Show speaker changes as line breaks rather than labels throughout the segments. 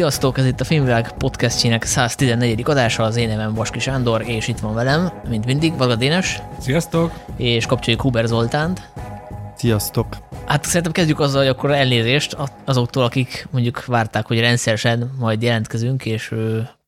Sziasztok, ez itt a Filmvilág podcastjének 114. adása, az én nevem Baski Sándor, és itt van velem, mint mindig, Vaga Dénes.
Sziasztok!
És kapcsoljuk Huber Zoltánt.
Sziasztok!
Hát szerintem kezdjük azzal, hogy akkor elnézést azoktól, akik mondjuk várták, hogy rendszeresen majd jelentkezünk, és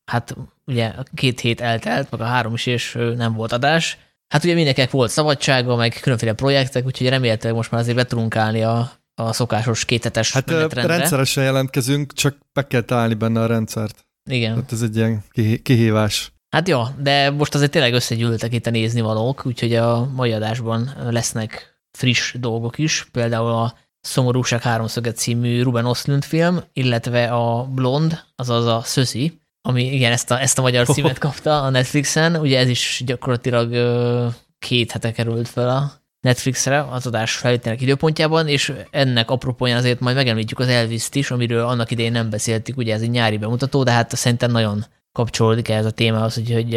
hát ugye két hét eltelt, meg a három is, és nem volt adás. Hát ugye mindenkinek volt szabadsága, meg különféle projektek, úgyhogy remélhetőleg most már azért be tudunk állni a a szokásos kétetes
Hát menetrendre. rendszeresen jelentkezünk, csak be kell találni benne a rendszert.
Igen.
Hát ez egy ilyen kihívás.
Hát jó, de most azért tényleg összegyűltek itt a nézni valók, úgyhogy a mai adásban lesznek friss dolgok is, például a Szomorúság háromszöge című Ruben Oslund film, illetve a Blond, azaz a Szöszi, ami igen, ezt a, ezt a magyar címet kapta a Netflixen, ugye ez is gyakorlatilag két hete került fel a Netflixre az adás felvételnek időpontjában, és ennek apropóján azért majd megemlítjük az elvis is, amiről annak idején nem beszéltük, ugye ez egy nyári bemutató, de hát szerintem nagyon kapcsolódik ez a témához, úgyhogy...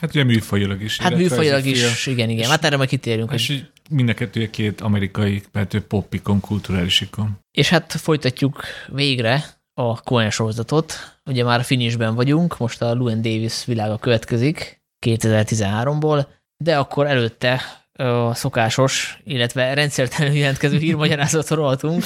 Hát ugye műfajilag is.
Hát műfajilag is, igen, igen. Hát erre majd kitérünk.
És hogy... mind a kettő két amerikai, mert popikon, kulturális ikon.
És hát folytatjuk végre a Coen sorozatot. Ugye már finishben vagyunk, most a Llewyn Davis világa következik 2013-ból, de akkor előtte a szokásos, illetve rendszertelenül jelentkező hírmagyarázatról rohatunk.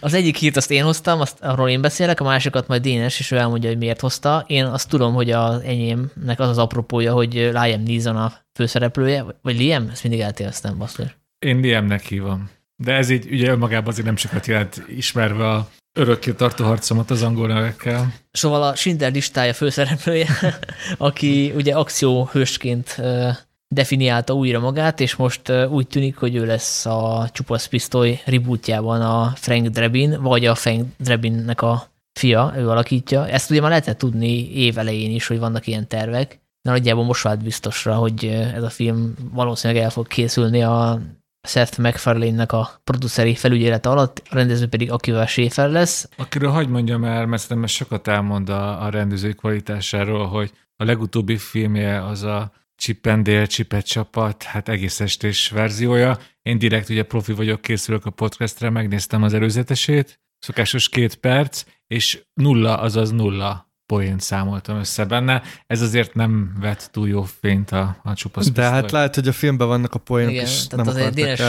Az egyik hírt azt én hoztam, azt, arról én beszélek, a másikat majd Dénes, és ő elmondja, hogy miért hozta. Én azt tudom, hogy az enyémnek az az apropója, hogy Liam Neeson a főszereplője, vagy Liam? Ezt mindig eltéveztem, basszus.
Én Liamnek hívom. De ez így ugye önmagában azért nem sokat jelent ismerve a örökké tartó harcomat az angol nevekkel.
Szóval a Schindler listája főszereplője, aki ugye akcióhősként definiálta újra magát, és most úgy tűnik, hogy ő lesz a Csupasz Pisztoly rebootjában a Frank Drebin, vagy a Frank Drebinnek a fia, ő alakítja. Ezt ugye már lehetett tudni év elején is, hogy vannak ilyen tervek, de nagyjából most vált biztosra, hogy ez a film valószínűleg el fog készülni a Seth MacFarlane-nek a produceri felügyelete alatt, a rendező pedig akivel Schaefer lesz.
Akiről hagyd mondjam el, mert szerintem sokat elmond a, a rendező kvalitásáról, hogy a legutóbbi filmje az a Csipendél, Csipet csapat, hát egész estés verziója. Én direkt ugye profi vagyok, készülök a podcastre, megnéztem az előzetesét, szokásos két perc, és nulla, azaz nulla poént számoltam össze benne. Ez azért nem vett túl jó fényt a, a csupasz.
De hát lehet, hogy a filmben vannak a poénok, Igen, és nem azért Dénes,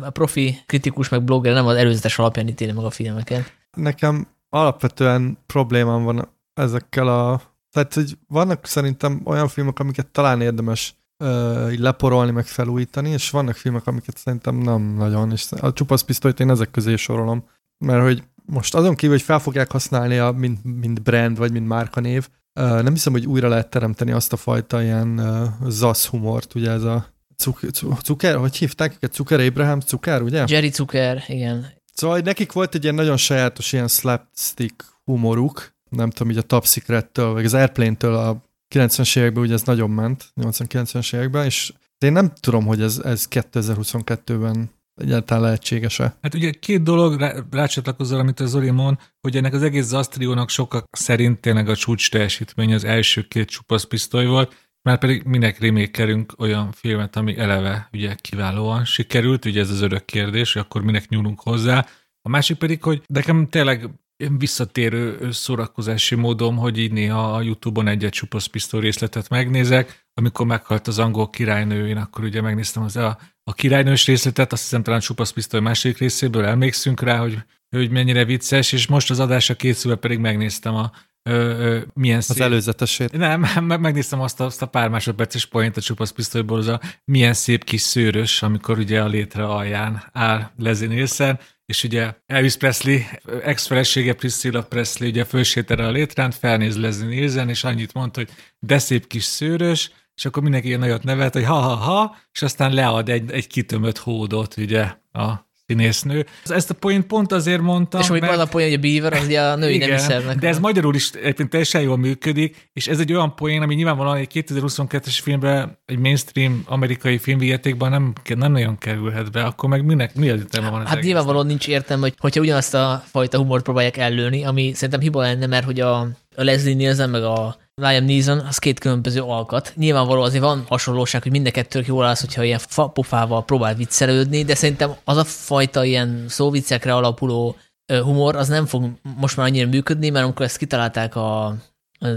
A profi kritikus meg blogger nem az előzetes alapján ítéli meg a filmeket.
Nekem alapvetően problémám van ezekkel a tehát, hogy vannak szerintem olyan filmek, amiket talán érdemes uh, leporolni, meg felújítani, és vannak filmek, amiket szerintem nem nagyon, és a csupasz pisztolyt én ezek közé sorolom, mert hogy most azon kívül, hogy fel fogják használni, a, mint, mint brand, vagy mint márkanév, uh, nem hiszem, hogy újra lehet teremteni azt a fajta ilyen uh, zasz humort, ugye ez a cuk, cuker, hogy hívták őket? Cuker Abraham Cuker, ugye?
Jerry Cuker, igen.
Szóval nekik volt egy ilyen nagyon sajátos ilyen slapstick humoruk, nem tudom, így a Top Secret-től, vagy az Airplane-től a 90-es években ugye ez nagyon ment, 80-90-es években, és én nem tudom, hogy ez, ez 2022-ben egyáltalán lehetséges-e.
Hát ugye két dolog rá, rácsatlakozol, amit az Zoli mond, hogy ennek az egész Zastriónak sokak szerint tényleg a csúcs teljesítmény az első két csupasz pisztoly volt, már pedig minek remékelünk olyan filmet, ami eleve ugye kiválóan sikerült, ugye ez az örök kérdés, hogy akkor minek nyúlunk hozzá. A másik pedig, hogy nekem tényleg visszatérő szórakozási módom, hogy így néha a Youtube-on egy-egy csupasz részletet megnézek. Amikor meghalt az angol királynő, én akkor ugye megnéztem az a, a királynős részletet, azt hiszem talán csupasz pisztoly második részéből emlékszünk rá, hogy, hogy mennyire vicces, és most az adásra készülve pedig megnéztem a Ö, ö, milyen
szép... Az előzetesét.
Nem, megnéztem azt a, azt a pár másodperces point a csupasz pisztolyból, az a milyen szép kis szőrös, amikor ugye a létre alján áll Leslie Nielsen, és ugye Elvis Presley, ex-felesége Priscilla Presley ugye fölsétel a létrán, felnéz Leslie Nielsen, és annyit mondta, hogy de szép kis szőrös, és akkor mindenki ilyen nagyot nevet, hogy ha-ha-ha, és aztán lead egy, egy kitömött hódot ugye a színésznő. Ezt a point pont azért mondtam,
És hogy mert... van a poén, hogy a Beaver, az ugye a női
Igen,
szervnek.
De ez magyarul is egyébként teljesen jól működik, és ez egy olyan poén, ami nyilvánvalóan egy 2022-es filmben, egy mainstream amerikai filmvijátékban nem, nem nagyon kerülhet be, akkor meg minek, mi az értelme van?
Hát nyilvánvalóan nincs értelme, hogy, hogyha ugyanazt a fajta humort próbálják ellőni, ami szerintem hiba lenne, mert hogy a, a Leslie Nielsen meg a Liam Neeson, az két különböző alkat. Nyilvánvaló azért van hasonlóság, hogy mind a kettők jól állsz, hogyha ilyen pofával próbál viccelődni, de szerintem az a fajta ilyen szóviccekre alapuló humor az nem fog most már annyira működni, mert amikor ezt kitalálták a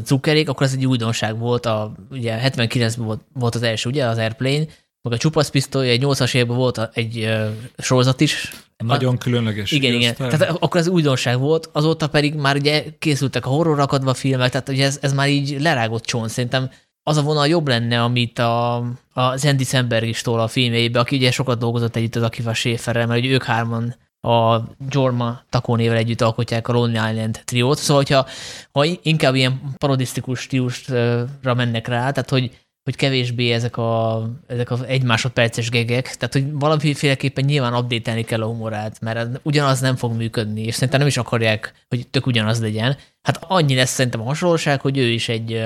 Zuckerék, akkor ez egy újdonság volt, a, ugye 79-ben volt, volt az első, ugye, az Airplane, meg a csupasz pisztoly, egy 80-as évben volt egy uh, sorozat is.
Nagyon különleges.
Igen, igen. Tehát akkor ez újdonság volt, azóta pedig már ugye készültek a horror akadva filmek, tehát ugye ez, ez már így lerágott csont. Szerintem az a vonal jobb lenne, amit a, a Andy Samberg is tól a filmjeibe, aki ugye sokat dolgozott együtt az Akiva Schäferrel, mert ugye ők hárman a Jorma takónével együtt alkotják a Lonely Island triót. Szóval, hogyha, ha inkább ilyen parodisztikus stílusra mennek rá, tehát hogy hogy kevésbé ezek a, ezek a egy másodperces gegek, tehát hogy valamiféleképpen nyilván update kell a humorát, mert ugyanaz nem fog működni, és szerintem nem is akarják, hogy tök ugyanaz legyen. Hát annyi lesz szerintem a hasonlóság, hogy ő is egy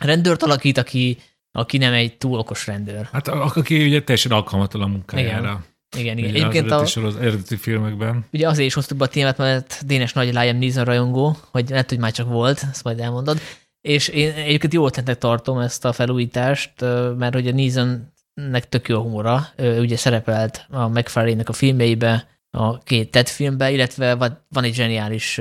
rendőrt alakít, aki, aki nem egy túl okos rendőr.
Hát aki ugye teljesen alkalmatlan a munkájára.
Igen. Igen, igen.
Egyébként az, a, az eredeti filmekben.
Ugye azért is hoztuk be a témát, mert Dénes nagy Liam Neeson rajongó, hogy lehet, hogy már csak volt, ezt majd elmondod. És én egyébként jó ötletnek tartom ezt a felújítást, mert hogy a Neeson-nek tök jó humora. Ő ugye szerepelt a mcfarlane a filmjeibe, a két Ted filmbe, illetve van egy zseniális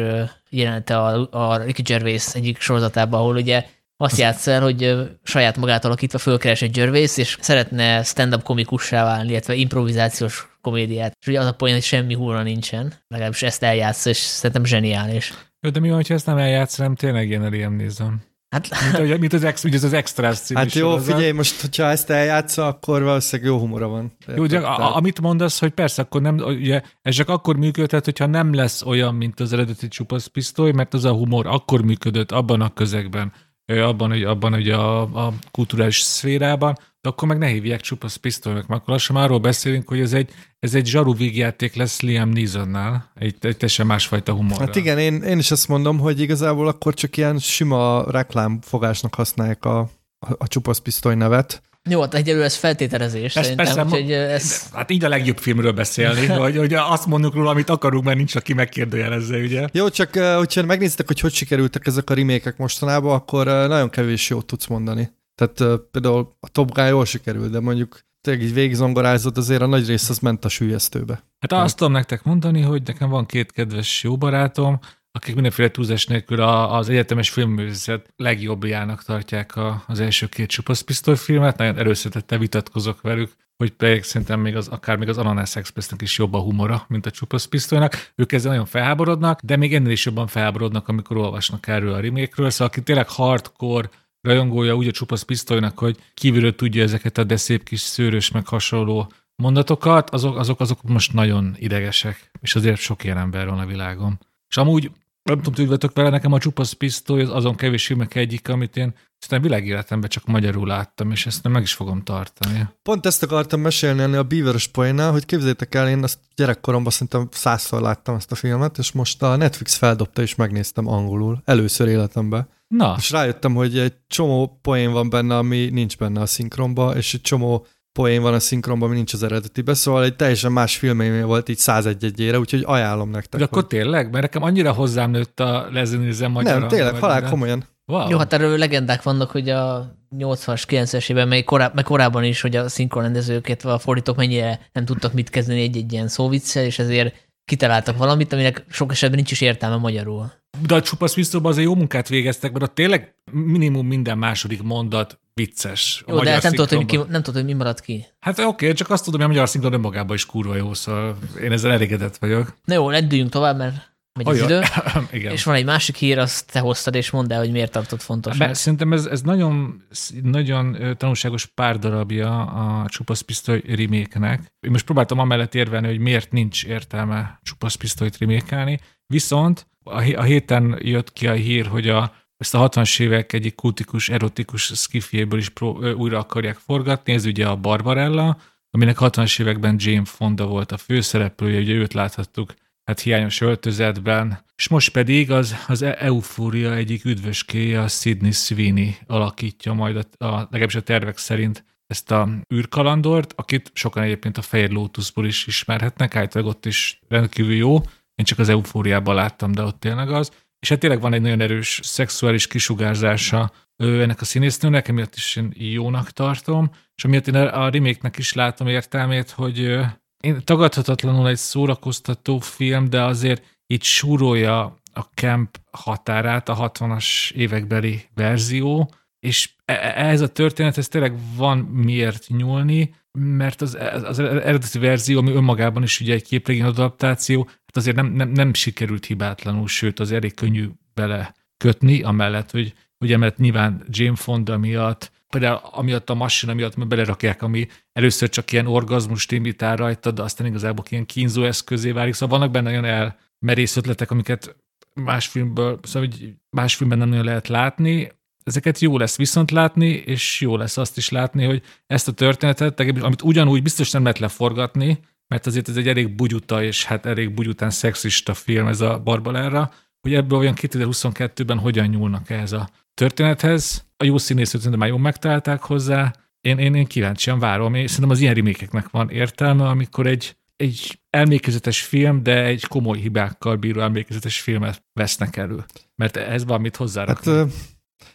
jelenete a, a Ricky Gervais egyik sorozatában, ahol ugye azt játsz el, hogy saját magát alakítva fölkeres egy Gervais, és szeretne stand-up komikussá válni, illetve improvizációs komédiát. És ugye az a poén, hogy semmi húra nincsen, legalábbis ezt eljátsz, és szerintem zseniális.
De mi van, ha ezt nem eljátsz, nem tényleg ilyen Liam Neeson? Hát, mint, mint az, ex, az, az Extras című
Hát jó, sorozat. figyelj, most, hogyha ezt eljátsza, akkor valószínűleg jó humora van.
Jó, de a, amit mondasz, hogy persze, akkor nem, ugye, ez csak akkor működhet, hogyha nem lesz olyan, mint az eredeti csupasz pisztoly, mert az a humor akkor működött abban a közegben, abban, hogy, abban, hogy a, a kulturális szférában, de akkor meg ne hívják csupasz pisztolynak, mert akkor lassan arról beszélünk, hogy ez egy, ez egy zsaru vígjáték lesz Liam Neesonnál, egy, egy teljesen másfajta humor.
Hát igen, én, én is ezt mondom, hogy igazából akkor csak ilyen sima reklámfogásnak használják a, a, a csupasz pisztoly nevet.
Jó, hát egyelőre ez feltételezés
ezt szerintem. Persze, hogy ez... Hát így a legjobb filmről beszélni, hogy, hogy azt mondjuk róla, amit akarunk, mert nincs, aki megkérdőjelezze, ugye?
Jó, csak hogyha megnézitek, hogy hogy sikerültek ezek a remékek mostanában, akkor nagyon kevés jót tudsz mondani. Tehát például a Top Gun jól sikerült, de mondjuk tényleg így végigzongorázott, azért a nagy rész az ment a sűjesztőbe.
Hát azt tudom nektek mondani, hogy nekem van két kedves jó barátom, akik mindenféle túlzás nélkül az egyetemes filmművészet legjobbjának tartják a, az első két csupaszpisztoly filmet, nagyon erőszatettel vitatkozok velük, hogy pedig szerintem még az, akár még az Ananas Expressnek is jobb a humora, mint a csupaszpisztolynak. Ők ezzel nagyon felháborodnak, de még ennél is jobban felháborodnak, amikor olvasnak erről a remake Szóval aki tényleg hardcore rajongója úgy a csupasz pisztolynak, hogy kívülről tudja ezeket a de szép kis szőrös meg hasonló mondatokat, azok, azok, azok most nagyon idegesek, és azért sok ilyen ember van a világon. És amúgy nem tudom, hogy vele, nekem a csupasz pisztoly az azon kevés filmek egyik, amit én szerintem világéletemben csak magyarul láttam, és ezt nem meg is fogom tartani.
Pont ezt akartam mesélni ennél a Beaver-ös poénnál, hogy képzeljétek el, én ezt gyerekkoromban szerintem százszor láttam ezt a filmet, és most a Netflix feldobta, és megnéztem angolul, először életemben. Na. És rájöttem, hogy egy csomó poén van benne, ami nincs benne a szinkronba, és egy csomó poén van a szinkronban, nincs az eredetibe, szóval egy teljesen más filmélmény volt így 101 egyére, úgyhogy ajánlom nektek.
De akkor hogy... tényleg? Mert nekem annyira hozzám nőtt a lezenizem magyar.
Nem, tényleg, halál komolyan.
Wow. Jó, hát erről legendák vannak, hogy a 80-as, 90-es évben, még, koráb, meg korábban is, hogy a szinkronrendezőket, a fordítók mennyire nem tudtak mit kezdeni egy-egy ilyen szóviccel, és ezért kitaláltak valamit, aminek sok esetben nincs is értelme magyarul.
De a csupasz visszóban azért jó munkát végeztek, mert ott tényleg minimum minden második mondat vicces.
Jó, de hát nem tudod, hogy, ki, nem tudod, hogy mi maradt ki.
Hát oké, okay, csak azt tudom, hogy a magyar szinkron önmagában is kurva jó, szóval én ezzel elégedett vagyok.
Na jó, lendüljünk tovább, mert megy az idő. Igen. És van egy másik hír, azt te hoztad, és mondd el, hogy miért tartott fontos.
Be, szerintem ez, ez nagyon, nagyon tanulságos pár darabja a Csupasz Pisztoly remake Én most próbáltam amellett érvelni, hogy miért nincs értelme Csupasz Pisztolyt remake Viszont a, a héten jött ki a hír, hogy a, ezt a 60-as évek egyik kultikus, erotikus skifjéből is pró, ö, újra akarják forgatni, ez ugye a Barbarella, aminek 60-as években Jane Fonda volt a főszereplője, ugye őt láthattuk hát hiányos öltözetben, és most pedig az, az e- eufória egyik üdvöskéje, a Sidney Sweeney alakítja majd a, a legalábbis a tervek szerint ezt a űrkalandort, akit sokan egyébként a Fehér Lotusból is ismerhetnek, általában ott is rendkívül jó, én csak az eufóriában láttam, de ott tényleg az. És hát tényleg van egy nagyon erős szexuális kisugárzása ennek a színésznőnek, emiatt is én jónak tartom, és amiatt én a remake is látom értelmét, hogy én tagadhatatlanul egy szórakoztató film, de azért itt súrolja a camp határát a 60-as évekbeli verzió, és e, e, ez a történet, ez tényleg van miért nyúlni, mert az, az eredeti verzió, ami önmagában is ugye egy képregény adaptáció, hát azért nem, nem, nem sikerült hibátlanul, sőt, az elég könnyű bele kötni, amellett, hogy ugye mert nyilván Jane Fonda miatt, például amiatt a masina miatt, belerakják, ami először csak ilyen orgazmust imitál rajta, de aztán igazából ilyen kínzó eszközé válik. Szóval vannak benne olyan elmerész ötletek, amiket más filmből, szóval más filmben nem nagyon lehet látni, ezeket jó lesz viszont látni, és jó lesz azt is látni, hogy ezt a történetet, amit ugyanúgy biztos nem lehet leforgatni, mert azért ez egy elég bugyuta, és hát elég bugyután szexista film ez a Barbalára, hogy ebből olyan 2022-ben hogyan nyúlnak ehhez a történethez. A jó színészőt szerintem már jól megtalálták hozzá, én, én, én kíváncsian várom, és szerintem az ilyen remékeknek van értelme, amikor egy, egy elmékezetes film, de egy komoly hibákkal bíró elmékezetes filmet vesznek elő. Mert ez valamit hozzárakni. Hát,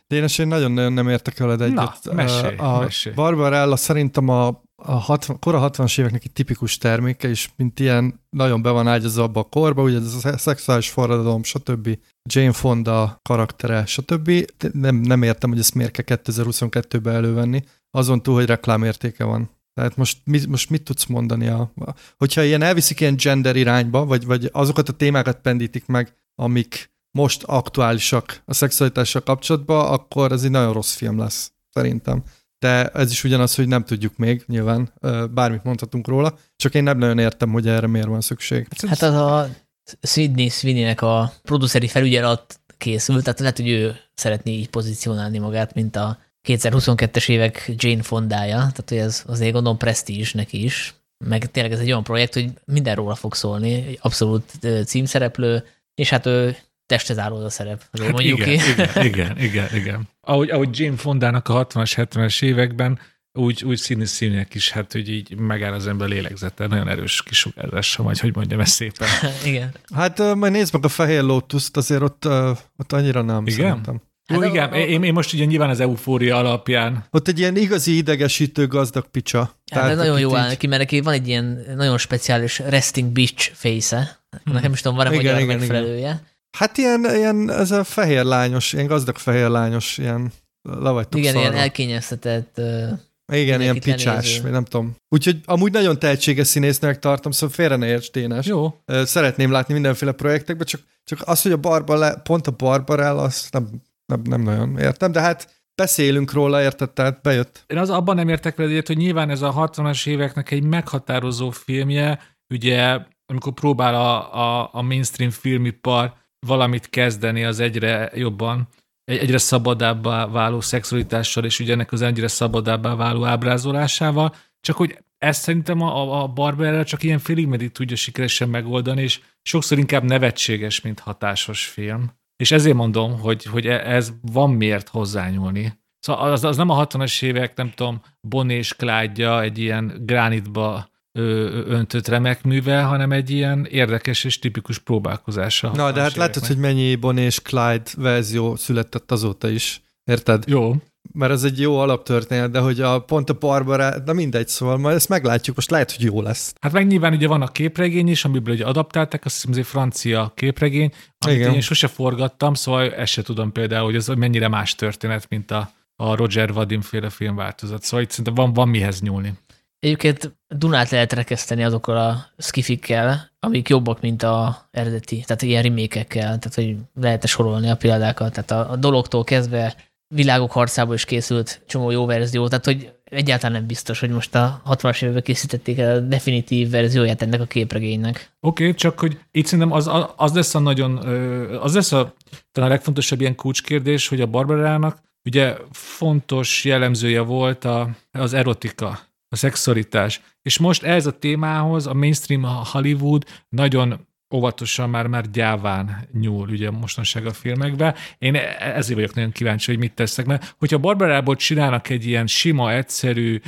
Dénes, én nagyon-nagyon nem értek veled egyet.
Na, mesélj,
a
mesélj.
Barbarella szerintem a, a 60, kora 60-as éveknek egy tipikus terméke, és mint ilyen nagyon be van ágyazva abba a korba, ugye ez a szexuális forradalom, stb. Jane Fonda karaktere, stb. Nem, nem értem, hogy ezt miért kell 2022-ben elővenni, azon túl, hogy reklámértéke van. Tehát most, mi, most mit tudsz mondani? A, hogyha ilyen elviszik ilyen gender irányba, vagy, vagy azokat a témákat pendítik meg, amik most aktuálisak a szexualitással kapcsolatban, akkor ez egy nagyon rossz film lesz, szerintem. De ez is ugyanaz, hogy nem tudjuk még, nyilván, bármit mondhatunk róla, csak én nem nagyon értem, hogy erre miért van szükség.
Hát az a Sidney Sweeney-nek a produceri felügyelet készült, tehát lehet, hogy ő szeretné így pozícionálni magát, mint a 2022-es évek Jane Fondája, tehát hogy ez azért gondolom presztízs neki is, meg tényleg ez egy olyan projekt, hogy mindenről fog szólni, egy abszolút címszereplő, és hát ő testre záró a szerep. Hát mondjuk
igen, ki. igen, igen, igen, igen. Ahogy, ahogy Jane Fondának a 60-as, 70-es években, úgy, úgy színi színek is, hát hogy így megáll az ember lélegzete, nagyon erős kisugárzása, vagy hogy mondjam ezt szépen.
igen.
Hát majd nézd meg a Fehér Lotus-t, azért ott, ott annyira nem
igen?
szerintem.
Hát Ó, igen, a, a, én, én most ugye nyilván az eufória alapján.
Ott egy ilyen igazi idegesítő gazdag picsa.
Ja, Tehát nagyon jó áll neki, mert neki van egy ilyen nagyon speciális resting bitch face-e. Hmm. Nekem is tudom, van-e magyar igen, megfelelője. Igen.
Hát ilyen, ilyen, ez a fehér lányos, ilyen gazdag fehér lányos, ilyen le vagytok
Igen,
szarva.
ilyen elkényeztetett
uh, Igen, ilyen picsás, vagy nem tudom. Úgyhogy amúgy nagyon tehetséges színésznőnek tartom, szóval félre ne érts, Dénes.
Jó.
Szeretném látni mindenféle projektekben, csak, csak az, hogy a Barbara, pont a Barbarella, azt nem, nem, nem nagyon értem, de hát beszélünk róla, érted? Tehát bejött.
Én az abban nem értek veled, hogy nyilván ez a 60-as éveknek egy meghatározó filmje, ugye amikor próbál a, a, a mainstream filmipar valamit kezdeni az egyre jobban, egyre szabadábbá váló szexualitással, és ugye ennek az egyre szabadábbá váló ábrázolásával, csak hogy ezt szerintem a, a Barberrel csak ilyen félig meddig tudja sikeresen megoldani, és sokszor inkább nevetséges, mint hatásos film. És ezért mondom, hogy, hogy e, ez van miért hozzányúlni. Szóval az, az nem a 60-as évek, nem tudom, Bonnie és Clyde egy ilyen gránitba öntött remek műve, hanem egy ilyen érdekes és tipikus próbálkozása.
Na, de hát látod, hogy mennyi Bonnie és Clyde verzió született azóta is. Érted?
Jó.
Mert ez egy jó alaptörténet, de hogy a pont a Barbara, de mindegy, szóval majd ezt meglátjuk, most lehet, hogy jó lesz.
Hát meg nyilván ugye van a képregény is, amiből ugye adaptálták, azt hiszem, ez egy francia képregény, amit Igen. én sose forgattam, szóval ezt se tudom például, hogy ez mennyire más történet, mint a, a Roger Vadim féle filmváltozat. Szóval itt szerintem van, van mihez nyúlni.
Egyébként Dunát lehet rekeszteni azokkal a skifikkel, amik jobbak, mint a eredeti, tehát ilyen remékekkel, tehát hogy lehet -e sorolni a példákat, tehát a, a dologtól kezdve világok harcából is készült csomó jó verzió, tehát hogy egyáltalán nem biztos, hogy most a 60-as években készítették el a definitív verzióját ennek a képregénynek.
Oké, okay, csak hogy itt szerintem az, az lesz a nagyon, az lesz a, talán a legfontosabb ilyen kulcskérdés, hogy a Barbarának ugye fontos jellemzője volt a, az erotika a szexualitás. És most ez a témához a mainstream Hollywood nagyon óvatosan már már gyáván nyúl ugye mostanság a filmekbe. Én e- ezért vagyok nagyon kíváncsi, hogy mit tesznek, mert hogyha Barbarából csinálnak egy ilyen sima, egyszerű,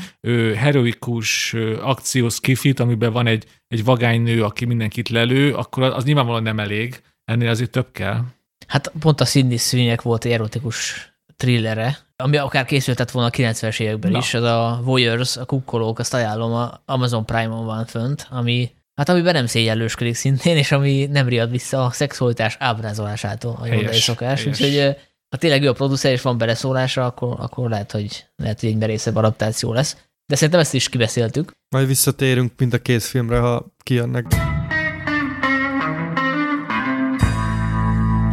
heroikus akciós kifit, amiben van egy, egy vagánynő, aki mindenkit lelő, akkor az nyilvánvalóan nem elég. Ennél azért több kell.
Hát pont a Sidney Sweeney volt erotikus thrillere, ami akár készültett volna a 90-es években Na. is, az a Voyeurs, a kukkolók, azt ajánlom, a Amazon Prime-on van fönt, ami Hát amiben nem szégyellősködik szintén, és ami nem riad vissza a szexualitás ábrázolásától a jondai szokás. Úgyhogy ha tényleg jó a producer és van beleszólása, akkor, akkor lehet, hogy, lehet, hogy egy merészebb adaptáció lesz. De szerintem ezt is kibeszéltük.
Majd visszatérünk mind a két filmre, ha kijönnek.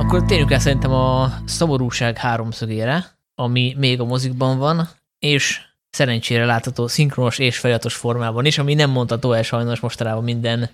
Akkor térjünk el szerintem a szomorúság háromszögére, ami még a mozikban van, és szerencsére látható szinkronos és feliratos formában is, ami nem mondható el sajnos mostanában minden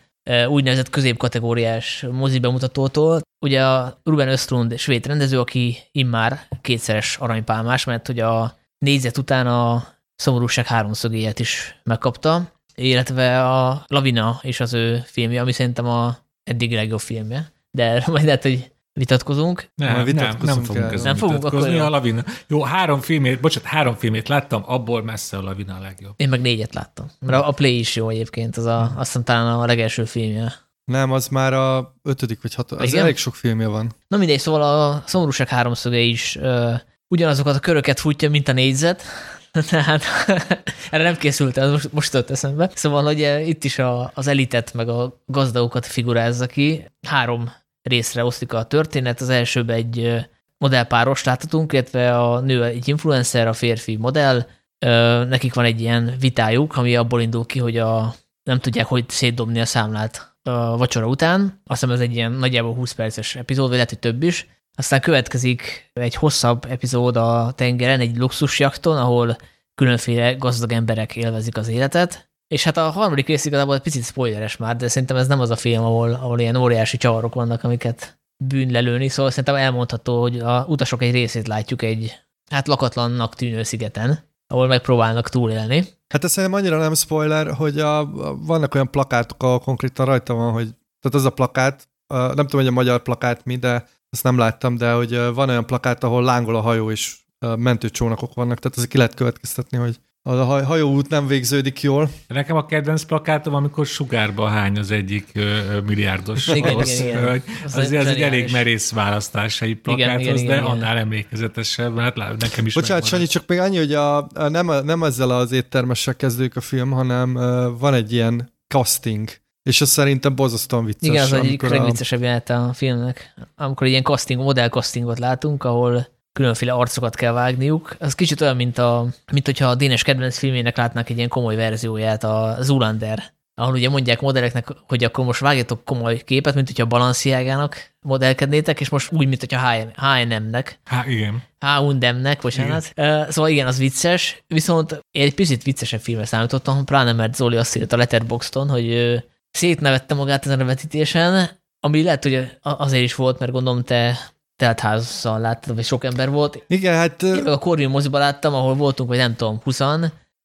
úgynevezett középkategóriás mozi bemutatótól. Ugye a Ruben Östlund svéd rendező, aki immár kétszeres aranypálmás, mert hogy a négyzet után a szomorúság háromszögéjét is megkapta, illetve a Lavina és az ő filmje, ami szerintem a eddig legjobb filmje. De majd lehet, hogy vitatkozunk.
Nem, nem,
vitatkozunk
nem fogunk ezen
Nem fogunk,
vitatkozni.
akkor jó.
a lavina. Jó, három filmét, bocsánat, három filmét láttam, abból messze a lavina a legjobb.
Én meg négyet láttam. Mert a Play is jó egyébként, az a, azt hiszem talán a legelső filmje.
Nem, az már a ötödik vagy hatodik. Az
Igen?
elég sok filmje van.
Na mindegy, szóval a szomorúság háromszöge is ö, ugyanazokat a köröket futja, mint a négyzet, tehát erre nem készült, ez most, most jött eszembe. Szóval, hogy itt is a, az elitet, meg a gazdagokat figurázza ki. Három részre osztik a történet. Az elsőbe egy ö, modellpáros láthatunk, illetve a nő egy influencer, a férfi modell. Nekik van egy ilyen vitájuk, ami abból indul ki, hogy a, nem tudják, hogy szétdobni a számlát a vacsora után. Azt hiszem ez egy ilyen nagyjából 20 perces epizód, vagy lehet, hogy több is. Aztán következik egy hosszabb epizód a tengeren, egy luxusjakton, ahol különféle gazdag emberek élvezik az életet. És hát a harmadik rész igazából egy picit spoileres már, de szerintem ez nem az a film, ahol, ahol ilyen óriási csavarok vannak, amiket bűn lelőni, szóval szerintem elmondható, hogy a utasok egy részét látjuk egy hát lakatlannak tűnő szigeten, ahol megpróbálnak túlélni.
Hát ez szerintem annyira nem spoiler, hogy a, a, vannak olyan plakátok, ahol konkrétan rajta van, hogy tehát az a plakát, a, nem tudom, hogy a magyar plakát mi, de ezt nem láttam, de hogy van olyan plakát, ahol lángol a hajó, és mentőcsónakok vannak, tehát azért ki lehet következtetni, hogy a haj- hajóút nem végződik jól.
Nekem a kedvenc plakátom, amikor sugárba hány az egyik ö, milliárdos
Igen,
orosz
igen, igen.
hölgy.
Az
Azért az egy elég merész választásai plakáthoz,
igen, igen,
de
igen.
annál emlékezetesebb, hát lá- nekem is
Bocsánat,
megvan.
Sanyi, csak még annyi, hogy a, a nem, nem ezzel az éttermessel kezdődik a film, hanem ö, van egy ilyen casting, és az szerintem borzasztóan vicces.
Igen, az egyik
a-
legviccesebb jelenet a filmnek, amikor egy ilyen casting, modell castingot látunk, ahol különféle arcokat kell vágniuk. Az kicsit olyan, mint, a, mint hogyha a Dénes kedvenc filmének látnák egy ilyen komoly verzióját, a Zulander, ahol ugye mondják modelleknek, hogy akkor most vágjatok komoly képet, mint hogyha Balenciagának modellkednétek, és most úgy, mint hogyha H&M-nek,
Há, igen.
H&M-nek, bocsánat. Uh, szóval igen, az vicces, viszont én egy picit viccesebb filmre számítottam, pláne mert Zoli azt írta a Letterboxdon, hogy szétnevette magát ezen a vetítésen, ami lehet, hogy a- azért is volt, mert gondolom te teltházzal láttad, vagy sok ember volt.
Igen, hát
Én meg a Corvin moziba láttam, ahol voltunk, vagy nem tudom, 20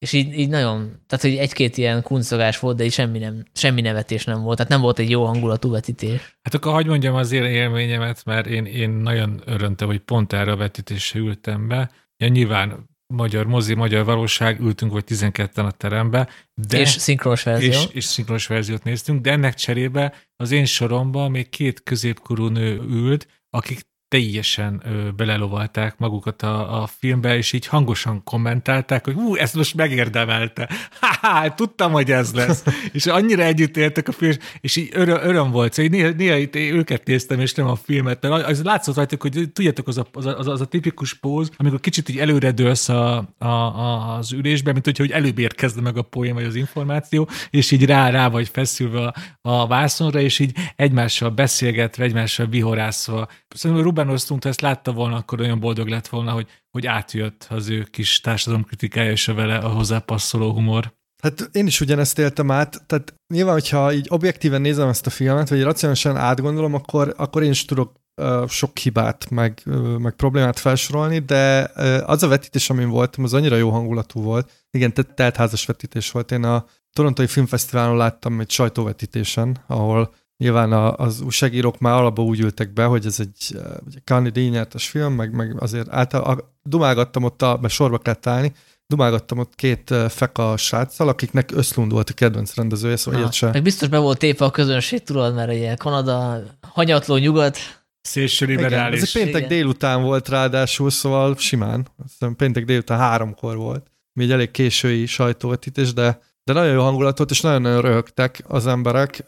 és így, így nagyon, tehát hogy egy-két ilyen kuncogás volt, de így semmi, nem, semmi nevetés nem volt, tehát nem volt egy jó hangulatú vetítés.
Hát akkor hagyd mondjam az én élményemet, mert én, én nagyon öröntem, hogy pont erre a vetítésre ültem be. Ja, nyilván magyar mozi, magyar valóság, ültünk vagy 12-en a terembe, de
és szinkronos verzió.
és, és szinkronos verziót néztünk, de ennek cserébe az én soromban még két középkorú nő ült, akik teljesen ö, belelovalták magukat a, a filmbe, és így hangosan kommentálták, hogy hú, ezt most megérdemelte. Ha-ha, tudtam, hogy ez lesz. és annyira együtt éltek a film, és így öröm, öröm volt. Szóval néha, néha itt őket néztem, és nem a filmet. Mert az látszott rajtuk, hogy tudjátok, az a, az a, az a, az a tipikus póz, amikor kicsit így előre dőlsz a, a, a, az ülésbe, mint hogyha hogy előbb érkezne meg a poén vagy az információ, és így rá, rá vagy feszülve a, a vászonra, és így egymással beszélgetve, egymással vihorászva. Szerintem Ruben Ha ezt látta volna, akkor olyan boldog lett volna, hogy, hogy átjött az ő kis társadalomkritikája és a vele a hozzápasszoló humor.
Hát én is ugyanezt éltem át, tehát nyilván, hogyha így objektíven nézem ezt a filmet, vagy racionálisan átgondolom, akkor, akkor én is tudok uh, sok hibát, meg, uh, meg problémát felsorolni, de uh, az a vetítés, amin voltam, az annyira jó hangulatú volt. Igen, tehát teltházas vetítés volt. Én a Torontói Filmfesztiválon láttam egy sajtóvetítésen, ahol nyilván a, az újságírók már alapban úgy ültek be, hogy ez egy uh, ugye Cannes díjnyertes film, meg, meg azért által, dumálgattam ott, a, mert sorba kellett állni, dumálgattam ott két uh, feka sráccal, akiknek Öszlund volt a kedvenc rendezője, szóval ilyet se.
Meg biztos be volt tépve a közönség, tudod, mert ugye Kanada, hanyatló nyugat,
Szélső
Igen,
liberális.
ez egy péntek
Igen.
délután volt ráadásul, szóval simán. Azt hiszem péntek délután háromkor volt. Egy elég késői sajtóvetítés, de, de nagyon jó hangulat volt, és nagyon-nagyon röhögtek az emberek.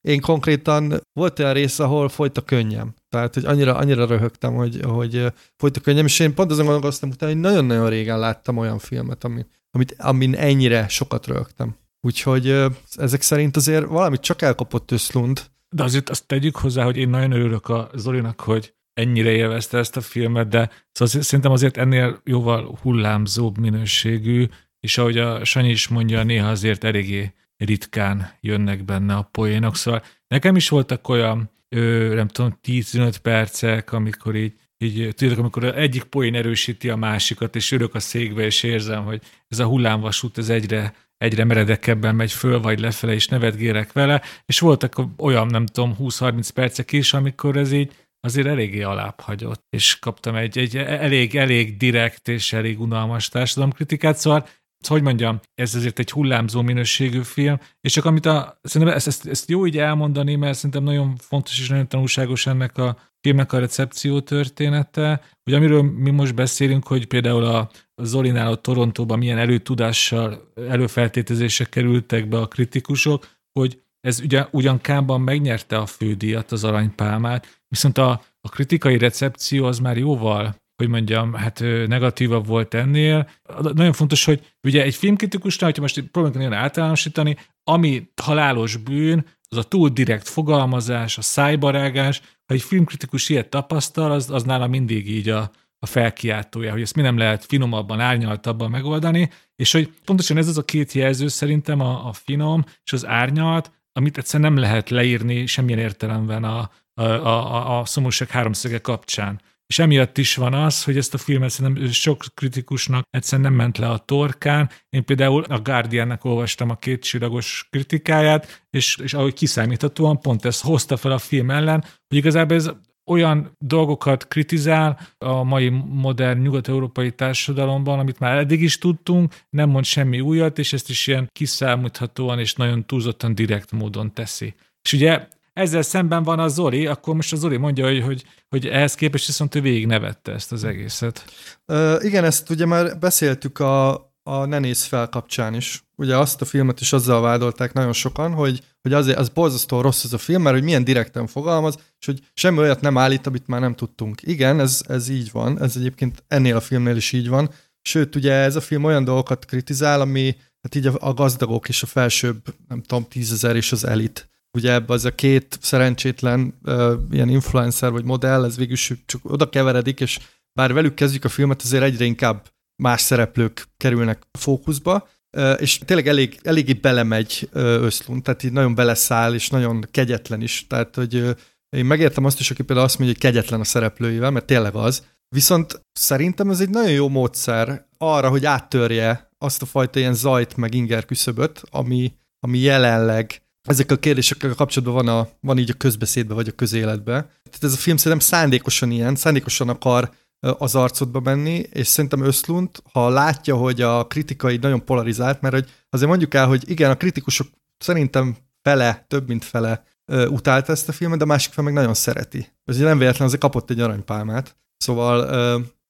Én konkrétan volt olyan rész, ahol folyt a könnyem. Tehát, hogy annyira, annyira röhögtem, hogy, hogy folyt a könnyem, és én pont azon gondolkoztam utána, hogy nagyon-nagyon régen láttam olyan filmet, ami, amit, amin ennyire sokat röhögtem. Úgyhogy ezek szerint azért valamit csak elkapott Összlund.
De azért azt tegyük hozzá, hogy én nagyon örülök a Zolinak, hogy ennyire élvezte ezt a filmet, de szóval szerintem azért ennél jóval hullámzóbb minőségű, és ahogy a Sanyi is mondja, néha azért eléggé ritkán jönnek benne a poénok, szóval nekem is voltak olyan, ö, nem tudom, 10-15 percek, amikor így, így tudjátok, amikor egyik poén erősíti a másikat, és ülök a székbe, és érzem, hogy ez a hullámvasút, ez egyre, egyre meredekebben megy föl, vagy lefele, és nevetgérek vele, és voltak olyan, nem tudom, 20-30 percek is, amikor ez így azért eléggé alább hagyott, és kaptam egy, egy elég, elég direkt és elég unalmas társadalomkritikát, szóval hogy mondjam, ez azért egy hullámzó minőségű film, és csak amit a, szerintem ezt, ezt, ezt jó így elmondani, mert szerintem nagyon fontos és nagyon tanulságos ennek a filmnek a recepció története, hogy amiről mi most beszélünk, hogy például a Zolinál a Torontóban milyen előtudással, előfeltétezések kerültek be a kritikusok, hogy ez ugye, ugyan Kánban megnyerte a fődíjat, az aranypálmát, viszont a, a kritikai recepció az már jóval hogy mondjam, hát negatívabb volt ennél. Nagyon fontos, hogy ugye egy filmkritikusnál, hogyha most próbálunk nagyon általánosítani, ami halálos bűn, az a túl direkt fogalmazás, a szájbarágás. Ha egy filmkritikus ilyet tapasztal, az, az nála mindig így a, a felkiáltója, hogy ezt mi nem lehet finomabban, árnyaltabban megoldani, és hogy pontosan ez az a két jelző szerintem a, a finom és az árnyalt, amit egyszerűen nem lehet leírni semmilyen értelemben a, a, a, a szomorúság háromszöge kapcsán. És emiatt is van az, hogy ezt a filmet szerintem sok kritikusnak egyszerűen nem ment le a torkán. Én például a Guardiannek olvastam a két csillagos kritikáját, és, és ahogy kiszámíthatóan pont ezt hozta fel a film ellen, hogy igazából ez olyan dolgokat kritizál a mai modern nyugat-európai társadalomban, amit már eddig is tudtunk, nem mond semmi újat, és ezt is ilyen kiszámíthatóan és nagyon túlzottan direkt módon teszi. És ugye ezzel szemben van a Zoli, akkor most a Zoli mondja, hogy, hogy, hogy ehhez képest viszont ő végig nevette ezt az egészet.
Uh, igen, ezt ugye már beszéltük a, a Ne néz fel kapcsán is. Ugye azt a filmet is azzal vádolták nagyon sokan, hogy, hogy azért az borzasztó rossz ez a film, mert hogy milyen direkten fogalmaz, és hogy semmi olyat nem állít, amit már nem tudtunk. Igen, ez, ez így van, ez egyébként ennél a filmnél is így van. Sőt, ugye ez a film olyan dolgokat kritizál, ami hát így a, a gazdagok és a felsőbb, nem tudom, tízezer és az elit ugye az a két szerencsétlen uh, ilyen influencer vagy modell, ez végül csak oda keveredik, és bár velük kezdjük a filmet, azért egyre inkább más szereplők kerülnek fókuszba, uh, és tényleg elég, eléggé belemegy uh, Összlund, tehát így nagyon beleszáll, és nagyon kegyetlen is, tehát hogy uh, én megértem azt is, aki például azt mondja, hogy kegyetlen a szereplőivel, mert tényleg az, viszont szerintem ez egy nagyon jó módszer arra, hogy áttörje azt a fajta ilyen zajt meg inger küszöböt, ami, ami jelenleg ezek a kérdésekkel kapcsolatban van, a, van így a közbeszédbe vagy a közéletbe. Tehát ez a film szerintem szándékosan ilyen, szándékosan akar az arcodba menni, és szerintem Öszlund, ha látja, hogy a kritikai nagyon polarizált, mert hogy azért mondjuk el, hogy igen, a kritikusok szerintem fele, több mint fele utálta ezt a filmet, de a másik fel meg nagyon szereti. Ez nem véletlen, azért kapott egy aranypálmát. Szóval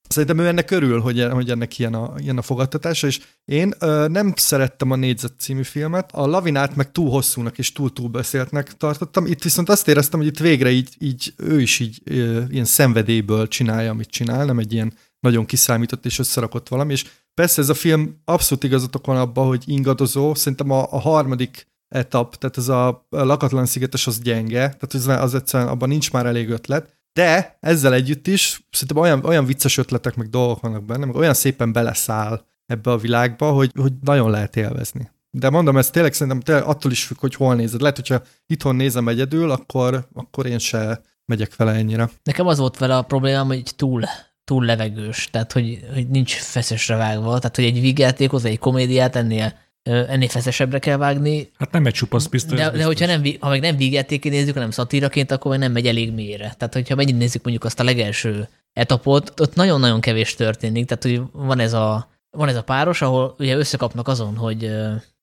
Szerintem ő ennek örül, hogy, hogy ennek ilyen a, ilyen a fogadtatása, és én ö, nem szerettem a Négyzet című filmet, a Lavinát meg túl hosszúnak és túl túl beszéltnek tartottam, itt viszont azt éreztem, hogy itt végre így, így ő is így ö, ilyen szenvedélyből csinálja, amit csinál, nem egy ilyen nagyon kiszámított és összerakott valami, és persze ez a film abszolút igazatok van abban, hogy ingadozó, szerintem a, a harmadik etap, tehát ez a lakatlan szigetes az gyenge, tehát az, az egyszerűen abban nincs már elég ötlet, de ezzel együtt is szerintem olyan, olyan vicces ötletek, meg dolgok vannak benne, meg olyan szépen beleszáll ebbe a világba, hogy, hogy nagyon lehet élvezni. De mondom, ez tényleg szerintem tényleg attól is függ, hogy hol nézed. Lehet, hogyha itthon nézem egyedül, akkor, akkor én se megyek vele ennyire.
Nekem az volt vele a problémám, hogy túl, túl levegős, tehát hogy, hogy nincs feszesre vágva, tehát hogy egy vígjátékot, vagy egy komédiát ennél ennél feszesebbre kell vágni.
Hát nem egy csupasz biztos.
De,
biztos.
de hogyha nem, ha meg nem vígjátékén nézzük, hanem szatíraként, akkor meg nem megy elég mélyre. Tehát, hogyha megint nézzük mondjuk azt a legelső etapot, ott nagyon-nagyon kevés történik. Tehát, hogy van ez a, van ez a páros, ahol ugye összekapnak azon, hogy,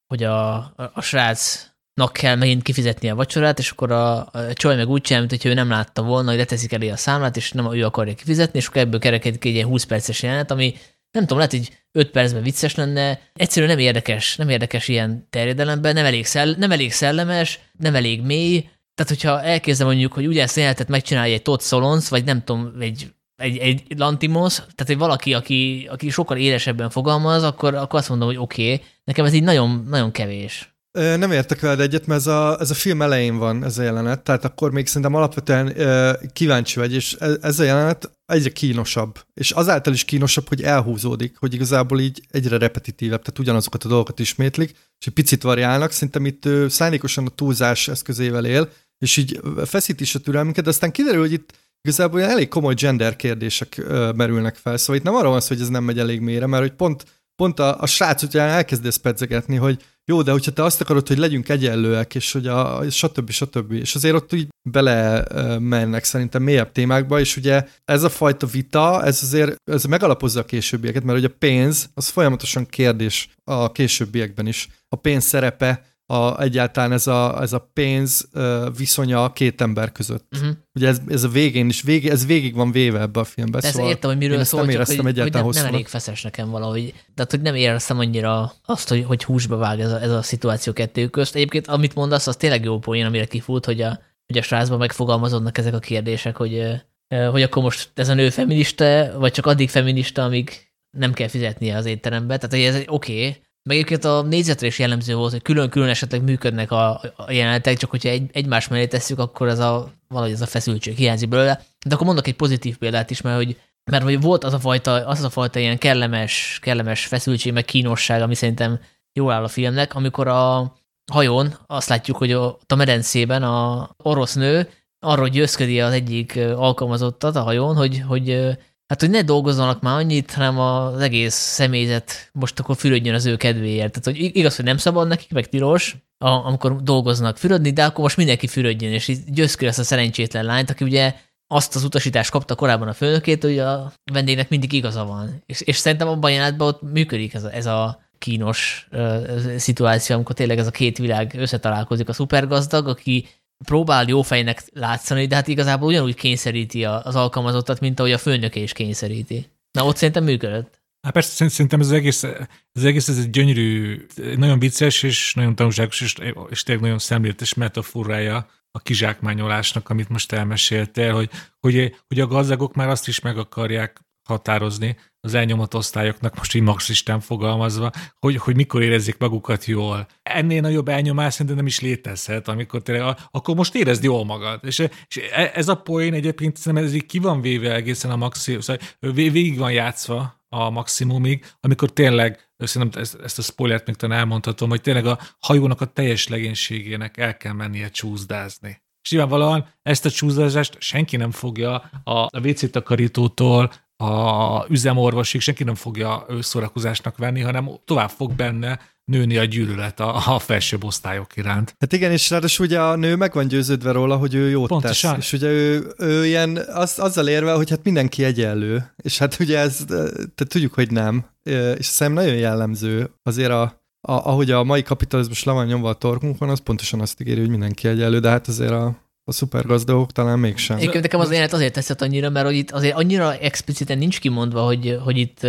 hogy a, a srácnak kell megint kifizetni a vacsorát, és akkor a, a csaj meg úgy csinál, mintha ő nem látta volna, hogy leteszik elé a számlát, és nem ő akarja kifizetni, és akkor ebből kerekedik egy ilyen 20 perces jelenet, ami nem tudom, lehet, hogy öt percben vicces lenne, egyszerűen nem érdekes, nem érdekes ilyen terjedelemben, nem elég, szell, nem elég szellemes, nem elég mély, tehát hogyha elkezdem mondjuk, hogy ugye ezt jelentet megcsinálja egy Todd Solons, vagy nem tudom, egy egy, egy Lantimos, tehát egy valaki, aki, aki sokkal élesebben fogalmaz, akkor, akkor azt mondom, hogy oké, okay, nekem ez így nagyon, nagyon kevés.
Nem értek veled egyet, mert ez a, ez a film elején van ez a jelenet, tehát akkor még szerintem alapvetően kíváncsi vagy, és e, ez a jelenet egyre kínosabb. És azáltal is kínosabb, hogy elhúzódik, hogy igazából így egyre repetitívebb, tehát ugyanazokat a dolgokat ismétlik, és egy picit variálnak, szerintem itt szándékosan a túlzás eszközével él, és így feszít is a türelmünket, de aztán kiderül, hogy itt igazából elég komoly gender kérdések merülnek fel. Szóval itt nem arról van szó, hogy ez nem megy elég mélyre, mert hogy pont, pont a, a srác után elkezdesz pedzegetni, hogy jó, de hogyha te azt akarod, hogy legyünk egyenlőek, és hogy a, stb. stb. És azért ott úgy bele mennek szerintem mélyebb témákba, és ugye ez a fajta vita, ez azért ez megalapozza a későbbieket, mert hogy a pénz, az folyamatosan kérdés a későbbiekben is. A pénz szerepe, a, egyáltalán ez a, ez a pénz viszonya a két ember között. Uh-huh. Ugye ez, ez a végén is, vég, ez végig van véve ebbe a filmbe.
De szóval értem, hogy miről szól, nem éreztem hogy, egyáltalán hogy nem, nem elég feszes nekem valahogy. Tehát, hogy nem éreztem annyira azt, hogy, hogy húsba vág ez a, ez a szituáció kettő közt. Egyébként, amit mondasz, az tényleg jó poén, amire kifut, hogy a, hogy a srácban megfogalmazódnak ezek a kérdések, hogy, hogy akkor most ez a nő feminista, vagy csak addig feminista, amíg nem kell fizetnie az étterembe. Tehát, hogy ez oké, okay, meg egyébként a négyzetre is jellemző volt, hogy külön-külön esetleg működnek a, a jelenetek, csak hogyha egy, egymás mellé tesszük, akkor ez a, valahogy ez a feszültség hiányzik belőle. De akkor mondok egy pozitív példát is, mert hogy, mert hogy volt az a fajta, az a fajta ilyen kellemes, kellemes feszültség, meg kínosság, ami szerintem jól áll a filmnek, amikor a hajón azt látjuk, hogy ott a medencében a orosz nő arról győzködi az egyik alkalmazottat a hajón, hogy, hogy Hát, hogy ne dolgozzanak már annyit, hanem az egész személyzet most akkor fürödjön az ő kedvéért. Tehát, hogy igaz, hogy nem szabad nekik, meg tilos, amikor dolgoznak fürödni, de akkor most mindenki fürödjön, és így győzköd ezt a szerencsétlen lányt, aki ugye azt az utasítást kapta korábban a főnökét, hogy a vendégnek mindig igaza van. És, és szerintem abban a jelenetben ott működik ez a, ez a kínos uh, szituáció, amikor tényleg ez a két világ összetalálkozik. A szupergazdag, aki próbál jó fejnek látszani, de hát igazából ugyanúgy kényszeríti az alkalmazottat, mint ahogy a főnöke is kényszeríti. Na, ott szerintem működött.
Hát persze, szerintem ez egész, ez egész ez egy gyönyörű, nagyon vicces és nagyon tanulságos és, és tényleg nagyon szemléletes metaforája a kizsákmányolásnak, amit most elmeséltél, hogy, hogy, hogy a gazdagok már azt is meg akarják határozni az elnyomott osztályoknak, most így marxistán fogalmazva, hogy, hogy mikor érezzék magukat jól. Ennél nagyobb elnyomás szerintem nem is létezhet, amikor tényleg, akkor most érezd jól magad. És, és e, ez a poén egyébként szerintem ez így ki van véve egészen a maximum, szóval végig van játszva a maximumig, amikor tényleg, szerintem ezt, ezt a spoilert még talán elmondhatom, hogy tényleg a hajónak a teljes legénységének el kell mennie csúszdázni. És nyilvánvalóan ezt a csúszdázást senki nem fogja a, a WC takarítótól a üzemorvosig senki nem fogja szórakozásnak venni, hanem tovább fog benne nőni a gyűlölet a, a felsőbb osztályok iránt.
Hát igen, és ráadásul ugye a nő meg van győződve róla, hogy ő jót Pontosan. tesz. És ugye ő, ő ilyen az, azzal érve, hogy hát mindenki egyenlő. És hát ugye ez, tehát tudjuk, hogy nem. És szerintem nagyon jellemző azért a, a, ahogy a mai kapitalizmus le van nyomva a torkunkon, az pontosan azt ígéri, hogy mindenki egyenlő, de hát azért a a szupergazdagok talán mégsem.
Egyébként nekem az élet azért teszett annyira, mert hogy itt azért annyira expliciten nincs kimondva, hogy, hogy itt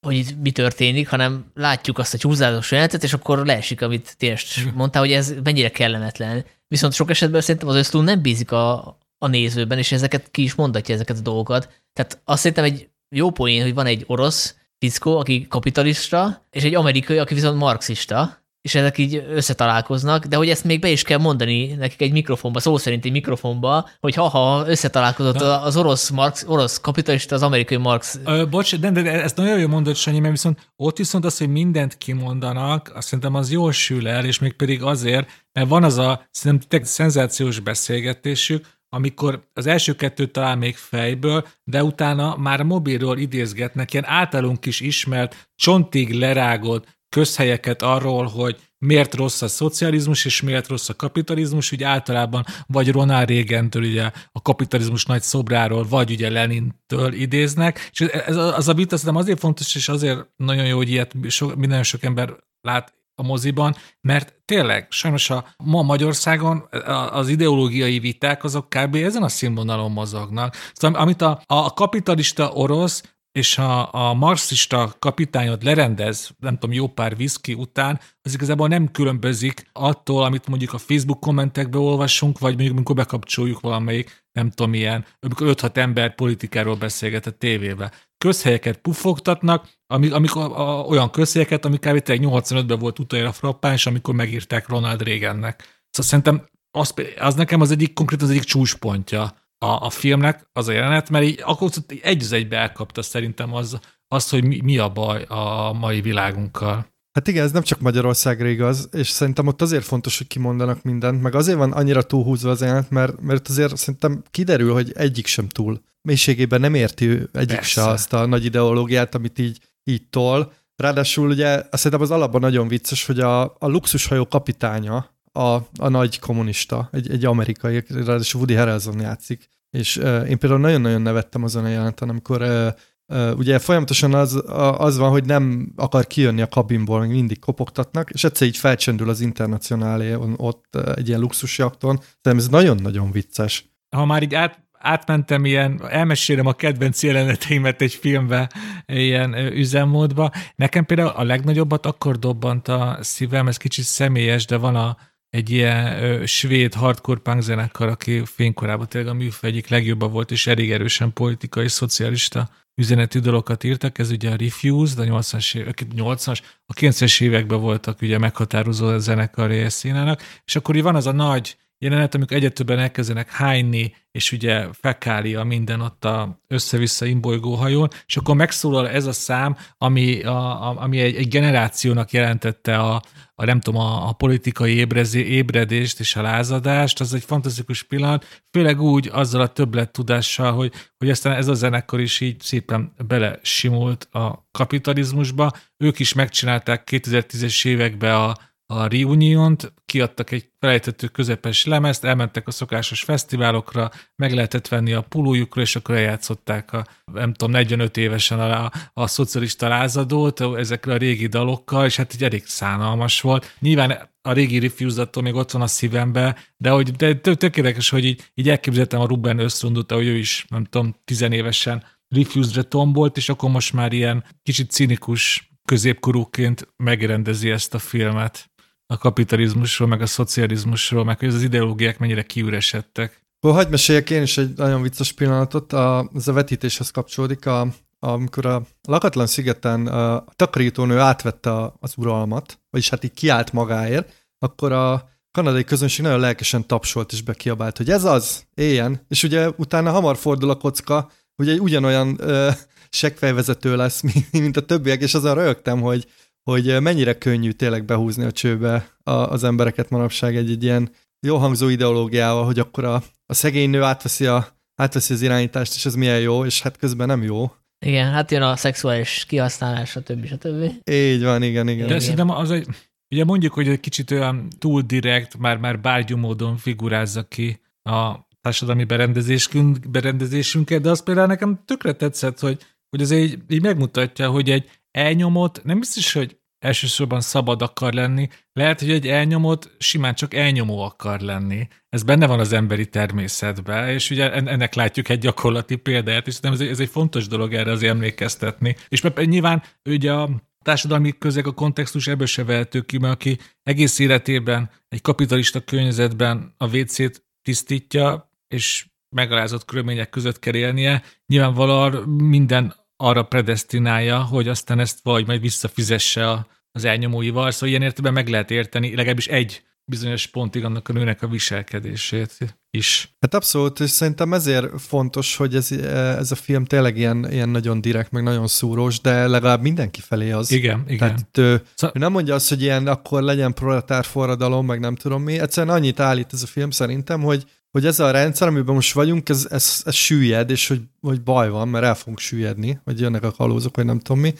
hogy itt mi történik, hanem látjuk azt a csúszázós jelenetet, és akkor leesik, amit tényleg mondtál, hogy ez mennyire kellemetlen. Viszont sok esetben szerintem az ösztún nem bízik a, a nézőben, és ezeket ki is mondatja ezeket a dolgokat. Tehát azt szerintem egy jó poén, hogy van egy orosz fickó, aki kapitalista, és egy amerikai, aki viszont marxista, és ezek így összetalálkoznak, de hogy ezt még be is kell mondani nekik egy mikrofonba, szó szerint egy mikrofonba, hogy ha-ha összetalálkozott Na. az orosz Marx, orosz kapitalista, az amerikai Marx.
Ö, bocs, de, de, de ezt nagyon jól mondott Sanyi, mert viszont ott viszont az, hogy mindent kimondanak, azt szerintem az jól sül el, és még pedig azért, mert van az a szerintem szenzációs beszélgetésük, amikor az első kettőt talán még fejből, de utána már mobilról idézgetnek ilyen általunk is ismert, csontig lerágott közhelyeket arról, hogy miért rossz a szocializmus, és miért rossz a kapitalizmus, ugye általában vagy Ronald Reagan-től ugye a kapitalizmus nagy szobráról, vagy ugye Lenintől idéznek, és ez, az a vita szerintem azért fontos, és azért nagyon jó, hogy ilyet so, minden sok ember lát a moziban, mert tényleg sajnos a ma Magyarországon az ideológiai viták azok kb. ezen a színvonalon mozognak. Szóval amit a, a kapitalista orosz és ha a marxista kapitányot lerendez, nem tudom, jó pár viszki után, az igazából nem különbözik attól, amit mondjuk a Facebook kommentekbe olvasunk, vagy mondjuk amikor bekapcsoljuk valamelyik, nem tudom milyen, amikor 5-6 ember politikáról beszélget a tévébe. Közhelyeket puffogtatnak, amik, amikor a, a, olyan közhelyeket, amik kb. 85-ben volt utoljára frappáns, amikor megírták Ronald Reagannek. Szóval szerintem az, az nekem az egyik konkrét az egyik csúcspontja a, a filmnek az a jelenet, mert így, akkor egy az egybe elkapta szerintem az, azt, hogy mi, mi a baj a mai világunkkal.
Hát igen, ez nem csak Magyarországra igaz, és szerintem ott azért fontos, hogy kimondanak mindent, meg azért van annyira túlhúzva az jelenet, mert, mert azért szerintem kiderül, hogy egyik sem túl. Mélységében nem érti egyik Persze. se azt a nagy ideológiát, amit így, így tol. Ráadásul ugye szerintem az alapban nagyon vicces, hogy a, a luxushajó kapitánya, a, a nagy kommunista, egy, egy amerikai, ráadásul Woody Harrelson játszik, és uh, én például nagyon-nagyon nevettem azon a jeleneten, amikor uh, uh, ugye folyamatosan az, az van, hogy nem akar kijönni a kabinból, mindig kopogtatnak, és egyszer így felcsendül az internacionálé ott egy ilyen luxusjakton, de ez nagyon-nagyon vicces.
Ha már így át, átmentem ilyen, elmesélem a kedvenc jeleneteimet egy filmbe, ilyen üzemmódba. Nekem például a legnagyobbat akkor dobbant a szívem, ez kicsit személyes, de van a egy ilyen ö, svéd hardcore punk zenekar, aki fénykorában tényleg a műfaj egyik legjobban volt, és elég erősen politikai, szocialista üzenetű dalokat írtak, ez ugye a Refused, a 80-as évek, 80-as, a 90-es években voltak ugye meghatározó a zenekar színának, és akkor így van az a nagy jelenet, amikor egyetőben elkezdenek hányni, és ugye fekália minden ott a össze-vissza imbolygó hajón, és akkor megszólal ez a szám, ami, a, a, ami egy, egy generációnak jelentette a, a nem tudom, a, a politikai ébrezi, ébredést és a lázadást, az egy fantasztikus pillanat, főleg úgy azzal a többlet tudással, hogy, hogy aztán ez a zenekar is így szépen bele simult a kapitalizmusba. Ők is megcsinálták 2010-es években a, a Reunion-t, kiadtak egy felejtető közepes lemezt, elmentek a szokásos fesztiválokra, meg lehetett venni a pulójukra, és akkor eljátszották a, nem tudom, 45 évesen a, a szocialista lázadót ezekre a régi dalokkal, és hát így elég szánalmas volt. Nyilván a régi refuse még ott van a szívembe, de hogy de tökéletes, hogy így, így elképzeltem a Ruben Ösztrundot, hogy ő is, nem tudom, tizenévesen Refused-re tombolt, és akkor most már ilyen kicsit cinikus középkorúként megrendezi ezt a filmet a kapitalizmusról, meg a szocializmusról, meg hogy az ideológiák mennyire kiüresedtek.
Hol hagyd meséljek én is egy nagyon vicces pillanatot, a, ez a vetítéshez kapcsolódik, a, amikor a lakatlan szigeten a takarítónő átvette az uralmat, vagyis hát így kiállt magáért, akkor a kanadai közönség nagyon lelkesen tapsolt és bekiabált, hogy ez az, éljen. És ugye utána hamar fordul a kocka, hogy egy ugyanolyan ö, seggfejvezető lesz, mint a többiek, és azon rögtem, hogy hogy mennyire könnyű tényleg behúzni a csőbe az embereket manapság egy, egy ilyen jó hangzó ideológiával, hogy akkor a, a szegény nő átveszi, a, átveszi az irányítást, és ez milyen jó, és hát közben nem jó.
Igen, hát jön a szexuális kihasználás, stb. stb.
Így van, igen, igen.
De igen. szerintem az egy, ugye mondjuk, hogy egy kicsit olyan túl direkt, már, már bárgyú módon figurázza ki a társadalmi berendezésünk, berendezésünket, de az például nekem tökre tetszett, hogy, hogy az így, így megmutatja, hogy egy elnyomott, nem biztos, hogy elsősorban szabad akar lenni, lehet, hogy egy elnyomott simán csak elnyomó akar lenni. Ez benne van az emberi természetben, és ugye ennek látjuk egy gyakorlati példáját, és ez egy, ez egy fontos dolog erre az emlékeztetni. És nyilván ugye a társadalmi közeg a kontextus ebből se vehető ki, mert aki egész életében egy kapitalista környezetben a WC-t tisztítja, és megalázott körülmények között kell élnie, nyilvánvalóan minden arra predestinálja, hogy aztán ezt vagy majd visszafizesse a, az elnyomóival, szóval ilyen értelemben meg lehet érteni legalábbis egy bizonyos pontig annak a nőnek a viselkedését is.
Hát abszolút, és szerintem ezért fontos, hogy ez, ez a film tényleg ilyen, ilyen nagyon direkt, meg nagyon szúrós, de legalább mindenki felé az.
Igen, igen.
Tehát ő, szóval... ő nem mondja azt, hogy ilyen akkor legyen proletár forradalom, meg nem tudom mi. Egyszerűen annyit állít ez a film szerintem, hogy hogy ez a rendszer, amiben most vagyunk, ez, ez, ez süllyed, és hogy, hogy baj van, mert el fogunk süllyedni, vagy jönnek a kalózok, vagy nem tudom mi,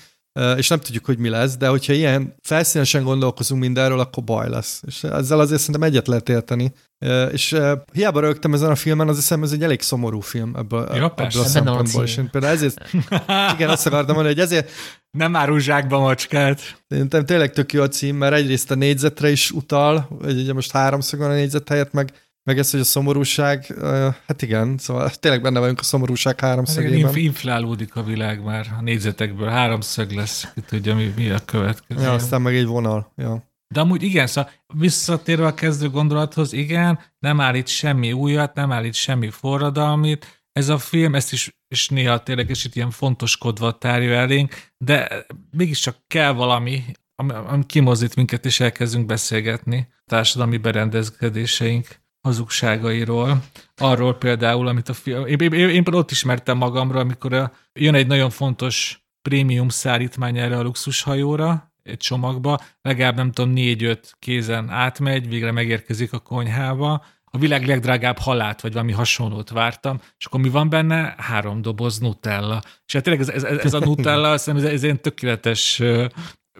és nem tudjuk, hogy mi lesz, de hogyha ilyen felszínesen gondolkozunk mindenről, akkor baj lesz. És ezzel azért szerintem egyet lehet érteni. És hiába rögtem ezen a filmen, az hiszem ez egy elég szomorú film ebből, ja, ebből a szempontból. És én például ezért, igen, azt akartam mondani, hogy ezért
nem árul zsákba macskát.
Szerintem tényleg tök jó a cím, mert egyrészt a négyzetre is utal, hogy ugye most háromszög van a négyzet helyett, meg meg ez, hogy a szomorúság, hát igen, szóval tényleg benne vagyunk a szomorúság háromszögében. Hát
inflálódik a világ már, a négyzetekből háromszög lesz, ki tudja, mi, mi a következő.
Ja, aztán meg egy vonal, ja.
De amúgy igen, szóval visszatérve a kezdő gondolathoz, igen, nem állít semmi újat, nem állít semmi forradalmit, ez a film, ezt is, és néha tényleg is itt ilyen fontoskodva tárja elénk, de mégiscsak kell valami, ami, ami kimozdít minket, és elkezdünk beszélgetni társadalmi berendezkedéseink hazugságairól. Arról például, amit a film... Én, én, én, én ott ismertem magamra, amikor a, jön egy nagyon fontos prémium szállítmány erre a luxushajóra, egy csomagba, legalább nem tudom, négy-öt kézen átmegy, végre megérkezik a konyhába, a világ legdrágább halát, vagy valami hasonlót vártam, és akkor mi van benne? Három doboz Nutella. És hát tényleg ez, ez, ez a Nutella, azt hiszem, ez, ez egy tökéletes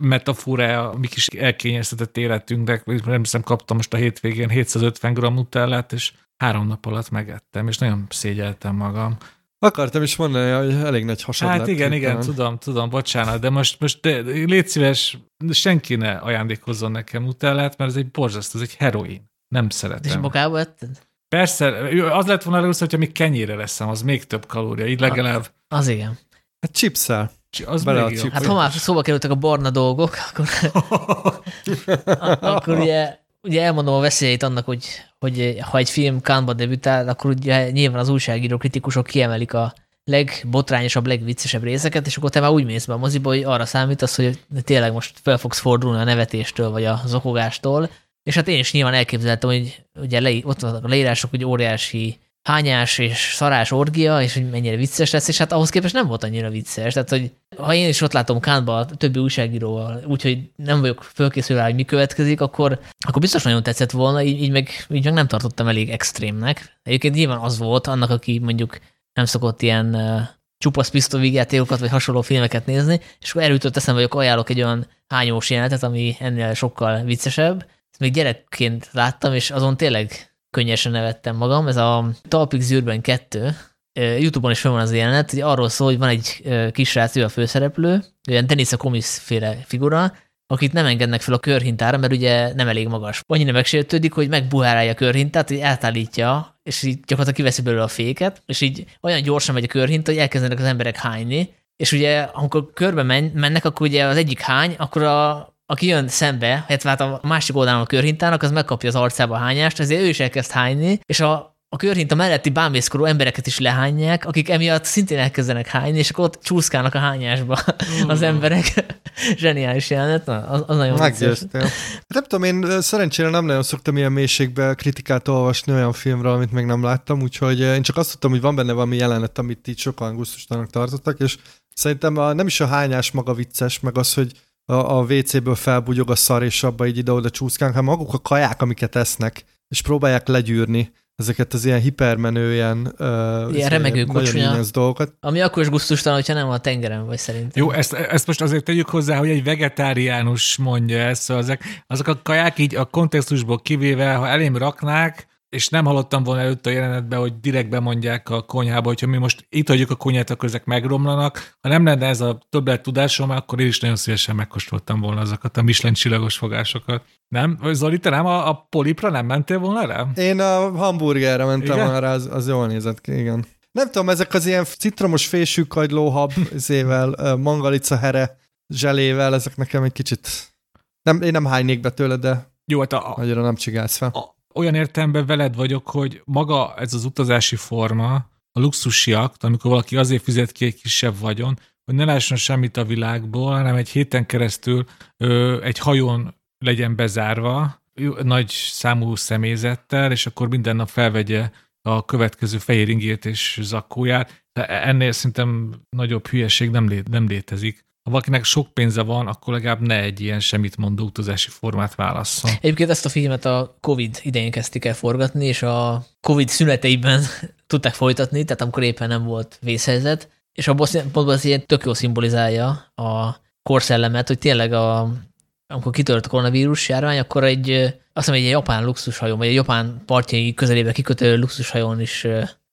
metaforája a mi kis elkényeztetett életünknek, nem hiszem kaptam most a hétvégén 750 g nutellát, és három nap alatt megettem, és nagyon szégyeltem magam.
Akartam is mondani, hogy elég nagy hasad
Hát igen, igen, talán. tudom, tudom, bocsánat, de most, most de, légy szíves, senki ne ajándékozzon nekem nutellát, mert ez egy borzasztó, ez egy heroin. Nem szeretem.
És magába etted?
Persze, az lett volna először, hogyha még kenyére leszem, az még több kalória, így legalább.
Az igen.
Hát chipszel.
Az Bele a
Hát ha már szóba kerültek a barna dolgok, akkor, akkor ugye, ugye elmondom a veszélyeit annak, hogy, hogy ha egy film Cannes-ba debütál, akkor ugye nyilván az újságíró kritikusok kiemelik a legbotrányosabb, legviccesebb részeket, és akkor te már úgy mész be a moziba, hogy arra számítasz, hogy tényleg most fel fogsz fordulni a nevetéstől, vagy a zokogástól, és hát én is nyilván elképzeltem, hogy ugye le, ott vannak a leírások, hogy óriási hányás és szarás orgia, és hogy mennyire vicces lesz, és hát ahhoz képest nem volt annyira vicces. Tehát, hogy ha én is ott látom Kánba a többi újságíróval, úgyhogy nem vagyok fölkészülve hogy mi következik, akkor, akkor biztos nagyon tetszett volna, így, így, meg, így meg nem tartottam elég extrémnek. Egyébként nyilván az volt annak, aki mondjuk nem szokott ilyen uh, csupasz pisztovígjátékokat vagy hasonló filmeket nézni, és akkor erőtött eszembe, hogy ajánlok egy olyan hányós jelenetet, ami ennél sokkal viccesebb. Ezt még gyerekként láttam, és azon tényleg könnyesen nevettem magam. Ez a Talpig zűrben kettő, Youtube-on is fel van az jelenet, hogy arról szól, hogy van egy kisrác, ő a főszereplő, olyan Denisa Comis féle figura, akit nem engednek fel a körhintára, mert ugye nem elég magas. Annyira megsértődik, hogy megbuhárálja a körhintát, hogy átállítja, és így gyakorlatilag kiveszi belőle a féket, és így olyan gyorsan megy a körhinta, hogy elkezdenek az emberek hányni, és ugye amikor körbe mennek, akkor ugye az egyik hány, akkor a aki jön szembe, illetve hát a másik oldalon a körhintának, az megkapja az arcába a hányást, ezért ő is elkezd hányni, és a, a körhinta melletti bámészkorú embereket is lehányják, akik emiatt szintén elkezdenek hányni, és akkor ott csúszkálnak a hányásba uh. az emberek. Zseniális jelenet, az, az nagyon
Meggyőztél. Nem tudom, én szerencsére nem nagyon szoktam ilyen mélységbe kritikát olvasni olyan filmről, amit még nem láttam, úgyhogy én csak azt tudtam, hogy van benne valami jelenet, amit így sokan gusztustanak tartottak, és szerintem a, nem is a hányás maga vicces, meg az, hogy a, a WC-ből felbugyog a szar, és abba így ide-oda csúszkánk, hanem maguk a kaják, amiket esznek, és próbálják legyűrni ezeket az ilyen hipermenő, ilyen, uh,
ilyen izé, remegő kocsnya,
dolgokat.
Ami akkor is gusztustalan, hogyha nem a tengeren vagy szerintem.
Jó, ezt, ezt most azért tegyük hozzá, hogy egy vegetáriánus mondja ezt, szóval azok, azok a kaják így a kontextusból kivéve, ha elém raknák, és nem hallottam volna előtte a jelenetben, hogy direkt bemondják a konyhába, hogyha mi most itt hagyjuk a konyhát, akkor ezek megromlanak. Ha nem lenne ez a többlet tudásom, akkor én is nagyon szívesen megkóstoltam volna azokat a Michelin csillagos fogásokat. Nem? Zoli, te nem a, a polipra nem mentél volna rá?
Én a hamburgerre mentem igen? volna rá, az, az jól nézett ki, igen. Nem tudom, ezek az ilyen citromos fésű kagylóhab zével, mangalica here zselével, ezek nekem egy kicsit... Nem, én nem hánynék be tőle, de
jó, hát a,
annyira nem csigálsz fel. A,
olyan értelemben veled vagyok, hogy maga ez az utazási forma, a luxusiak, amikor valaki azért fizet ki egy kisebb vagyon, hogy ne lásson semmit a világból, hanem egy héten keresztül ö, egy hajón legyen bezárva, nagy számú személyzettel, és akkor minden nap felvegye a következő fehér ingét és zakóját. De ennél szerintem nagyobb hülyeség nem, lé, nem létezik ha valakinek sok pénze van, akkor legalább ne egy ilyen semmit mondó utazási formát válasszon.
Egyébként ezt a filmet a Covid idején kezdték el forgatni, és a Covid szüneteiben tudták folytatni, tehát amikor éppen nem volt vészhelyzet, és abból pontban az ilyen tök jól szimbolizálja a korszellemet, hogy tényleg a, amikor kitört a koronavírus járvány, akkor egy, azt hiszem egy japán luxushajón, vagy egy japán partjai közelébe kikötő luxushajón is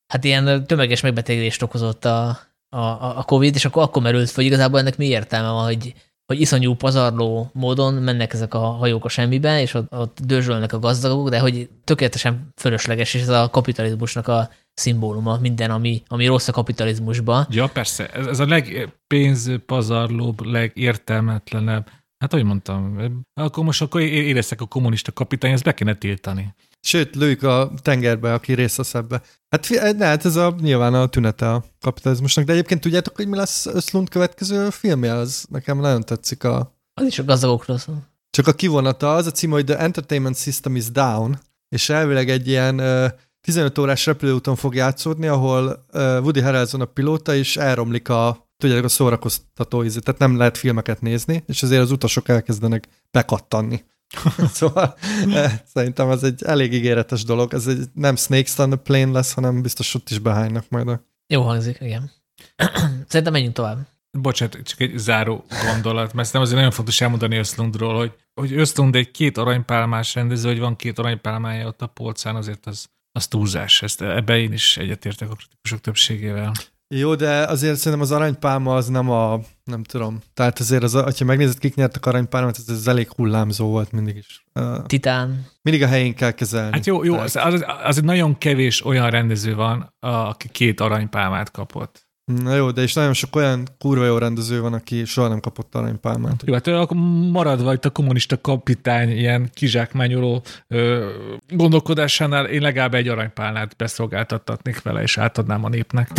hát ilyen tömeges megbetegedést okozott a, a, a Covid, és akkor akkor merült fel, hogy igazából ennek mi értelme van, hogy hogy iszonyú pazarló módon mennek ezek a hajók a semmibe, és ott, ott dőzsölnek a gazdagok, de hogy tökéletesen fölösleges, és ez a kapitalizmusnak a szimbóluma, minden, ami, ami rossz a kapitalizmusban.
Ja, persze, ez, ez a legpénzpazarlóbb, legértelmetlenebb, hát ahogy mondtam, akkor most akkor éreztek a kommunista kapitány, ezt be kéne tiltani.
Sőt, lőjük a tengerbe, aki részt vesz ebbe. Hát, ne, hát ez a, nyilván a tünete a kapitalizmusnak, de egyébként tudjátok, hogy mi lesz Öszlund következő filmje? Az nekem nagyon tetszik a...
Az is a gazdagokról szól.
Csak a kivonata, az a cím, hogy The Entertainment System is Down, és elvileg egy ilyen uh, 15 órás repülőúton fog játszódni, ahol Woody Harrelson a pilóta, és elromlik a tudjátok, a szórakoztató ízé, tehát nem lehet filmeket nézni, és azért az utasok elkezdenek bekattanni. szóval eh, szerintem ez egy elég ígéretes dolog. Ez egy nem Snakes on the Plane lesz, hanem biztos ott is behánynak majd a...
Jó hangzik, igen. szerintem menjünk tovább.
Bocsát, csak egy záró gondolat, mert nem azért nagyon fontos elmondani Öszlundról, hogy, hogy Öszlund egy két aranypálmás rendező, hogy van két aranypálmája ott a polcán, azért az, az túlzás. Ezt, ebbe én is egyetértek a kritikusok többségével.
Jó, de azért szerintem az aranypálma az nem a, nem tudom. Tehát azért, az, ha megnézed, kik nyertek aranypálmát, ez, ez elég hullámzó volt mindig is.
Titán.
Mindig a helyén kell kezelni.
Hát jó, jó az, az, az, nagyon kevés olyan rendező van, aki két aranypálmát kapott.
Na jó, de is nagyon sok olyan kurva jó rendező van, aki soha nem kapott aranypálmát.
Jó, hát akkor maradva itt a kommunista kapitány ilyen kizsákmányoló ö, gondolkodásánál én legalább egy aranypálnát beszolgáltatnék vele, és átadnám a népnek.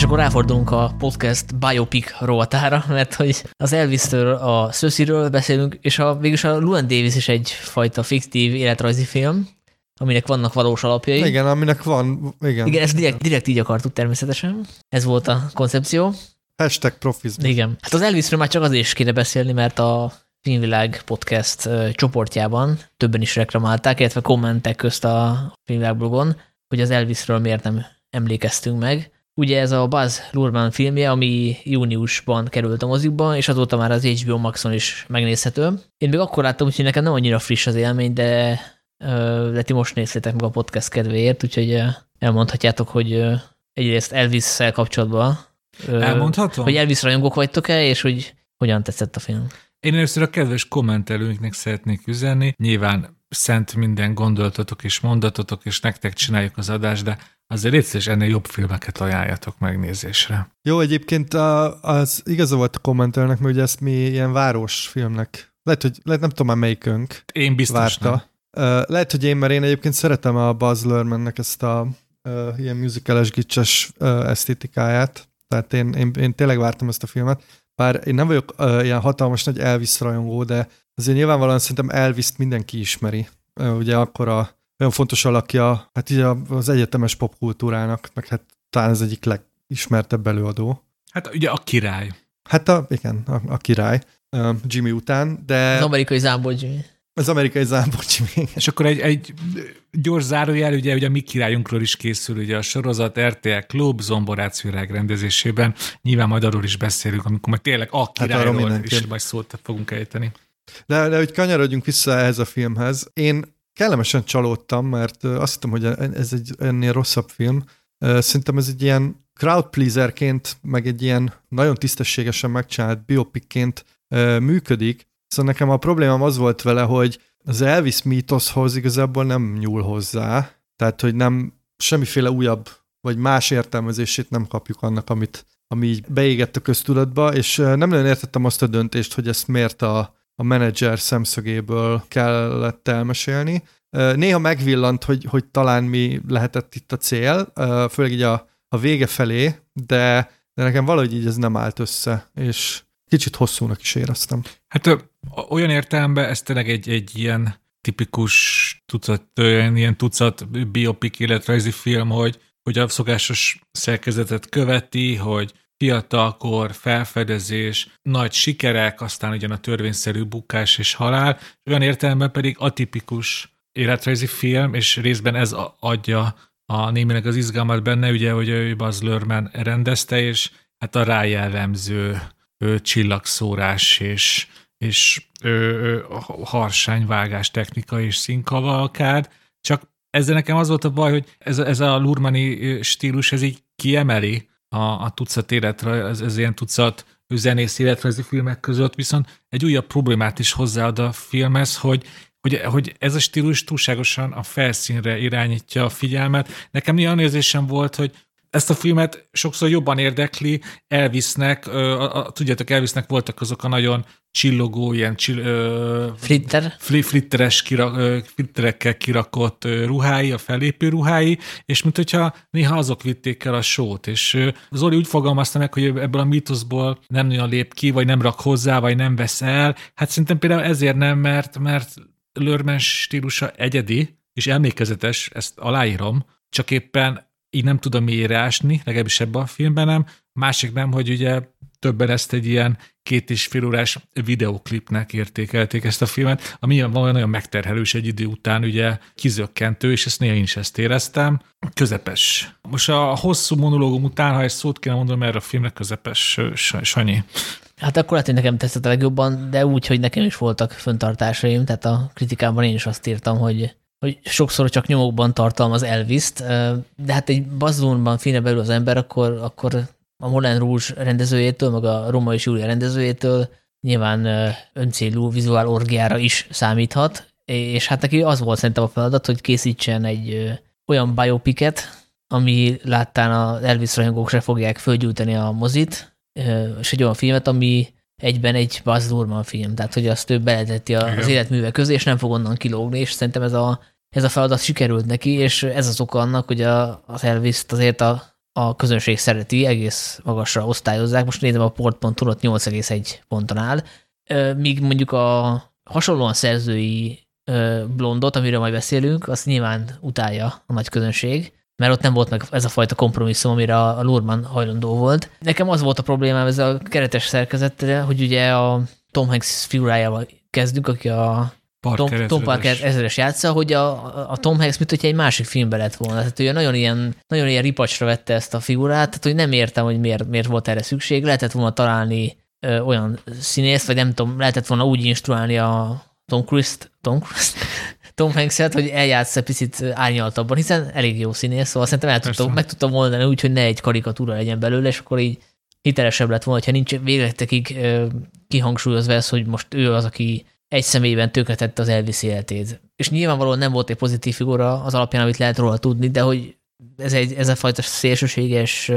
És akkor ráfordulunk a podcast biopic rovatára, mert hogy az Elvis-től, a Szösziről beszélünk, és a, végülis a Llewyn Davis is egyfajta fiktív életrajzi film, aminek vannak valós alapjai.
Igen, aminek van, igen.
Igen, ezt direkt, direkt így akartuk természetesen. Ez volt a koncepció.
Hashtag profizmus.
Igen. Hát az Elvisről már csak azért is kéne beszélni, mert a Filmvilág podcast csoportjában többen is reklamálták, illetve kommentek közt a Filmvilág blogon, hogy az Elvisről miért nem emlékeztünk meg. Ugye ez a Buzz Lurman filmje, ami júniusban került a mozikba, és azóta már az HBO Maxon is megnézhető. Én még akkor láttam, úgyhogy nekem nem annyira friss az élmény, de, de ti most néztétek meg a podcast kedvéért, úgyhogy elmondhatjátok, hogy egyrészt Elvis-szel kapcsolatban
Elmondhatom?
Hogy Elvis rajongók vagytok-e, és hogy hogyan tetszett a film?
Én először a kedves kommentelőnknek szeretnék üzenni. Nyilván szent minden gondolatotok és mondatotok, és nektek csináljuk az adást, de azért és ennél jobb filmeket ajánljatok megnézésre.
Jó, egyébként az igaza volt a kommentelőnek, mert ugye ezt mi ilyen város filmnek, lehet, hogy lehet, nem tudom már melyikünk
Én biztos várta.
Nem. Lehet, hogy én, mert én egyébként szeretem a Buzz Lermannek ezt a uh, ilyen musical-es gicses uh, esztétikáját, tehát én, én, én tényleg vártam ezt a filmet, bár én nem vagyok uh, ilyen hatalmas nagy Elvis rajongó, de azért nyilvánvalóan szerintem Elvis-t mindenki ismeri. Uh, ugye akkor a olyan fontos alakja, hát így az egyetemes popkultúrának, meg hát talán az egyik legismertebb előadó.
Hát ugye a király.
Hát a, igen, a, a király, Jimmy után, de...
Az amerikai zámbor Jimmy.
Az amerikai zámbor Jimmy.
És akkor egy, egy gyors zárójel, ugye, ugye a mi királyunkról is készül, ugye a sorozat RTL Klub Zomborác rendezésében. Nyilván majd arról is beszélünk, amikor majd tényleg a hát királyról hát is majd szót fogunk ejteni.
De, de hogy kanyarodjunk vissza ehhez a filmhez, én kellemesen csalódtam, mert azt hittem, hogy ez egy ennél rosszabb film. Szerintem ez egy ilyen crowd pleaserként, meg egy ilyen nagyon tisztességesen megcsinált biopikként működik. Szóval nekem a problémám az volt vele, hogy az Elvis mítoszhoz igazából nem nyúl hozzá, tehát hogy nem semmiféle újabb vagy más értelmezését nem kapjuk annak, amit, ami így beégett a köztudatba, és nem nagyon értettem azt a döntést, hogy ezt miért a, a menedzser szemszögéből kellett elmesélni. Néha megvillant, hogy, hogy talán mi lehetett itt a cél, főleg így a, a vége felé, de, de nekem valahogy így ez nem állt össze, és kicsit hosszúnak is éreztem.
Hát olyan értelemben ez tényleg egy, egy ilyen tipikus tucat, olyan ilyen tucat biopik életrajzi film, hogy, hogy a szokásos szerkezetet követi, hogy fiatalkor, felfedezés, nagy sikerek, aztán ugyan a törvényszerű bukás és halál, olyan értelemben pedig atipikus életrajzi film, és részben ez adja a némileg az izgalmat benne, ugye, hogy ő Baz Luhrmann rendezte, és hát a rájellemző ő, csillagszórás és, és ő, harsányvágás technika és színkavalkád, csak ezzel nekem az volt a baj, hogy ez, ez a Lurmani stílus, ez így kiemeli a, a tucat életre, ez, ez ilyen tucat zenész életrajzi filmek között, viszont egy újabb problémát is hozzáad a filmhez, hogy hogy, hogy ez a stílus túlságosan a felszínre irányítja a figyelmet. Nekem olyan érzésem volt, hogy ezt a filmet sokszor jobban érdekli, Elvisnek, a, a, tudjátok, Elvisnek voltak azok a nagyon csillogó, ilyen csill, ö,
Flitter.
Fli, flitteres kira, ö, flitterekkel kirakott ö, ruhái, a fellépő ruhái, és mint hogyha néha azok vitték el a sót, és ö, Zoli úgy fogalmazta meg, hogy ebből a mítoszból nem nagyon lép ki, vagy nem rak hozzá, vagy nem vesz el. Hát szerintem például ezért nem, mert, mert Lörmens stílusa egyedi, és emlékezetes, ezt aláírom, csak éppen így nem tudom miért ásni, legalábbis ebben a filmben nem. Másik nem, hogy ugye többen ezt egy ilyen két és fél órás videoklipnek értékelték ezt a filmet, ami valami nagyon megterhelős egy idő után, ugye kizökkentő, és ezt néha én is ezt éreztem. Közepes. Most a hosszú monológum után, ha egy szót kéne mondanom erre a filmre, közepes, Sanyi.
Hát akkor lehet, hogy nekem tetszett a legjobban, de úgy, hogy nekem is voltak föntartásaim, tehát a kritikában én is azt írtam, hogy hogy sokszor csak nyomokban tartalmaz elvis de hát egy bazzonban filmbe belül az ember, akkor, akkor a Moulin Rouge rendezőjétől, meg a Roma és Júlia rendezőjétől nyilván öncélú vizuál orgiára is számíthat, és hát neki az volt szerintem a feladat, hogy készítsen egy olyan biopicet, ami láttán az Elvis rajongók se fogják fölgyújtani a mozit, és egy olyan filmet, ami egyben egy Baz Luhrmann film, tehát hogy azt ő beleteti az életműve közé, és nem fog onnan kilógni, és szerintem ez a, ez a feladat sikerült neki, és ez az oka annak, hogy a, az elvis azért a, a közönség szereti, egész magasra osztályozzák. Most nézem a port.hu, ott 8,1 ponton áll, míg mondjuk a hasonlóan szerzői blondot, amiről majd beszélünk, azt nyilván utálja a nagy közönség, mert ott nem volt meg ez a fajta kompromisszum, amire a Lurman hajlandó volt. Nekem az volt a problémám ez a keretes szerkezettel, hogy ugye a Tom Hanks figurájával kezdünk, aki a Parker Tom, Tom Parker ezeres játsza, hogy a, a Tom Hanks, mint hogyha egy másik filmbe lett volna. Tehát ő nagyon ilyen, nagyon ilyen ripacsra vette ezt a figurát, tehát hogy nem értem, hogy miért, miért volt erre szükség. Lehetett volna találni ö, olyan színészt, vagy nem tudom, lehetett volna úgy instruálni a Tom Cruise-t, Tom Cruise Tom Hanks-et, hogy egy picit árnyaltabban, hiszen elég jó színész, szóval szerintem el tudtam, meg tudtam mondani úgy, hogy ne egy karikatúra legyen belőle, és akkor így hitelesebb lett volna, ha nincs végletekig kihangsúlyozva ez, hogy most ő az, aki egy személyben tönkretette az Elvis életét. És nyilvánvalóan nem volt egy pozitív figura az alapján, amit lehet róla tudni, de hogy ez, egy, ez a fajta szélsőséges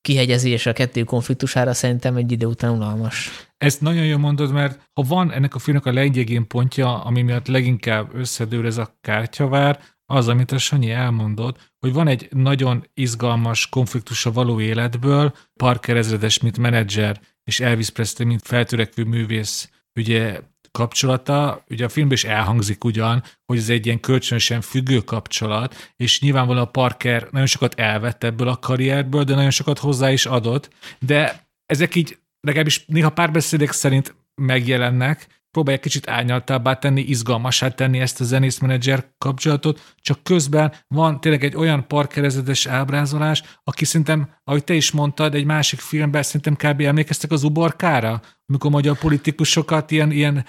kihegyezés a kettő konfliktusára szerintem egy idő után unalmas.
Ezt nagyon jól mondod, mert ha van ennek a filmnek a leggyengén pontja, ami miatt leginkább összedől ez a kártyavár, az, amit a Sanyi elmondott, hogy van egy nagyon izgalmas konfliktus a való életből, Parker ezredes, mint menedzser, és Elvis Presley, mint feltörekvő művész, ugye kapcsolata, ugye a filmben is elhangzik ugyan, hogy ez egy ilyen kölcsönösen függő kapcsolat, és nyilvánvalóan a Parker nagyon sokat elvett ebből a karrierből, de nagyon sokat hozzá is adott, de ezek így legalábbis néha párbeszédek szerint megjelennek, próbálják kicsit árnyaltabbá tenni, izgalmasá tenni ezt a zenészmenedzser kapcsolatot, csak közben van tényleg egy olyan parkerezedes ábrázolás, aki szerintem, ahogy te is mondtad, egy másik filmben szerintem kb. emlékeztek az uborkára, amikor magyar politikusokat ilyen, ilyen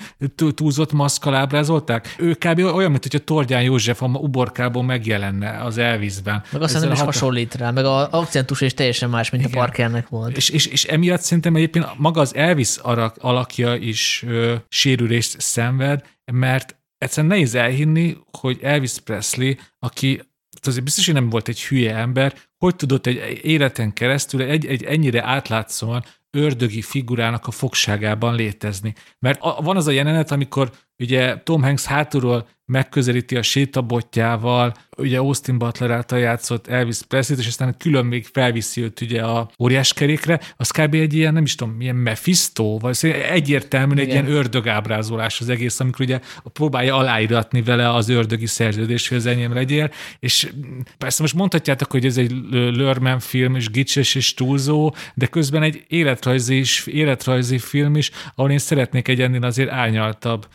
túlzott maszkal ábrázolták. Ő kb. olyan, mint hogy a Tordján József a uborkából megjelenne az Elvisben.
Meg aztán nem is hat... hasonlít rá, meg az akcentus is teljesen más, mint Igen. a Parkernek volt.
És, és, és emiatt szerintem egyébként maga az Elvis alakja is ö, sérülést szenved, mert egyszerűen nehéz elhinni, hogy Elvis Presley, aki azért biztos, hogy nem volt egy hülye ember, hogy tudott egy életen keresztül egy, egy ennyire átlátszóan ördögi figurának a fogságában létezni. Mert van az a jelenet, amikor ugye Tom Hanks hátulról megközelíti a sétabotjával, ugye Austin Butler által játszott Elvis Presley-t, és aztán külön még felviszi őt ugye a óriás kerékre, az kb. egy ilyen, nem is tudom, milyen Mephisto, vagy szóval egyértelműen egy ilyen ördög ábrázolás az egész, amikor ugye próbálja aláíratni vele az ördögi szerződés, hogy az enyém legyél, és persze most mondhatjátok, hogy ez egy Lörmen film, és gicses és túlzó, de közben egy életrajzi, is, életrajzi film is, ahol én szeretnék egy ennél azért árnyaltabb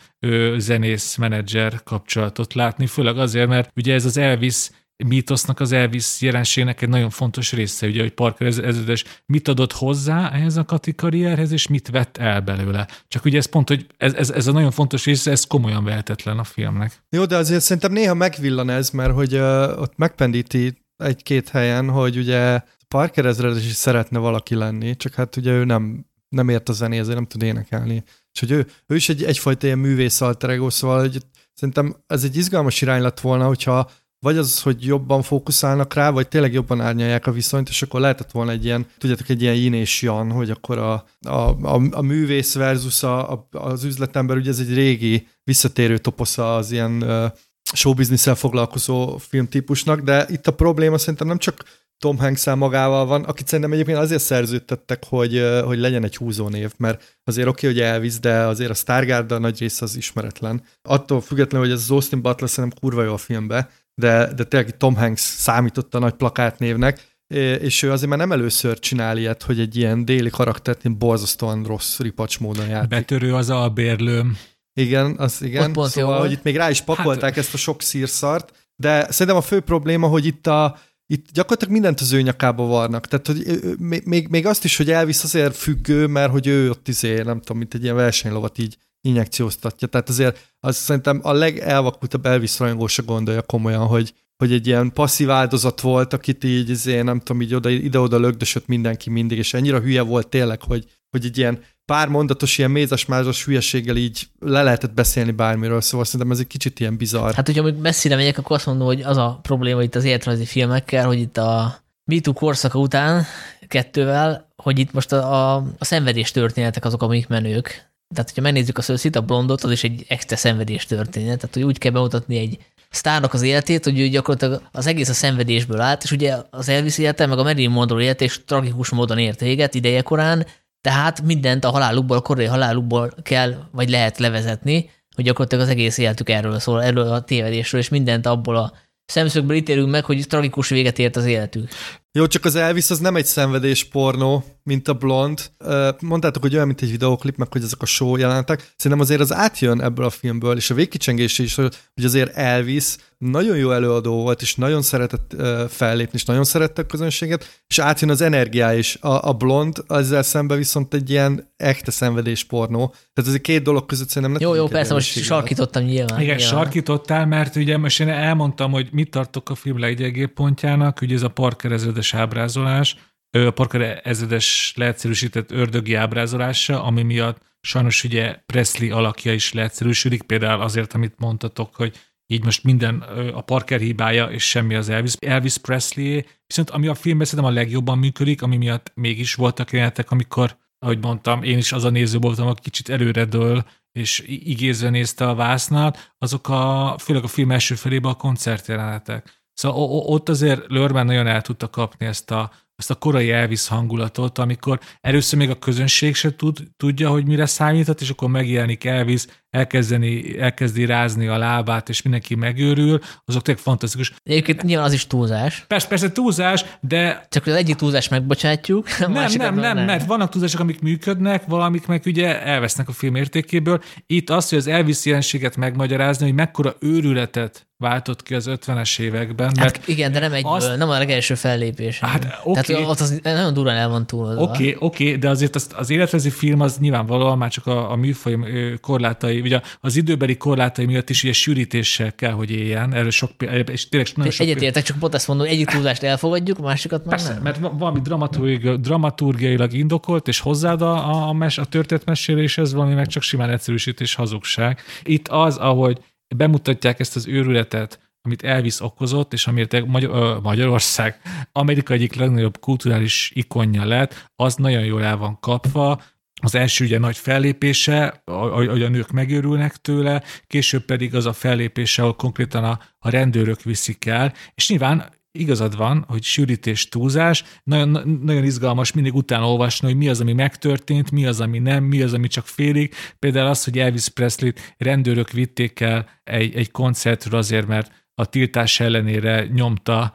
zenész-menedzser kapcsolatot látni, főleg azért, mert ugye ez az Elvis mítosznak, az Elvis jelenségnek egy nagyon fontos része, ugye, hogy Parker ezredes mit adott hozzá ehhez a Kati karrierhez, és mit vett el belőle. Csak ugye ez pont, hogy ez, ez, ez a nagyon fontos része, ez komolyan vehetetlen a filmnek.
Jó, de azért szerintem néha megvillan ez, mert hogy uh, ott megpendíti egy-két helyen, hogy ugye Parker ezredes is szeretne valaki lenni, csak hát ugye ő nem, nem ért a zenéhez, nem tud énekelni. És hogy ő, ő is egy, egyfajta ilyen művész alter ego, szóval hogy szerintem ez egy izgalmas irány lett volna, hogyha vagy az, hogy jobban fókuszálnak rá, vagy tényleg jobban árnyalják a viszonyt, és akkor lehetett volna egy ilyen, tudjátok, egy ilyen yin és jan, hogy akkor a, a, a, a művész versus a, a, az üzletember, ugye ez egy régi visszatérő toposza az ilyen uh, showbizniszel foglalkozó filmtípusnak, de itt a probléma szerintem nem csak Tom hanks magával van, akit szerintem egyébként azért szerződtettek, hogy, hogy legyen egy húzónév, mert azért oké, okay, hogy Elvis, de azért a Stargard a nagy része az ismeretlen. Attól függetlenül, hogy ez az Austin Butler szerintem kurva jó a filmbe, de, de tényleg Tom Hanks számított a nagy plakátnévnek, és ő azért már nem először csinál ilyet, hogy egy ilyen déli karaktert én borzasztóan rossz ripacs módon játszik.
Betörő az albérlőm.
Igen, az igen. Ott szóval, hogy itt még rá is pakolták hát... ezt a sok szírszart, de szerintem a fő probléma, hogy itt a, itt gyakorlatilag mindent az ő nyakába varnak. Tehát, hogy még, még azt is, hogy elvisz azért függő, mert hogy ő ott izé, nem tudom, mint egy ilyen versenylovat így injekcióztatja. Tehát azért az szerintem a legelvakultabb Elvis rajongó se gondolja komolyan, hogy, hogy egy ilyen passzív áldozat volt, akit így, izé, nem tudom, így oda, ide-oda lögdösött mindenki mindig, és ennyire hülye volt tényleg, hogy, hogy egy ilyen pár mondatos ilyen mézes hülyeséggel így le lehetett beszélni bármiről, szóval szerintem ez egy kicsit ilyen bizarr.
Hát, hogyha még messzire megyek, akkor azt mondom, hogy az a probléma itt az életrajzi filmekkel, hogy itt a MeToo korszaka után kettővel, hogy itt most a, a, a szenvedés történetek azok, amik menők. Tehát, hogyha megnézzük a Szőszit, a blondot, az is egy extra szenvedés történet. Tehát, hogy úgy kell bemutatni egy sztárnak az életét, hogy ő gyakorlatilag az egész a szenvedésből állt, és ugye az Elvis élete, meg a Marilyn Monroe élete és tragikus módon ért véget ideje korán, tehát mindent a halálukból, a korai halálukból kell, vagy lehet levezetni, hogy gyakorlatilag az egész életük erről szól, erről a tévedésről, és mindent abból a szemszögből ítélünk meg, hogy tragikus véget ért az életük.
Jó, csak az Elvis az nem egy szenvedés pornó, mint a blond. Mondtátok, hogy olyan, mint egy videoklip, meg hogy ezek a show jelentek. Szerintem azért az átjön ebből a filmből, és a végkicsengés is, hogy azért Elvis nagyon jó előadó volt, és nagyon szeretett fellépni, és nagyon szerette a közönséget, és átjön az energiá is. A, a blond ezzel szemben viszont egy ilyen echte szenvedés pornó. Tehát ez a két dolog között szerintem
nem Jó, jó, persze, most sarkítottam nyilván.
Igen, nyilván. sarkítottál, mert ugye most én elmondtam, hogy mit tartok a film leggyengébb pontjának, ugye ez a Parker ezredes ábrázolás, a Parker ezredes leegyszerűsített ördögi ábrázolása, ami miatt sajnos ugye Presley alakja is leegyszerűsödik, például azért, amit mondtatok, hogy így most minden a Parker hibája, és semmi az Elvis, Elvis Presley, viszont ami a filmben szerintem a legjobban működik, ami miatt mégis voltak jelenetek, amikor, ahogy mondtam, én is az a néző voltam, aki kicsit előre dől, és igézve nézte a vásznat, azok a, főleg a film első felében a koncertjelenetek. Szóval ott azért Lörben nagyon el tudta kapni ezt a, ezt a korai Elvis hangulatot, amikor először még a közönség se tud, tudja, hogy mire számíthat, és akkor megjelenik Elvis, elkezdeni, elkezdi rázni a lábát, és mindenki megőrül, azok tényleg fantasztikus.
Egyébként nyilván az is túlzás.
Persze, persze túlzás, de...
Csak az egyik túlzás megbocsátjuk.
Nem, nem, nem, nem, mert vannak túlzások, amik működnek, valamik meg ugye elvesznek a film értékéből. Itt az, hogy az Elvis jelenséget megmagyarázni, hogy mekkora őrületet váltott ki az 50-es években.
Hát mert igen, de nem egy, azt, nem a legelső fellépés.
Hát oké.
Okay. Tehát ott az nagyon durán el van túl.
Oké, okay, oké, okay, de azért az, az életrezi film az nyilvánvalóan már csak a, a műfaj korlátai, ugye az időbeli korlátai miatt is ugye sűrítéssel kell, hogy éljen. Erről sok, és tényleg nagyon sok
Egyetértek, csak pont azt mondom, hogy egyik túlzást elfogadjuk, a másikat már
Persze, nem. mert valami dramaturgi, dramaturgiailag indokolt, és hozzád a, a, mes, a történetmeséléshez valami meg csak simán egyszerűsítés hazugság. Itt az, ahogy bemutatják ezt az őrületet, amit Elvis okozott, és amiért Magyar, Magyarország Amerika egyik legnagyobb kulturális ikonja lett, az nagyon jól el van kapva, az első ugye nagy fellépése, hogy a nők megőrülnek tőle, később pedig az a fellépése, ahol konkrétan a, a rendőrök viszik el, és nyilván igazad van, hogy sűrítés, túlzás, nagyon, nagyon izgalmas mindig utána olvasni, hogy mi az, ami megtörtént, mi az, ami nem, mi az, ami csak félig. Például az, hogy Elvis Presley-t rendőrök vitték el egy, egy koncertről azért, mert a tiltás ellenére nyomta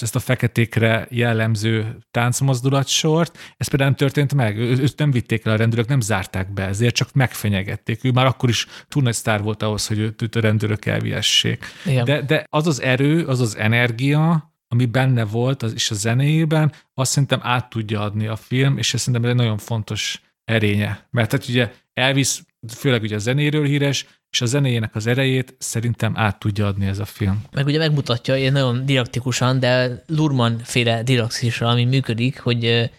ezt a feketékre jellemző táncmozdulatsort. Ez például nem történt meg. Őt nem vitték el a rendőrök, nem zárták be, ezért csak megfenyegették. Ő már akkor is túl nagy sztár volt ahhoz, hogy őt a rendőrök elviessék. De, de az az erő, az az energia, ami benne volt, az is a zenéjében, azt szerintem át tudja adni a film, és ez szerintem egy nagyon fontos erénye. Mert hát ugye Elvis főleg ugye a zenéről híres, és a zenéjének az erejét szerintem át tudja adni ez a film.
Meg ugye megmutatja, ilyen nagyon didaktikusan, de Lurman féle didaktikusan, ami működik, hogy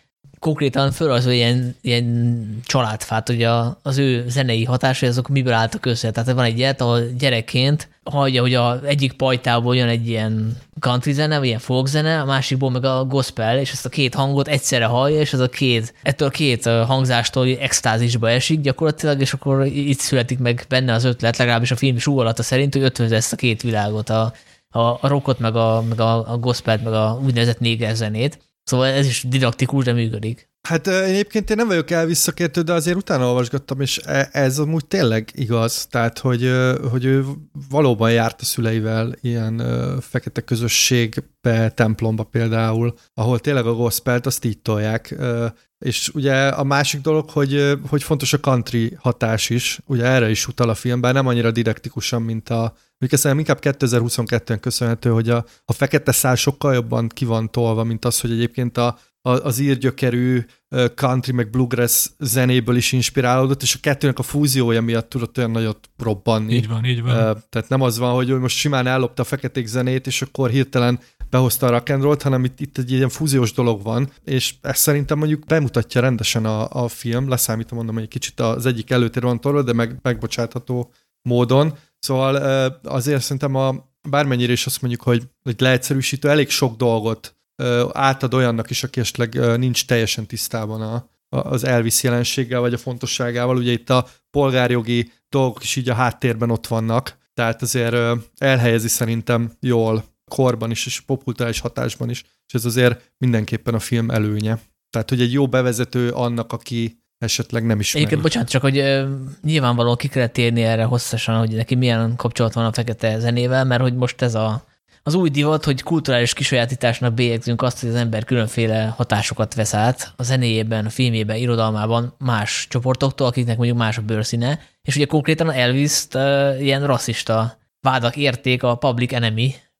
konkrétan az ilyen, ilyen családfát, hogy a, az ő zenei hatásai azok miből álltak össze. Tehát van egy ilyet, ahol gyerekként hallja, hogy a egyik pajtából jön egy ilyen country zene, vagy ilyen folk zene, a másikból meg a gospel, és ezt a két hangot egyszerre hallja, és az a két, ettől a két hangzástól extázisba esik gyakorlatilag, és akkor itt születik meg benne az ötlet, legalábbis a film súgolata szerint, hogy ötvözze ezt a két világot, a, a, a rockot, meg a, meg a, a gospelt, meg a úgynevezett néger zenét. Szóval ez is didaktikus, de működik.
Hát egyébként én nem vagyok elvisszakértő, de azért utána olvasgattam, és e, ez amúgy tényleg igaz. Tehát, hogy, hogy ő valóban járt a szüleivel ilyen fekete közösségbe, templomba például, ahol tényleg a gospelt azt így tolják. És ugye a másik dolog, hogy, hogy fontos a country hatás is, ugye erre is utal a filmben, nem annyira didaktikusan, mint a, Mondjuk ezt inkább 2022-en köszönhető, hogy a, a fekete szál sokkal jobban ki van tolva, mint az, hogy egyébként a, a, az írgyökerű country meg bluegrass zenéből is inspirálódott, és a kettőnek a fúziója miatt tudott olyan nagyot robbanni.
Így van, így van.
Tehát nem az van, hogy most simán ellopta a feketék zenét, és akkor hirtelen behozta a rock and roll hanem itt, itt egy ilyen fúziós dolog van, és ezt szerintem mondjuk bemutatja rendesen a, a film, leszámítom mondom, hogy egy kicsit az egyik előtér van torva, de meg, megbocsátható módon. Szóval azért szerintem a, bármennyire is azt mondjuk, hogy, hogy leegyszerűsítő, elég sok dolgot átad olyannak is, aki esetleg nincs teljesen tisztában a, az Elvis jelenséggel, vagy a fontosságával. Ugye itt a polgárjogi dolgok is így a háttérben ott vannak, tehát azért elhelyezi szerintem jól korban is, és popultális hatásban is, és ez azért mindenképpen a film előnye. Tehát, hogy egy jó bevezető annak, aki esetleg nem ismeri.
Egyébként, bocsánat, csak hogy uh, nyilvánvalóan ki kellett térni erre hosszasan, hogy neki milyen kapcsolat van a fekete zenével, mert hogy most ez a, az új divat, hogy kulturális kisajátításnak bélyegzünk azt, hogy az ember különféle hatásokat vesz át a zenéjében, a filmjében, irodalmában más csoportoktól, akiknek mondjuk más a bőrszíne, és ugye konkrétan Elvis-t ilyen rasszista vádak érték a Public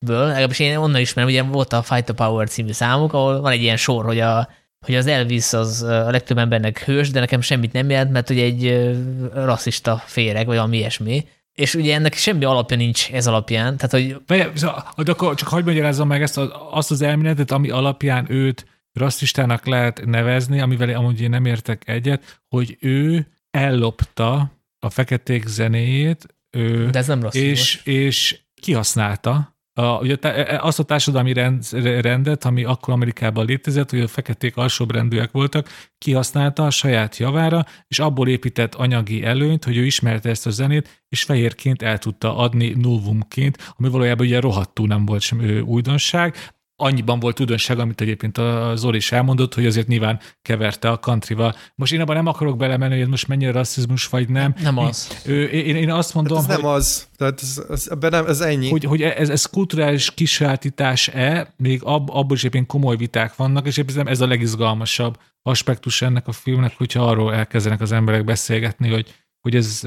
Enemy-ből, legalábbis én onnan ismerem, ugye volt a Fight the Power című számuk, ahol van egy ilyen sor, hogy a hogy az Elvis az a legtöbb embernek hős, de nekem semmit nem jelent, mert ugye egy rasszista féreg, vagy valami ilyesmi. És ugye ennek semmi alapja nincs ez alapján. Tehát, hogy...
De akkor csak hagyd magyarázzam meg ezt, azt az elméletet, ami alapján őt rasszistának lehet nevezni, amivel amúgy én nem értek egyet, hogy ő ellopta a feketék zenéjét, ő,
De ez nem
és, és kihasználta, a, ugye e, e, azt a társadalmi rend, rendet, ami akkor Amerikában létezett, hogy a feketék alsóbrendűek voltak, kihasználta a saját javára, és abból épített anyagi előnyt, hogy ő ismerte ezt a zenét, és fehérként el tudta adni novumként, ami valójában ugye rohadtul nem volt sem újdonság, annyiban volt tudonság, amit egyébként a Zoli is elmondott, hogy azért nyilván keverte a countryval. Most én abban nem akarok belemenni, hogy ez most mennyire rasszizmus vagy nem.
Nem az.
Én, én, én azt mondom,
hát ez
hogy...
nem az. Tehát ez, ez, ebben nem, ez ennyi.
Hogy, hogy ez, ez kulturális kisátítás-e, még ab, abból is éppen komoly viták vannak, és éppen ez a legizgalmasabb aspektus ennek a filmnek, hogyha arról elkezdenek az emberek beszélgetni, hogy, hogy ez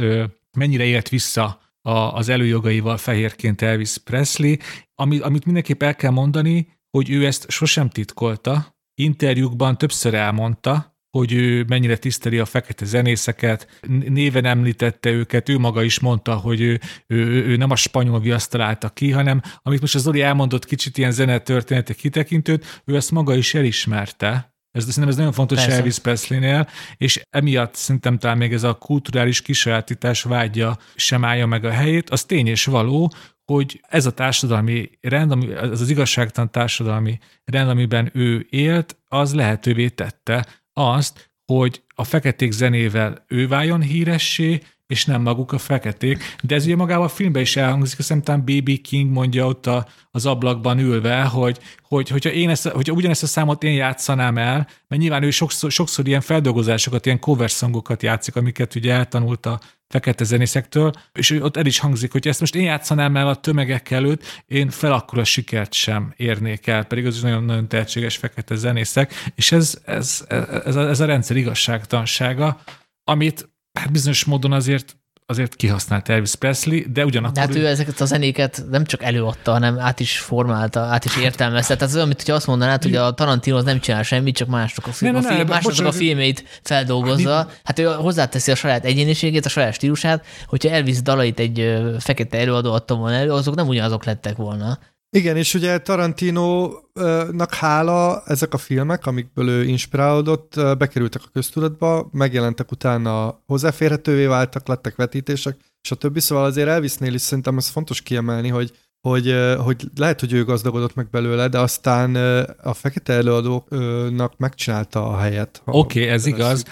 mennyire élt vissza a, az előjogaival fehérként Elvis Presley, ami, amit mindenképp el kell mondani, hogy ő ezt sosem titkolta, interjúkban többször elmondta, hogy ő mennyire tiszteli a fekete zenészeket, néven említette őket, ő maga is mondta, hogy ő, ő, ő nem a spanyol viaszt találta ki, hanem amit most az Zoli elmondott kicsit ilyen zenetörténetek kitekintőt, ő ezt maga is elismerte, ez, szerintem ez nagyon fontos Persze. Elvis Presley-nél, és emiatt szerintem talán még ez a kulturális kisajátítás vágya sem állja meg a helyét. Az tény és való, hogy ez a társadalmi rend, ami, az az igazságtalan társadalmi rend, amiben ő élt, az lehetővé tette azt, hogy a feketék zenével ő váljon híressé, és nem maguk a feketék. De ez ugye magában a filmben is elhangzik, azt hiszem B.B. King mondja ott a, az ablakban ülve, hogy, hogy hogyha, én ezt, hogyha ugyanezt a számot én játszanám el, mert nyilván ő sokszor, sokszor ilyen feldolgozásokat, ilyen cover songokat játszik, amiket ugye eltanult a fekete zenészektől, és ott el is hangzik, hogy ezt most én játszanám el a tömegek előtt, én fel akkor sikert sem érnék el, pedig az is nagyon-nagyon tehetséges fekete zenészek, és ez, ez, ez, ez, a, ez a rendszer igazságtansága, amit hát bizonyos módon azért azért kihasznált Elvis Presley, de ugyanakkor...
De hát ő ezeket a zenéket nem csak előadta, hanem át is formálta, át is értelmezte. Tehát ez olyan, mint hogy azt mondanád, hogy a Tarantino az nem csinál semmit, csak mások a, film, ne, ne, a, film, ne, mások a filmét feldolgozza. Hát ő hozzáteszi a saját egyéniségét, a saját stílusát, hogyha Elvis dalait egy fekete előadó adta volna elő, azok nem ugyanazok lettek volna.
Igen, és ugye Tarantino-nak hála ezek a filmek, amikből ő inspirálódott, bekerültek a köztudatba, megjelentek utána hozzáférhetővé váltak, lettek vetítések, és a többi, szóval azért Elvisnél is szerintem ez fontos kiemelni, hogy hogy, hogy lehet, hogy ő gazdagodott meg belőle, de aztán a fekete előadónak megcsinálta a helyet.
Oké, okay, ez igaz.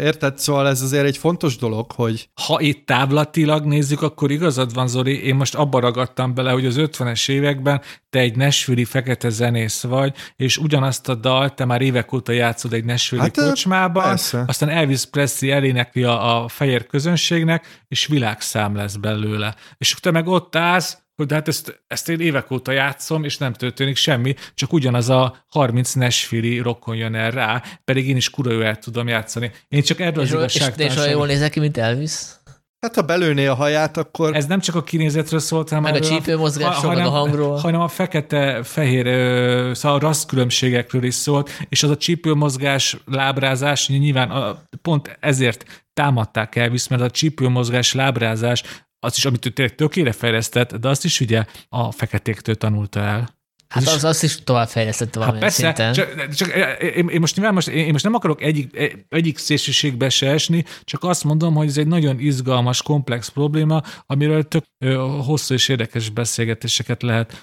Érted? Szóval ez azért egy fontos dolog, hogy...
Ha itt távlatilag nézzük, akkor igazad van, Zori, én most abba ragadtam bele, hogy az 50-es években te egy nesfüli fekete zenész vagy, és ugyanazt a dalt te már évek óta játszod egy nesfüli hát, kocsmába, persze. aztán Elvis Presley elénekli a, a fehér közönségnek, és világszám lesz belőle. És te meg ott állsz, hogy de hát ezt, ezt én évek óta játszom, és nem történik semmi, csak ugyanaz a 30 Nashville rokon jön el rá, pedig én is kurva el tudom játszani. Én csak erről
és,
az
És, és olyan jól nézek ki, mint Elvis?
Hát ha belőné a haját, akkor...
Ez nem csak a kinézetről szólt, hanem
meg a csípőmozgásról, meg a hangról.
Hanem a fekete-fehér szóval a rassz különbségekről is szólt, és az a csípőmozgás, lábrázás, nyilván pont ezért támadták Elvis, mert a csípőmozgás, lábrázás az is, amit ő tényleg tökére fejlesztett, de azt is ugye a feketéktől tanulta el.
Hát az, azt is tovább fejlesztett valamilyen hát persze, szinten.
Csak, csak én, én, most nyilván most, én most nem akarok egyik, egyik szélsőségbe se esni, csak azt mondom, hogy ez egy nagyon izgalmas, komplex probléma, amiről tök hosszú és érdekes beszélgetéseket lehet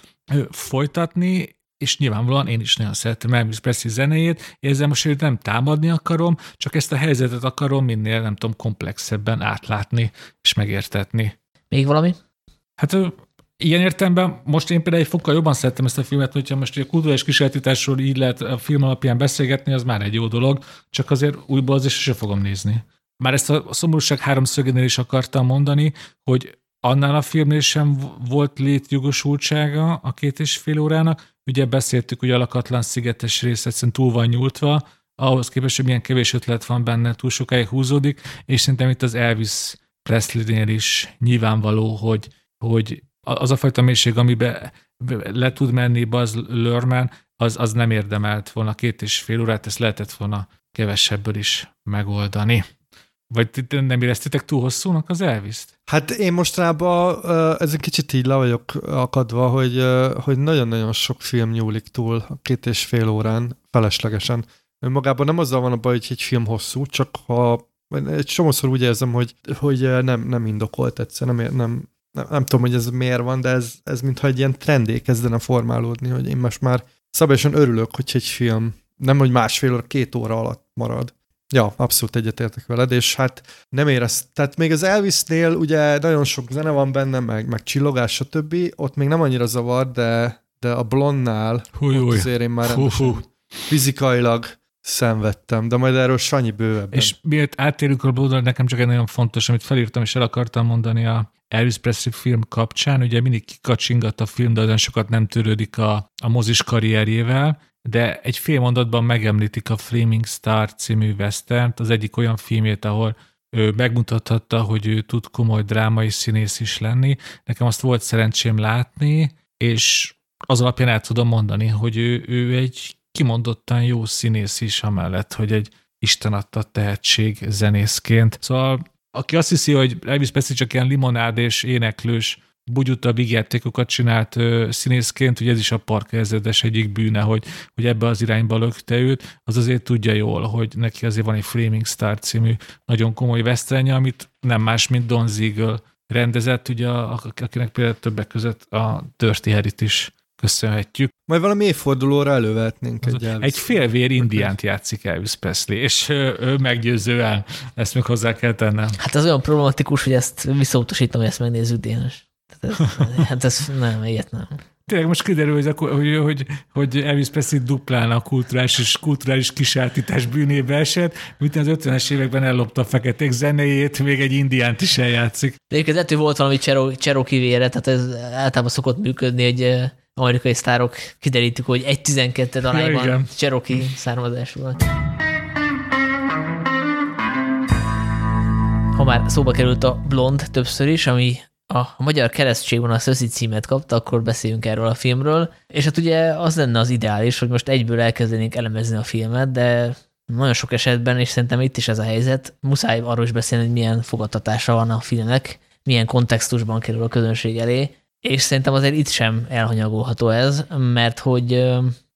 folytatni, és nyilvánvalóan én is nagyon szeretem Elvis Presley zenéjét, ezzel most hogy nem támadni akarom, csak ezt a helyzetet akarom minél, nem tudom, komplexebben átlátni és megértetni.
Még valami?
Hát ilyen értelemben most én például egy fokkal jobban szerettem ezt a filmet, hogyha most a kulturális kísérletításról így lehet a film alapján beszélgetni, az már egy jó dolog, csak azért újból azért se fogom nézni. Már ezt a szomorúság háromszögénél is akartam mondani, hogy annál a filmnél sem volt létjogosultsága a két és fél órának. Ugye beszéltük, hogy a lakatlan szigetes rész egyszerűen túl van nyújtva, ahhoz képest, hogy milyen kevés ötlet van benne, túl sokáig húzódik, és szerintem itt az Elvis Presley-nél is nyilvánvaló, hogy, hogy az a fajta mélység, amiben le tud menni Buzz Lörman, az, az nem érdemelt volna két és fél órát, ezt lehetett volna kevesebből is megoldani. Vagy nem éreztétek túl hosszúnak az elvis -t?
Hát én mostanában ez egy kicsit így le vagyok akadva, hogy, hogy nagyon-nagyon sok film nyúlik túl a két és fél órán feleslegesen. Önmagában nem azzal van a baj, hogy egy film hosszú, csak ha egy csomószor úgy érzem, hogy, hogy nem, nem indokolt egyszer, nem, nem, nem, nem tudom, hogy ez miért van, de ez, ez mintha egy ilyen trendé kezdene formálódni, hogy én most már szabályosan örülök, hogy egy film nem, hogy másfél óra, két óra alatt marad. Ja, abszolút egyetértek veled, és hát nem érez, tehát még az Elvisnél ugye nagyon sok zene van benne, meg, meg csillogás, stb. Ott még nem annyira zavar, de, de a Blonnál azért én már hú, hú. fizikailag szenvedtem, de majd erről Sanyi bővebben.
És miért áttérünk a Blondnál, nekem csak egy nagyon fontos, amit felírtam, és el akartam mondani a Elvis Presley film kapcsán, ugye mindig kikacsingat a film, de olyan sokat nem törődik a, a mozis karrierjével, de egy fél mondatban megemlítik a Flaming Star című western az egyik olyan filmét, ahol ő megmutathatta, hogy ő tud komoly drámai színész is lenni. Nekem azt volt szerencsém látni, és az alapján el tudom mondani, hogy ő, ő egy kimondottan jó színész is, amellett, hogy egy Isten adta tehetség zenészként. Szóval aki azt hiszi, hogy Elvis Presley csak ilyen limonád és éneklős bugyuta vígjátékokat csinált ö, színészként, ugye ez is a parkezredes egyik bűne, hogy, hogy ebbe az irányba lökte őt, az azért tudja jól, hogy neki azért van egy Flaming Star című nagyon komoly vesztrenye, amit nem más, mint Don Ziegel rendezett, ugye, akinek például többek között a Dirty Harry-t is köszönhetjük.
Majd valami évfordulóra elővetnénk
egy Elvis. Egy félvér indiánt játszik Elvis Presley, és ő meggyőzően, ezt még hozzá kell tennem.
Hát az olyan problematikus, hogy ezt visszautasítom, hogy ezt megnézzük Dénes. Ez, hát ez nem, ilyet nem.
Tényleg most kiderül, hogy, hogy, hogy, hogy Elvis Presley duplán a kulturális és kulturális kisátítás bűnébe esett, mint az 50-es években ellopta a feketék zenéjét, még egy indiánt is eljátszik.
De egyébként volt valami Cherokee vére, tehát ez általában szokott működni, hogy amerikai sztárok kiderítük, hogy 1-12 arányban ja, Cherokee származás volt. Ha már szóba került a blond többször is, ami a magyar keresztségvonal Szöszi címet kapta, akkor beszéljünk erről a filmről. És hát ugye az lenne az ideális, hogy most egyből elkezdenénk elemezni a filmet, de nagyon sok esetben, és szerintem itt is ez a helyzet, muszáj arról is beszélni, hogy milyen fogadtatása van a filmnek, milyen kontextusban kerül a közönség elé, és szerintem azért itt sem elhanyagolható ez, mert hogy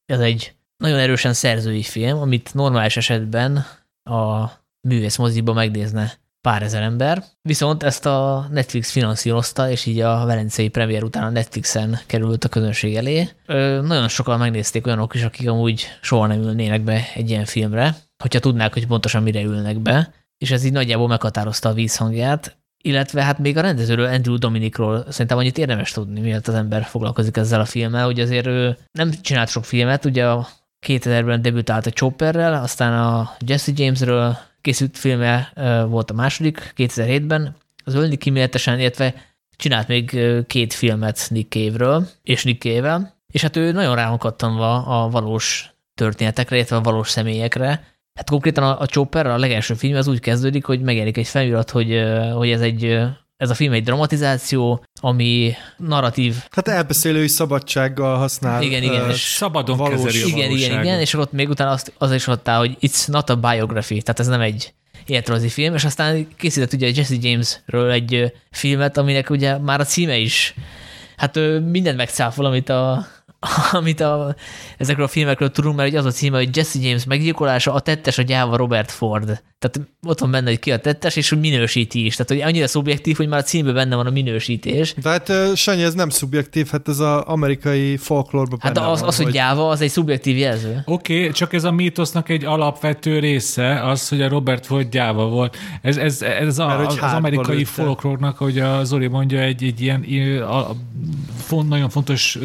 ez egy nagyon erősen szerzői film, amit normális esetben a művész moziba megnézne pár ezer ember. Viszont ezt a Netflix finanszírozta, és így a velencei premier után a Netflixen került a közönség elé. Ö, nagyon sokan megnézték olyanok is, akik amúgy soha nem ülnének be egy ilyen filmre, hogyha tudnák, hogy pontosan mire ülnek be, és ez így nagyjából meghatározta a vízhangját, illetve hát még a rendezőről, Andrew Dominikról szerintem annyit érdemes tudni, mielőtt az ember foglalkozik ezzel a filmmel, hogy azért ő nem csinált sok filmet, ugye a 2000-ben debütált a Chopperrel, aztán a Jesse Jamesről készült filme volt a második, 2007-ben, az ölni kíméletesen, illetve csinált még két filmet Nick Cave-ről, és Nick Cave-vel, és hát ő nagyon rá a valós történetekre, illetve a valós személyekre. Hát konkrétan a, a Chopper, a legelső film az úgy kezdődik, hogy megjelenik egy felirat, hogy, hogy ez egy ez a film egy dramatizáció, ami narratív.
Hát elbeszélői szabadsággal használ.
Igen, igen.
És szabadon valós, kezeli
a Igen, igen, igen, és ott még utána azt, az is ott áll, hogy it's not a biography, tehát ez nem egy életrajzi film, és aztán készített ugye Jesse Jamesről egy filmet, aminek ugye már a címe is, hát mindent megcáfol, amit a, amit a, ezekről a filmekről tudunk, mert az a címe, hogy Jesse James meggyilkolása, a tettes a gyáva Robert Ford. Tehát ott van benne, hogy ki a tettes, és hogy minősíti is. Tehát hogy annyira szubjektív, hogy már a címben benne van a minősítés.
De hát Sanyi, ez nem szubjektív, hát ez az amerikai folklórban
Hát az, van, az, hogy gyáva, az egy szubjektív jelző.
Oké, okay, csak ez a mítosznak egy alapvető része, az, hogy a Robert Ford gyáva volt. Ez, ez, ez a, Mert, az, az amerikai folklórnak, hogy a Zoli mondja, egy, egy ilyen a, a, font, nagyon fontos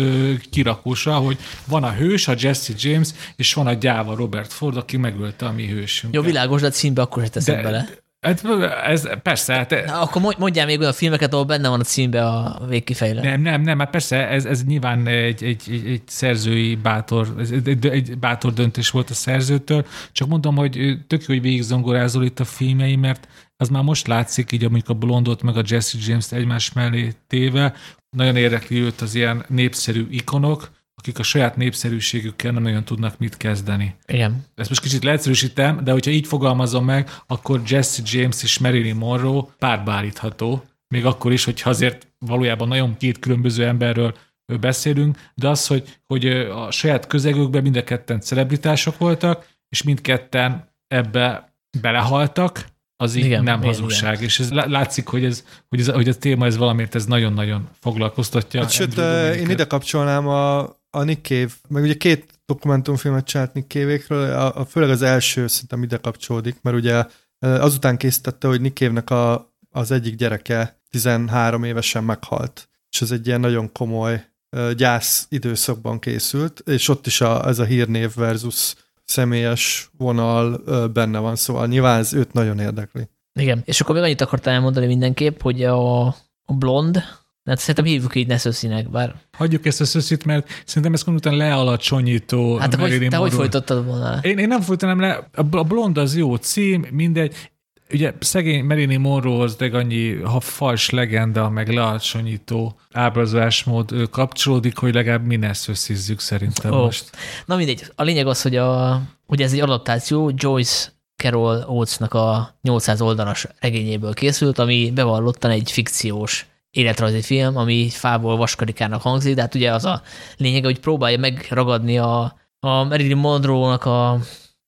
kirakósa, hogy van a hős, a Jesse James, és van a gyáva Robert Ford, aki megölte a mi hősünk.
Jó, világos, de címbe akkor se teszem de, bele.
Hát ez, persze. Hát,
Na, akkor mondjál még olyan filmeket, ahol benne van a címbe a végkifejlő.
Nem, nem, nem, hát persze, ez, ez nyilván egy, egy, egy, egy szerzői bátor, egy, egy bátor döntés volt a szerzőtől, csak mondom, hogy tök jó, hogy végigzongorázol itt a filmjei, mert az már most látszik, így amikor a Blondot meg a Jesse James-t egymás mellé téve, nagyon érdekli őt az ilyen népszerű ikonok, akik a saját népszerűségükkel nem nagyon tudnak mit kezdeni.
Igen.
Ezt most kicsit leegyszerűsítem, de hogyha így fogalmazom meg, akkor Jesse James és Marilyn Monroe párbárítható, még akkor is, hogy azért valójában nagyon két különböző emberről beszélünk, de az, hogy, hogy a saját közegükben mind a ketten celebritások voltak, és mindketten ebbe belehaltak, az így igen, nem igen, hazugság. Igen. És ez látszik, hogy ez, hogy, ez, hogy a téma ez valamiért ez nagyon-nagyon foglalkoztatja.
Hát, sőt, én ide kapcsolnám a, a Nick Cave, meg ugye két dokumentumfilmet csinált Nick Cave-ékről, a, a, főleg az első szerintem ide kapcsolódik, mert ugye azután készítette, hogy Nick Cave-nek a, az egyik gyereke 13 évesen meghalt, és ez egy ilyen nagyon komoly gyász időszakban készült, és ott is a, ez a hírnév versus személyes vonal benne van, szóval nyilván ez őt nagyon érdekli.
Igen, és akkor még annyit akartam elmondani mindenképp, hogy a, a blond, Hát szerintem hívjuk így Neszöszinek, bár...
Hagyjuk ezt a szöszit, mert szerintem ez konkrétan lealacsonyító.
Hát te, hogy, te hogy folytattad volna?
Én, én nem folytanám le. A blond az jó cím, mindegy. Ugye szegény Marilyn Monroe az de annyi ha fals legenda, meg lealacsonyító ábrázolásmód kapcsolódik, hogy legalább mi ne szösszizzük szerintem oh. most.
Na mindegy. A lényeg az, hogy, a, hogy ez egy adaptáció Joyce Carol Oates-nak a 800 oldalas regényéből készült, ami bevallottan egy fikciós életrajzi film, ami fából vaskarikának hangzik, de hát ugye az a lényeg, hogy próbálja megragadni a, a Marilyn Monroe-nak a,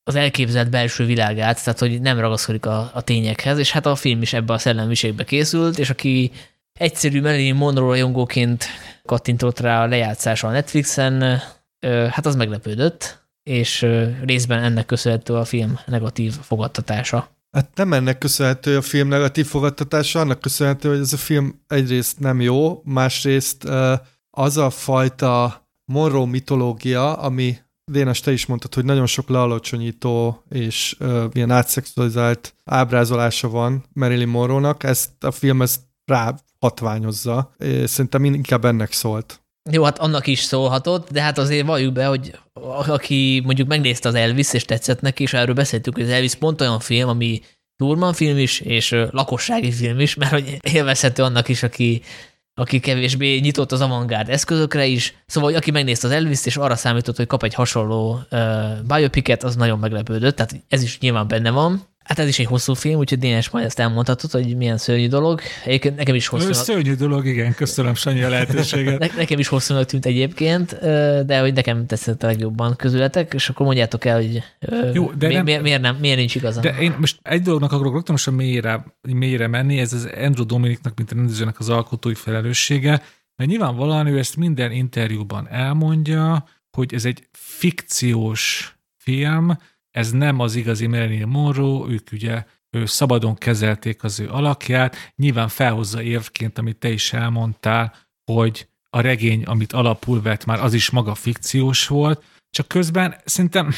az elképzelt belső világát, tehát hogy nem ragaszkodik a, a tényekhez, és hát a film is ebbe a szellemiségbe készült, és aki egyszerű Marilyn Monroe rajongóként kattintott rá a lejátszásra a Netflixen, hát az meglepődött, és részben ennek köszönhető a film negatív fogadtatása.
Hát nem ennek köszönhető a film negatív fogadtatása, annak köszönhető, hogy ez a film egyrészt nem jó, másrészt az a fajta Monroe mitológia, ami Dénes, te is mondtad, hogy nagyon sok lealacsonyító és uh, ilyen átszexualizált ábrázolása van Marilyn Monroe-nak, ezt a film ezt rá hatványozza. Szerintem inkább ennek szólt.
Jó, hát annak is szólhatott, de hát azért valljuk be, hogy aki mondjuk megnézte az Elvis, és tetszett neki, és erről beszéltük, hogy az Elvis pont olyan film, ami Lurman film is, és lakossági film is, mert hogy élvezhető annak is, aki, aki kevésbé nyitott az avantgárd eszközökre is. Szóval, aki megnézte az elvis és arra számított, hogy kap egy hasonló uh, biopicet, az nagyon meglepődött, tehát ez is nyilván benne van. Hát ez is egy hosszú film, úgyhogy Dénes majd ezt elmondhatod, hogy milyen szörnyű dolog. Egyébként nekem is hosszú.
Szörnyű dolog, igen, köszönöm Sanyi a lehetőséget.
ne, nekem is hosszúnak tűnt egyébként, de hogy nekem tetszett a legjobban közületek, és akkor mondjátok el, hogy Jó, de mi, nem, miért, miért, nem, miért nincs igazam.
De én most egy dolognak akarok rögtön most a mélyre, mélyre menni, ez az Andrew Dominiknak, mint a rendezőnek az alkotói felelőssége, mert nyilvánvalóan ő ezt minden interjúban elmondja, hogy ez egy fikciós film, ez nem az igazi Marilyn Monroe, ők ugye ő szabadon kezelték az ő alakját, nyilván felhozza évként, amit te is elmondtál, hogy a regény, amit alapul vett, már az is maga fikciós volt, csak közben szerintem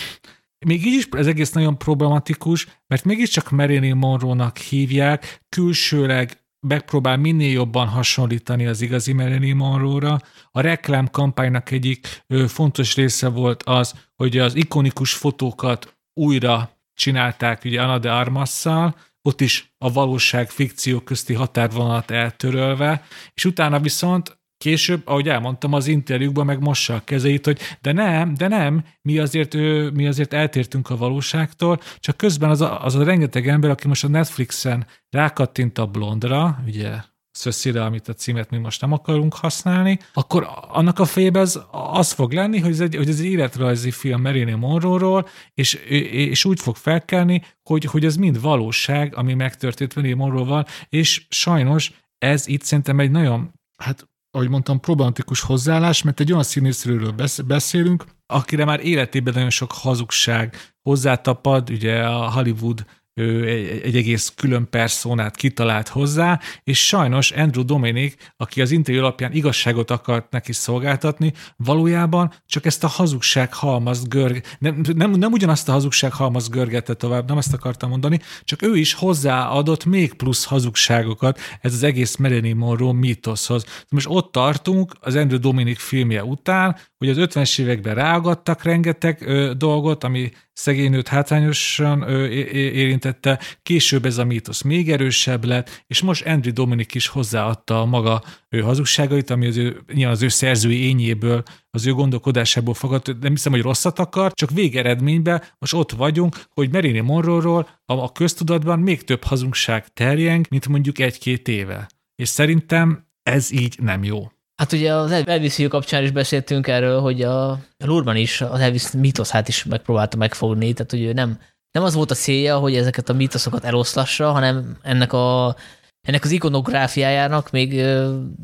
még így is ez egész nagyon problematikus, mert mégiscsak Marilyn Monroe-nak hívják, külsőleg megpróbál minél jobban hasonlítani az igazi Marilyn Monroe-ra. A reklámkampánynak egyik fontos része volt az, hogy az ikonikus fotókat újra csinálták ugye Ana de Armasszal, ott is a valóság fikció közti határvonalat eltörölve, és utána viszont később, ahogy elmondtam az interjúkban, meg mossa a kezeit, hogy de nem, de nem, mi azért, ő, mi azért eltértünk a valóságtól, csak közben az a, az a rengeteg ember, aki most a Netflixen rákattint a blondra, ugye szösszire, amit a címet mi most nem akarunk használni, akkor annak a fejében az, az fog lenni, hogy ez egy, hogy ez egy életrajzi film Marilyn Monroe-ról, és, és úgy fog felkelni, hogy, hogy ez mind valóság, ami megtörtént Marilyn Monroe-val, és sajnos ez itt szerintem egy nagyon, hát ahogy mondtam, problematikus hozzáállás, mert egy olyan színészről beszélünk, akire már életében nagyon sok hazugság hozzátapad, ugye a Hollywood egy, egy egész külön personát kitalált hozzá, és sajnos Andrew Dominic, aki az interjú alapján igazságot akart neki szolgáltatni, valójában csak ezt a hazugság halmaz görg, nem, nem, nem ugyanazt a hazugság halmaz görgette tovább, nem ezt akartam mondani, csak ő is hozzáadott még plusz hazugságokat ez az egész Marilyn Monroe mítoszhoz. Most ott tartunk az Andrew Dominic filmje után, hogy az 50-es években ráagadtak rengeteg ö, dolgot, ami szegény nőt hátrányosan ö, érintette, később ez a mítosz még erősebb lett, és most Andrew Dominic is hozzáadta a maga ő hazugságait, ami az ő, nyilván az ő szerzői ényéből, az ő gondolkodásából fogad, nem hiszem, hogy rosszat akar, csak végeredményben most ott vagyunk, hogy Marilyn Monroe-ról a, a köztudatban még több hazugság terjeng, mint mondjuk egy-két éve. És szerintem ez így nem jó.
Hát ugye az Elvis kapcsán is beszéltünk erről, hogy a Lurman is az Elvis mítoszát is megpróbálta megfogni, tehát hogy ő nem, nem az volt a célja, hogy ezeket a mítoszokat eloszlassa, hanem ennek a ennek az ikonográfiájának még,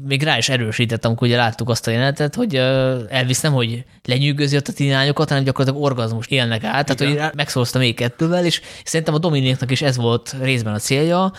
még rá is erősített, amikor ugye láttuk azt a jelenetet, hogy Elvis nem, hogy lenyűgözi ott a tinányokat, hanem gyakorlatilag orgazmus élnek át, Igen. tehát hogy megszólozta még kettővel, és szerintem a Dominiknak is ez volt részben a célja,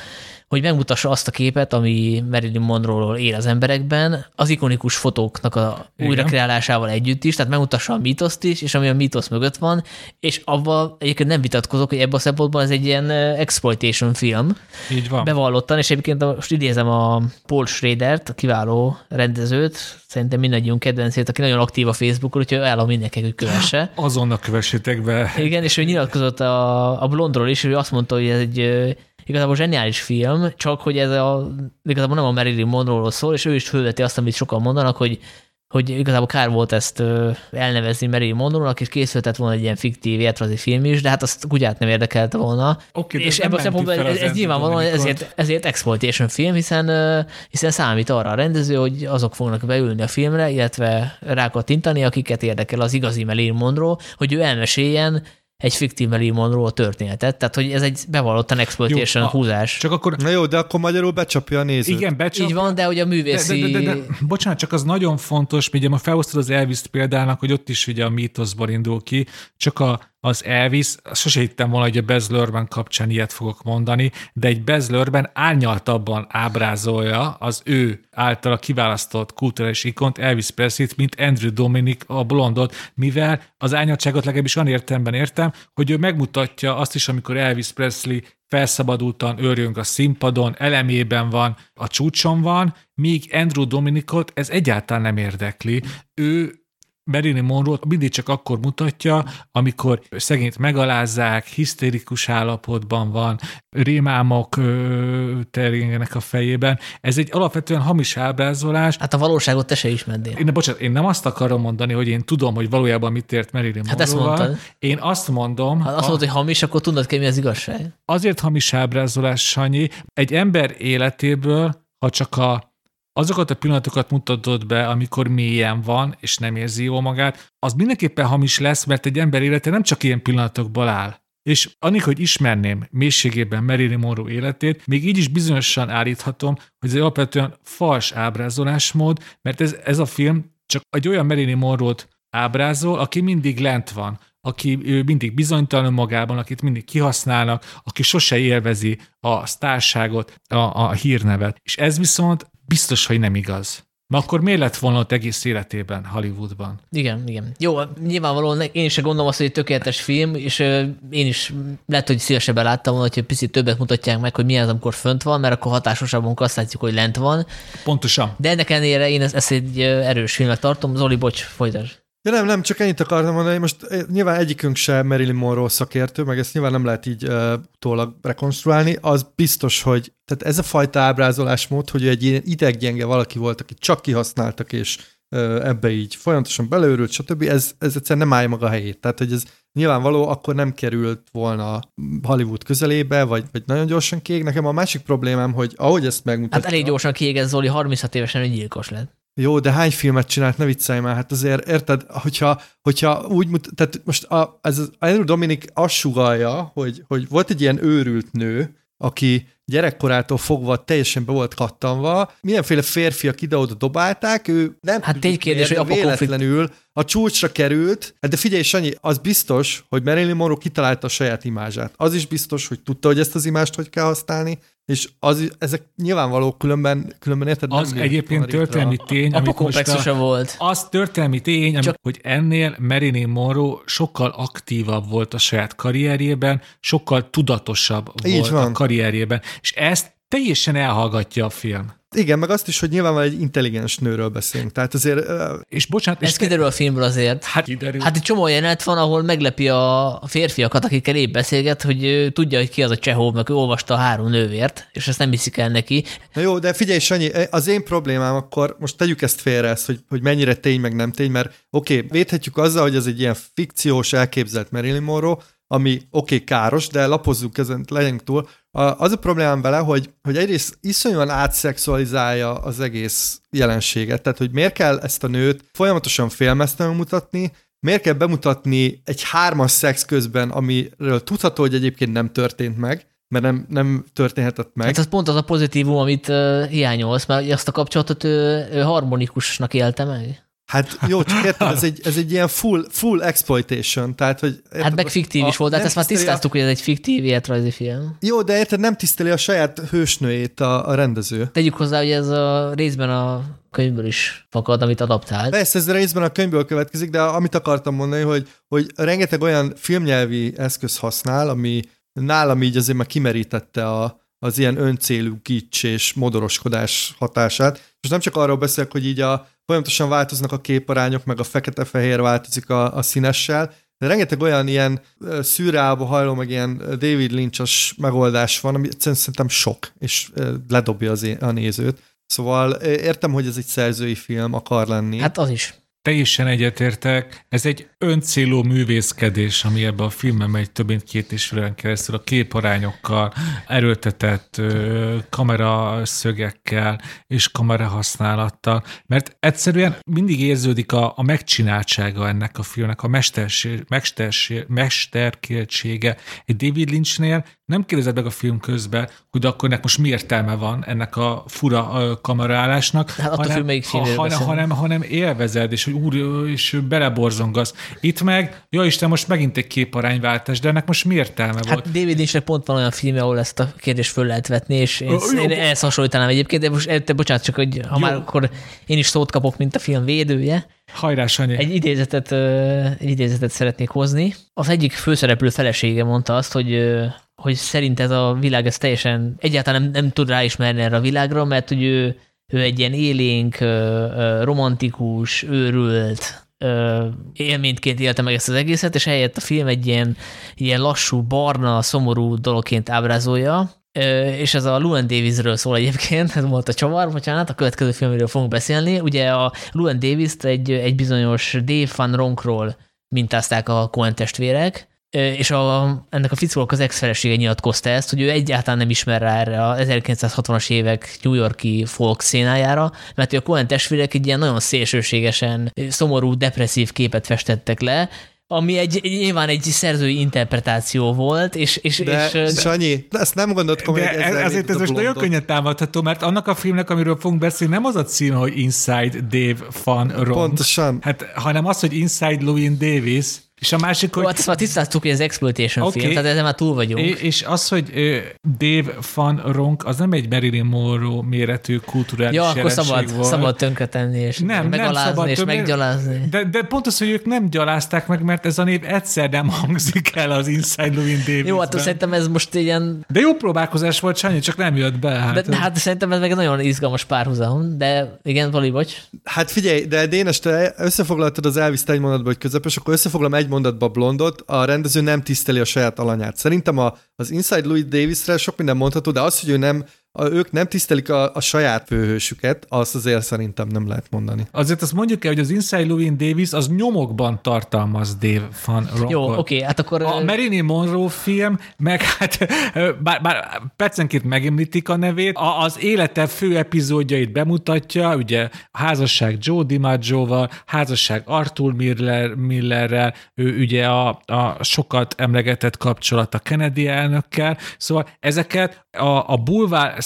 hogy megmutassa azt a képet, ami Marilyn Monroe-ról él az emberekben, az ikonikus fotóknak a újrakreálásával együtt is, tehát megmutassa a mítoszt is, és ami a mítosz mögött van, és abban egyébként nem vitatkozok, hogy ebben a szempontból ez egy ilyen exploitation film.
Így van.
Bevallottan, és egyébként most idézem a Paul Schradert, a kiváló rendezőt, szerintem mindannyiunk kedvencét, aki nagyon aktív a Facebookon, úgyhogy ajánlom mindenkinek, hogy kövesse.
Azonnal kövessétek be.
Igen, és ő nyilatkozott a, a Blondról is, ő azt mondta, hogy ez egy igazából zseniális film, csak hogy ez a, igazából nem a Marilyn Monroe-ról szól, és ő is fölveti azt, amit sokan mondanak, hogy hogy igazából kár volt ezt elnevezni Marilyn Monroe-nak, és készültett volna egy ilyen fiktív életrajzi film is, de hát azt kutyát nem érdekelte volna.
Okay,
és ebből a szempontból ez, ez nyilvánvalóan ezért, ezért exploitation film, hiszen, hiszen számít arra a rendező, hogy azok fognak beülni a filmre, illetve rákattintani, akiket érdekel az igazi Marilyn Monroe, hogy ő elmeséljen egy fiktív Marilyn Monroe történetet, tehát hogy ez egy bevallottan exploitation jó, húzás.
Csak akkor... Na jó, de akkor magyarul becsapja a nézőt.
Igen, becsapja.
Így van, de hogy a művészi... De, de, de, de,
bocsánat, csak az nagyon fontos, ugye ma felhoztad az elvis példának, hogy ott is ugye a mítoszból indul ki, csak a, az Elvis, sose hittem volna, hogy a Baz Luhrmann kapcsán ilyet fogok mondani, de egy Baz Luhrmann árnyaltabban ábrázolja az ő általa kiválasztott kulturális ikont, Elvis presley mint Andrew Dominic a blondot, mivel az árnyaltságot legalábbis olyan értelemben értem, hogy ő megmutatja azt is, amikor Elvis Presley felszabadultan őrjönk a színpadon, elemében van, a csúcson van, míg Andrew Dominicot ez egyáltalán nem érdekli. Ő Marilyn monroe mindig csak akkor mutatja, amikor szegényt megalázzák, hisztérikus állapotban van, rémámok teringenek a fejében. Ez egy alapvetően hamis ábrázolás.
Hát a valóságot te se ismerdél.
Én, bocsánat, én nem azt akarom mondani, hogy én tudom, hogy valójában mit ért Marilyn
Hát ezt mondtad.
Én azt mondom...
Ha azt mondod, hogy hamis, akkor tudod ki mi az igazság.
Azért hamis ábrázolás, Sanyi, egy ember életéből, ha csak a azokat a pillanatokat mutatod be, amikor mélyen van, és nem érzi jól magát, az mindenképpen hamis lesz, mert egy ember élete nem csak ilyen pillanatokból áll. És annik, hogy ismerném mélységében Marilyn Monroe életét, még így is bizonyosan állíthatom, hogy ez egy alapvetően fals ábrázolásmód, mert ez, ez a film csak egy olyan Marilyn Monroe-t ábrázol, aki mindig lent van, aki ő mindig bizonytalan magában, akit mindig kihasználnak, aki sose élvezi a sztárságot, a, a hírnevet. És ez viszont biztos, hogy nem igaz. Ma akkor miért lett volna ott egész életében Hollywoodban?
Igen, igen. Jó, nyilvánvalóan én is gondolom azt, hogy egy tökéletes film, és én is lehet, hogy szívesebben láttam volna, hogy picit többet mutatják meg, hogy milyen az, amikor fönt van, mert akkor hatásosabban azt látjuk, hogy lent van.
Pontosan.
De ennek ellenére én ezt, ezt egy erős filmnek tartom. Zoli, bocs, folytasd.
Ja nem, nem, csak ennyit akartam mondani, most eh, nyilván egyikünk se Marilyn Monroe szakértő, meg ezt nyilván nem lehet így uh, rekonstruálni, az biztos, hogy tehát ez a fajta ábrázolásmód, hogy egy ilyen ideggyenge valaki volt, akit csak kihasználtak, és uh, ebbe így folyamatosan beleőrült, stb. Ez, ez egyszerűen nem állja maga a helyét. Tehát, hogy ez nyilvánvaló, akkor nem került volna Hollywood közelébe, vagy, vagy nagyon gyorsan kiég. Nekem a másik problémám, hogy ahogy ezt megmutatja...
Hát elég gyorsan kiég, ez Zoli 36 évesen egy gyilkos lett.
Jó, de hány filmet csinált, ne viccelj már, hát azért érted, hogyha, hogyha úgy mutat, tehát most a, ez az Andrew Dominik azt sugalja, hogy, hogy volt egy ilyen őrült nő, aki gyerekkorától fogva teljesen be volt kattanva, mindenféle férfiak ide-oda dobálták, ő nem
hát egy kérdés, hogy
véletlenül a csúcsra került, hát de figyelj, Sanyi, az biztos, hogy Marilyn Monroe kitalálta a saját imázsát. Az is biztos, hogy tudta, hogy ezt az imást hogy kell használni, és az, ezek nyilvánvaló, különben, különben érted?
Az egyébként történelmi tény,
a komplexusa volt.
Az történelmi tény, Csak... amit, hogy ennél Marilyn Monroe sokkal aktívabb volt a saját karrierjében, sokkal tudatosabb Így volt van. a karrierjében, és ezt teljesen elhallgatja a film.
Igen, meg azt is, hogy nyilván egy intelligens nőről beszélünk. Tehát azért...
És bocsánat...
Ez és kiderül a filmből azért.
Hát, kiderül.
hát egy csomó jelenet van, ahol meglepi a férfiakat, akikkel épp beszélget, hogy tudja, hogy ki az a Csehov, meg ő olvasta a három nővért, és ezt nem viszik el neki.
Na jó, de figyelj, Sanyi, az én problémám akkor, most tegyük ezt félre, ezt, hogy, hogy mennyire tény, meg nem tény, mert oké, okay, védhetjük azzal, hogy ez egy ilyen fikciós, elképzelt Marilyn Monroe, ami oké, okay, káros, de lapozzuk ezen, legyünk túl. Az a problémám vele, hogy, hogy egyrészt iszonyúan átszexualizálja az egész jelenséget, tehát hogy miért kell ezt a nőt folyamatosan félmeztelenül mutatni, miért kell bemutatni egy hármas szex közben, amiről tudható, hogy egyébként nem történt meg, mert nem, nem történhetett meg.
Hát ez pont az a pozitívum, amit uh, hiányolsz, mert azt a kapcsolatot ő, ő harmonikusnak élte meg.
Hát jó, csak érted, ez egy, ez egy ilyen full, full exploitation, tehát hogy...
Érted, hát meg fiktív a, is volt, de hát ezt már tisztáztuk, a... hogy ez egy fiktív életrajzi film.
Jó, de érted, nem tiszteli a saját hősnőjét a, a rendező.
Tegyük hozzá, hogy ez a részben a könyvből is fakad, amit adaptált.
Persze, ez részben a könyvből következik, de amit akartam mondani, hogy, hogy rengeteg olyan filmnyelvi eszköz használ, ami nálam így azért már kimerítette a, az ilyen öncélú kics és modoroskodás hatását. Most nem csak arról beszélek, hogy így a folyamatosan változnak a képarányok, meg a fekete-fehér változik a, a színessel, de rengeteg olyan ilyen szűrába hajló, meg ilyen David Lynch-os megoldás van, ami szerintem sok, és ledobja az a nézőt. Szóval értem, hogy ez egy szerzői film akar lenni.
Hát az is
teljesen egyetértek. Ez egy öncélú művészkedés, ami ebbe a filmben megy több mint két és fél keresztül a képarányokkal, erőltetett kameraszögekkel és kamerahasználattal, mert egyszerűen mindig érződik a, a megcsináltsága ennek a filmnek, a mesterség, mesterség, mesterkéltsége. Egy David Lynchnél nem kérdezed meg a film közben, hogy akkor ennek most mi értelme van ennek a fura kameraállásnak,
hát hanem,
ha, hanem, hanem, hanem élvezed, és hogy úr, és beleborzongasz. Itt meg, jó Isten, most megint egy képarányváltás, de ennek most mi értelme
hát
volt?
David is pont van olyan film, ahol ezt a kérdést föl lehet vetni, és én, én ezt hasonlítanám egyébként, de most te bocsánat, csak hogy ha jó. már akkor én is szót kapok, mint a film védője.
Hajrá, Sanyi.
Egy idézetet, egy idézetet szeretnék hozni. Az egyik főszereplő felesége mondta azt, hogy hogy szerint ez a világ ez teljesen egyáltalán nem, nem tud ráismerni erre a világra, mert hogy ő, ő egy ilyen élénk, romantikus, őrült élményként élte meg ezt az egészet, és eljött a film egy ilyen, ilyen lassú, barna, szomorú dologként ábrázolja, és ez a Llewyn Davisről szól egyébként, ez volt a csavar, bocsánat, a következő filmről fogunk beszélni. Ugye a Llewyn Davis-t egy, egy bizonyos Dave Van Ronkról mintázták a Coen testvérek, és a, ennek a fickónak az ex-felesége nyilatkozta ezt, hogy ő egyáltalán nem ismer rá erre a 1960-as évek New Yorki folk szénájára, mert a Coen testvérek egy ilyen nagyon szélsőségesen, szomorú, depresszív képet festettek le, ami egy, nyilván egy szerzői interpretáció volt, és... és,
de, és Sanyi, ezt nem gondolt komolyan,
ez, Ezért ez most nagyon könnyen támadható, mert annak a filmnek, amiről fogunk beszélni, nem az a cím, hogy Inside Dave Van Rom.
Pontosan.
Hát, hanem az, hogy Inside Louis Davis, és a másik, hogy...
Hát, szóval tisztáztuk, hogy ez exploitation okay. film, tehát ezen már túl vagyunk.
És az, hogy Dave Van Ronk, az nem egy Marilyn Monroe méretű kulturális
Ja, akkor szabad, volt. szabad tönkretenni, és nem, megalázni, nem szabad és tönkre, meggyalázni.
De, de pont az, hogy ők nem gyalázták meg, mert ez a név egyszer nem hangzik el az Inside Louis Davis.
Jó, hát szerintem ez most ilyen...
De jó próbálkozás volt, Sanyi, csak nem jött be.
Hát, de, de hát szerintem ez meg egy nagyon izgalmas párhuzam, de igen, Vali, vagy?
Hát figyelj, de Dénes, te összefoglaltad az Elvis egy mondatba, hogy közepes, akkor összefoglalom egy egy mondatba blondot, a rendező nem tiszteli a saját alanyát. Szerintem a, az Inside Louis Davisre sok minden mondható, de az, hogy ő nem a, ők nem tisztelik a, a saját főhősüket, azt azért szerintem nem lehet mondani.
Azért azt mondjuk el, hogy az Inside Louis Davis az nyomokban tartalmaz Dave Van Ronkot.
Jó, oké, okay, hát akkor...
A Marilyn Monroe film, meg hát bár, bár percenként megemlítik a nevét, a, az élete fő epizódjait bemutatja, ugye a házasság Joe DiMaggio-val, házasság Arthur Miller, Millerrel, ő ugye a, a sokat emlegetett kapcsolat a Kennedy elnökkel, szóval ezeket a, a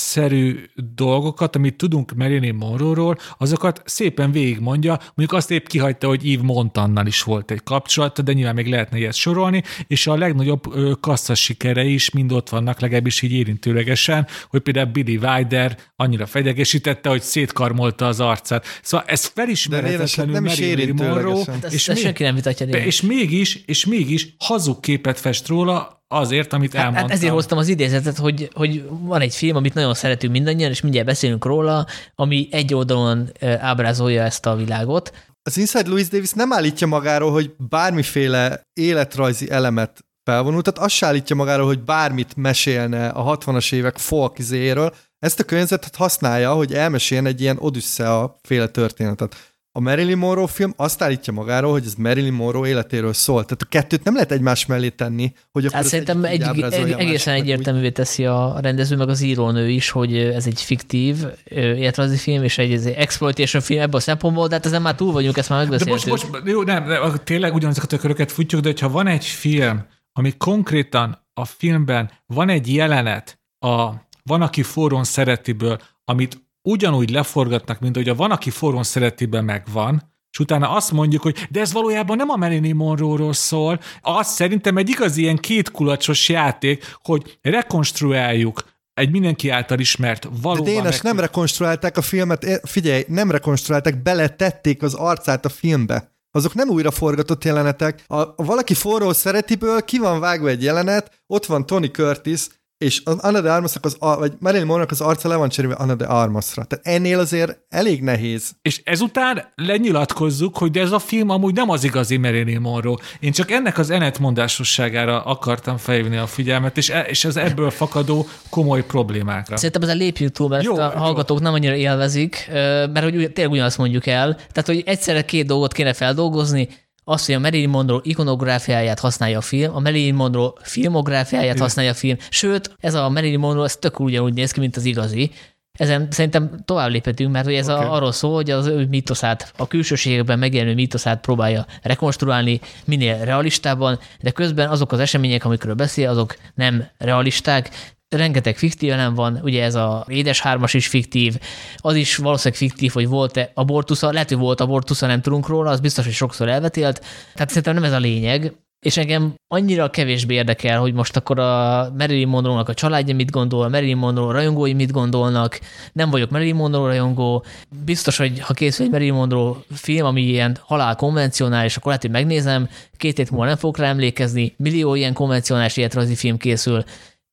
bulvárszerű dolgokat, amit tudunk Marilyn Monroe-ról, azokat szépen végigmondja, mondjuk azt épp kihagyta, hogy Eve Montannal is volt egy kapcsolat, de nyilván még lehetne ilyet sorolni, és a legnagyobb kassza sikere is mind ott vannak, legalábbis így érintőlegesen, hogy például Billy Wilder annyira fegyegesítette, hogy szétkarmolta az arcát. Szóval ez felismerhetetlenül
nem Marilyn Monroe,
és, még, senki nem vitatja.
És mégis, és mégis hazug képet fest róla, azért, amit elmondtam. Hát,
hát ezért hoztam az idézetet, hogy, hogy van egy film, amit nagyon szeretünk mindannyian, és mindjárt beszélünk róla, ami egy oldalon ábrázolja ezt a világot.
Az Inside Louis Davis nem állítja magáról, hogy bármiféle életrajzi elemet felvonult, tehát azt se állítja magáról, hogy bármit mesélne a 60-as évek folk izéről. Ezt a környezetet használja, hogy elmeséljen egy ilyen Odyssea féle történetet a Marilyn Monroe film azt állítja magáról, hogy ez Marilyn Monroe életéről szól. Tehát a kettőt nem lehet egymás mellé tenni, hogy
hát szerintem egy, egy, egészen egyértelművé teszi a rendező, meg az írónő is, hogy ez egy fiktív életrajzi film, és egy, egy exploitation film ebből a szempontból, de hát ezen már túl vagyunk, ezt már megbeszéltük.
De most, most jó, nem, nem, tényleg ugyanazokat a köröket futjuk, de ha van egy film, ami konkrétan a filmben van egy jelenet, a van, aki forrón szeretiből, amit ugyanúgy leforgatnak, mint hogy a van, aki forrón szeretiben megvan, és utána azt mondjuk, hogy de ez valójában nem a Marilyn Monroe-ról szól, az szerintem egy igaz ilyen kétkulacsos játék, hogy rekonstruáljuk egy mindenki által ismert valóban... De
Dénes, meg... nem rekonstruálták a filmet, figyelj, nem rekonstruálták, beletették az arcát a filmbe. Azok nem újra forgatott jelenetek. A, a valaki forró szeretiből ki van vágva egy jelenet, ott van Tony Curtis, és az Anna de Armasnak az, vagy Marilyn monroe az arca le van cserélve Anna de Armasra. Tehát ennél azért elég nehéz.
És ezután lenyilatkozzuk, hogy ez a film amúgy nem az igazi Marilyn Monroe. Én csak ennek az enetmondásosságára akartam felhívni a figyelmet, és, e, és az ebből fakadó komoly problémákra.
Szerintem ezen lépjünk túl, mert jó, a hallgatók jó. nem annyira élvezik, mert hogy tényleg ugyanazt mondjuk el. Tehát, hogy egyszerre két dolgot kéne feldolgozni, az, hogy a Marilyn Monroe ikonográfiáját használja a film, a Marilyn Monroe filmográfiáját használja a film, sőt, ez a Marilyn Monroe ez tök ugyanúgy néz ki, mint az igazi. Ezen szerintem tovább léphetünk, mert hogy ez okay. a, arról szól, hogy az ő mitoszát, a külsőségekben megjelenő mitoszát próbálja rekonstruálni minél realistában, de közben azok az események, amikről beszél, azok nem realisták, rengeteg fiktív elem van, ugye ez a édes hármas is fiktív, az is valószínűleg fiktív, hogy volt-e abortusza, lehet, hogy volt abortusza, nem tudunk róla, az biztos, hogy sokszor elvetélt, tehát szerintem nem ez a lényeg, és engem annyira kevésbé érdekel, hogy most akkor a Marilyn monroe a családja mit gondol, a Marilyn Monroe rajongói mit gondolnak, nem vagyok Marilyn Monroe rajongó, biztos, hogy ha készül egy Marilyn Monroe film, ami ilyen halál konvencionális, akkor lehet, hogy megnézem, két hét múlva nem fogok rá emlékezni, millió ilyen konvencionális életrajzi film készül,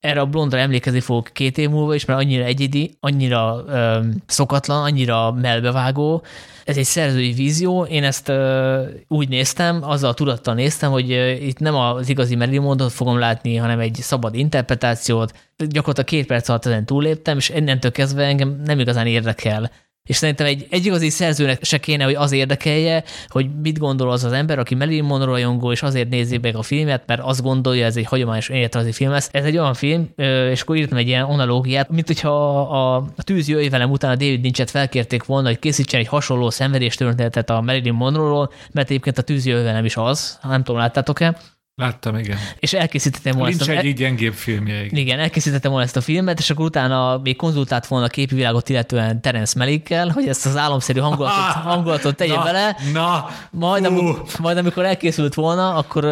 erre a blondra emlékezni fogok két év múlva is, mert annyira egyedi, annyira ö, szokatlan, annyira melbevágó. Ez egy szerzői vízió. Én ezt ö, úgy néztem, azzal a tudattal néztem, hogy ö, itt nem az igazi Marilyn Monroe fogom látni, hanem egy szabad interpretációt. Gyakorlatilag két perc alatt ezen túléptem, és innentől kezdve engem nem igazán érdekel és szerintem egy, egy igazi szerzőnek se kéne, hogy az érdekelje, hogy mit gondol az az ember, aki Marilyn Monroe rajongó, és azért nézi meg a filmet, mert azt gondolja, ez egy hagyományos életrajzi film lesz. Ez egy olyan film, és akkor írtam egy ilyen analógiát, mint hogyha a, a tűz jöjj velem után a David Lynchet felkérték volna, hogy készítsen egy hasonló szenvedéstörténetet a Marilyn Monroe-ról, mert egyébként a tűz velem is az, nem tudom, láttátok-e?
Láttam, igen.
És elkészítettem volna
Nincs
ezt a,
egy gyengébb filmje. Igen.
igen, elkészítettem volna ezt a filmet, és akkor utána még konzultált volna a képi világot, illetően Terence Malikkel, hogy ezt az álomszerű hangulatot, hangulatot tegye
na,
bele.
Na,
majd, amikor, majd amikor elkészült volna, akkor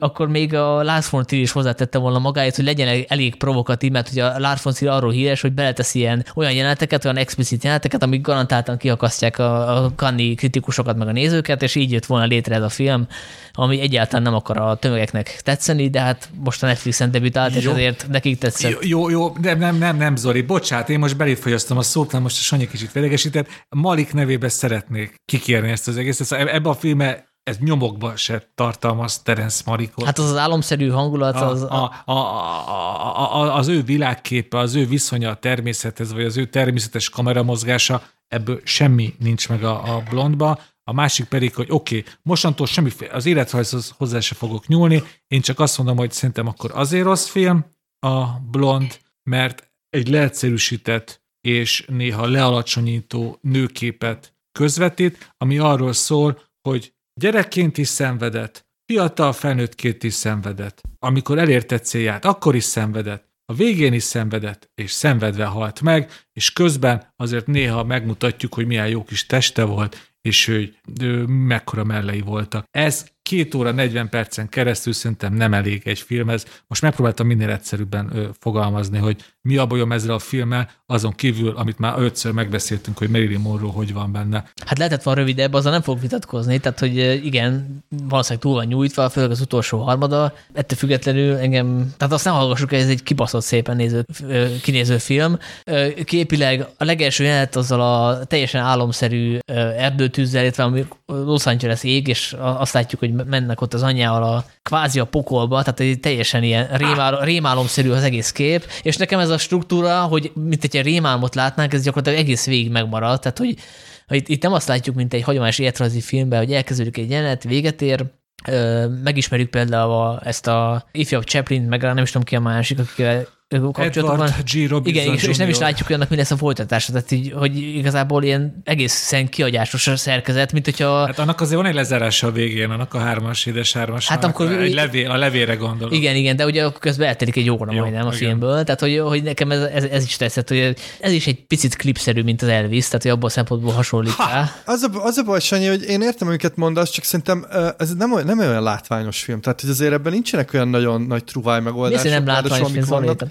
akkor még a Lars von Trier is hozzátette volna magáét, hogy legyen elég provokatív, mert ugye a Lars von Trier arról híres, hogy beletesz ilyen olyan jeleneteket, olyan explicit jeleneteket, amik garantáltan kiakasztják a, a kanni kritikusokat meg a nézőket, és így jött volna létre ez a film, ami egyáltalán nem akar a tömegeknek tetszeni, de hát most a Netflixen debütált, és azért nekik tetszett.
Jó, jó, jó nem, nem, nem, nem, Zori, bocsánat, én most beléfogyasztom a szót, most a Sanyi kicsit fedegesített. Malik nevében szeretnék kikérni ezt az egészet. Szóval ebben a filmben ez nyomokban se tartalmaz Terence Marikot.
Hát az az álomszerű hangulat, az...
A, a, a, a, az ő világképe, az ő viszonya a természethez, vagy az ő természetes kameramozgása, ebből semmi nincs meg a, a blondba. A másik pedig, hogy oké, okay, mostantól semmi, az életrajzhoz hozzá se fogok nyúlni, én csak azt mondom, hogy szerintem akkor azért rossz film a blond, mert egy leegyszerűsített és néha lealacsonyító nőképet közvetít, ami arról szól, hogy Gyerekként is szenvedett, fiatal felnőttként is szenvedett. Amikor elérte célját, akkor is szenvedett. A végén is szenvedett, és szenvedve halt meg, és közben azért néha megmutatjuk, hogy milyen jó kis teste volt, és hogy mekkora mellei voltak. Ez két óra 40 percen keresztül szerintem nem elég egy filmhez. Most megpróbáltam minél egyszerűbben ö, fogalmazni, hogy mi a bajom ezzel a filmmel, azon kívül, amit már ötször megbeszéltünk, hogy Marilyn Monroe hogy van benne.
Hát lehetett van rövidebb, azzal nem fog vitatkozni, tehát hogy igen, valószínűleg túl van nyújtva, főleg az utolsó harmada, ettől függetlenül engem, tehát azt nem hallgassuk, ez egy kibaszott szépen néző, kinéző film. Képileg a legelső jelenet azzal a teljesen álomszerű erdőtűzzel, illetve ami Los Angeles ég, és azt látjuk, hogy mennek ott az anyjával a kvázi a pokolba, tehát egy teljesen ilyen rémál, rémálomszerű az egész kép, és nekem ez a struktúra, hogy mint egy rémálmot látnánk, ez gyakorlatilag egész végig megmaradt, tehát hogy, hogy itt, nem azt látjuk, mint egy hagyományos életrajzi filmben, hogy elkezdődik egy jelenet, véget ér, megismerjük például ezt a ifjabb Chaplin, meg nem is tudom ki a másik, akikkel
kapcsolatban. G. Robinson
Igen, és, és nem is látjuk, hogy annak mi lesz a folytatása, tehát így, hogy igazából ilyen egészen kiagyásos a szerkezet, mint hogyha...
Hát annak azért van egy lezárása a végén, annak a hármas, édes hármas. Hát amikor... Egy levél, a levére gondolok.
Igen, igen, de ugye akkor közben eltelik egy óra Jó, majdnem a igen. filmből, tehát hogy, hogy nekem ez, ez, ez, is tetszett, hogy ez is egy picit klipszerű, mint az Elvis, tehát hogy abból a szempontból hasonlít ha, rá.
Az a, az a baj, Sanyi, hogy én értem, amiket mondasz, csak szerintem ez nem, nem olyan látványos film, tehát hogy azért ebben nincsenek olyan nagyon nagy truváj megoldások.
nem látványos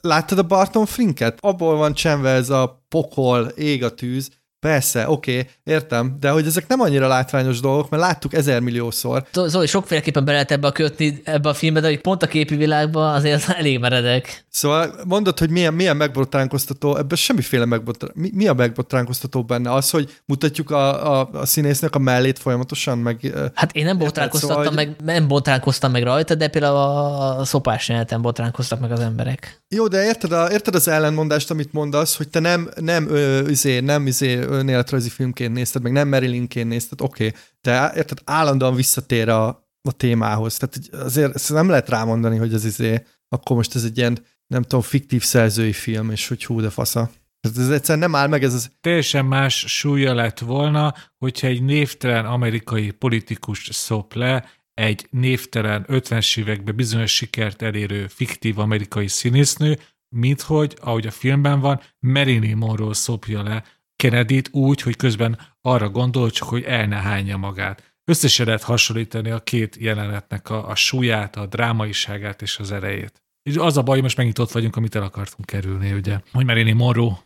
Láttad a Barton Frinket? Abból van csenve ez a pokol, ég a tűz, Persze, oké, okay, értem, de hogy ezek nem annyira látványos dolgok, mert láttuk ezer milliószor.
Zoli, sokféleképpen be lehet ebbe a kötni, ebbe a filmbe, de hogy pont a képi világban azért elég meredek.
Szóval mondod, hogy milyen, milyen megbotránkoztató, ebben semmiféle megbotránkoztató. Mi, mi a megbotránkoztató benne? Az, hogy mutatjuk a, a, a színésznek a mellét folyamatosan, meg...
Hát én nem botránkoztattam szóval, meg, nem botránkoztam meg rajta, de például a, szopás jeleneten botránkoztak meg az emberek.
Jó, de érted, a, érted az ellenmondást, amit mondasz, hogy te nem, nem, ö, üzé, nem üzé, önéletrajzi filmként nézted, meg nem Marilynként nézted, oké, okay, de érted, állandóan visszatér a, a témához. Tehát azért ezt nem lehet rámondani, hogy ez izé, akkor most ez egy ilyen, nem tudom, fiktív szerzői film, és hogy hú, de fasza. Ez, ez egyszerűen nem áll meg ez az...
Teljesen más súlya lett volna, hogyha egy névtelen amerikai politikus szop le egy névtelen 50-es években bizonyos sikert elérő fiktív amerikai színésznő, mint hogy, ahogy a filmben van, Marilyn Monroe szopja le kennedy úgy, hogy közben arra gondol, csak hogy el ne hányja magát. Összesen lehet hasonlítani a két jelenetnek a, a súlyát, a drámaiságát és az erejét. És az a baj, most megint ott vagyunk, amit el akartunk kerülni, ugye, hogy Marilyn Monroe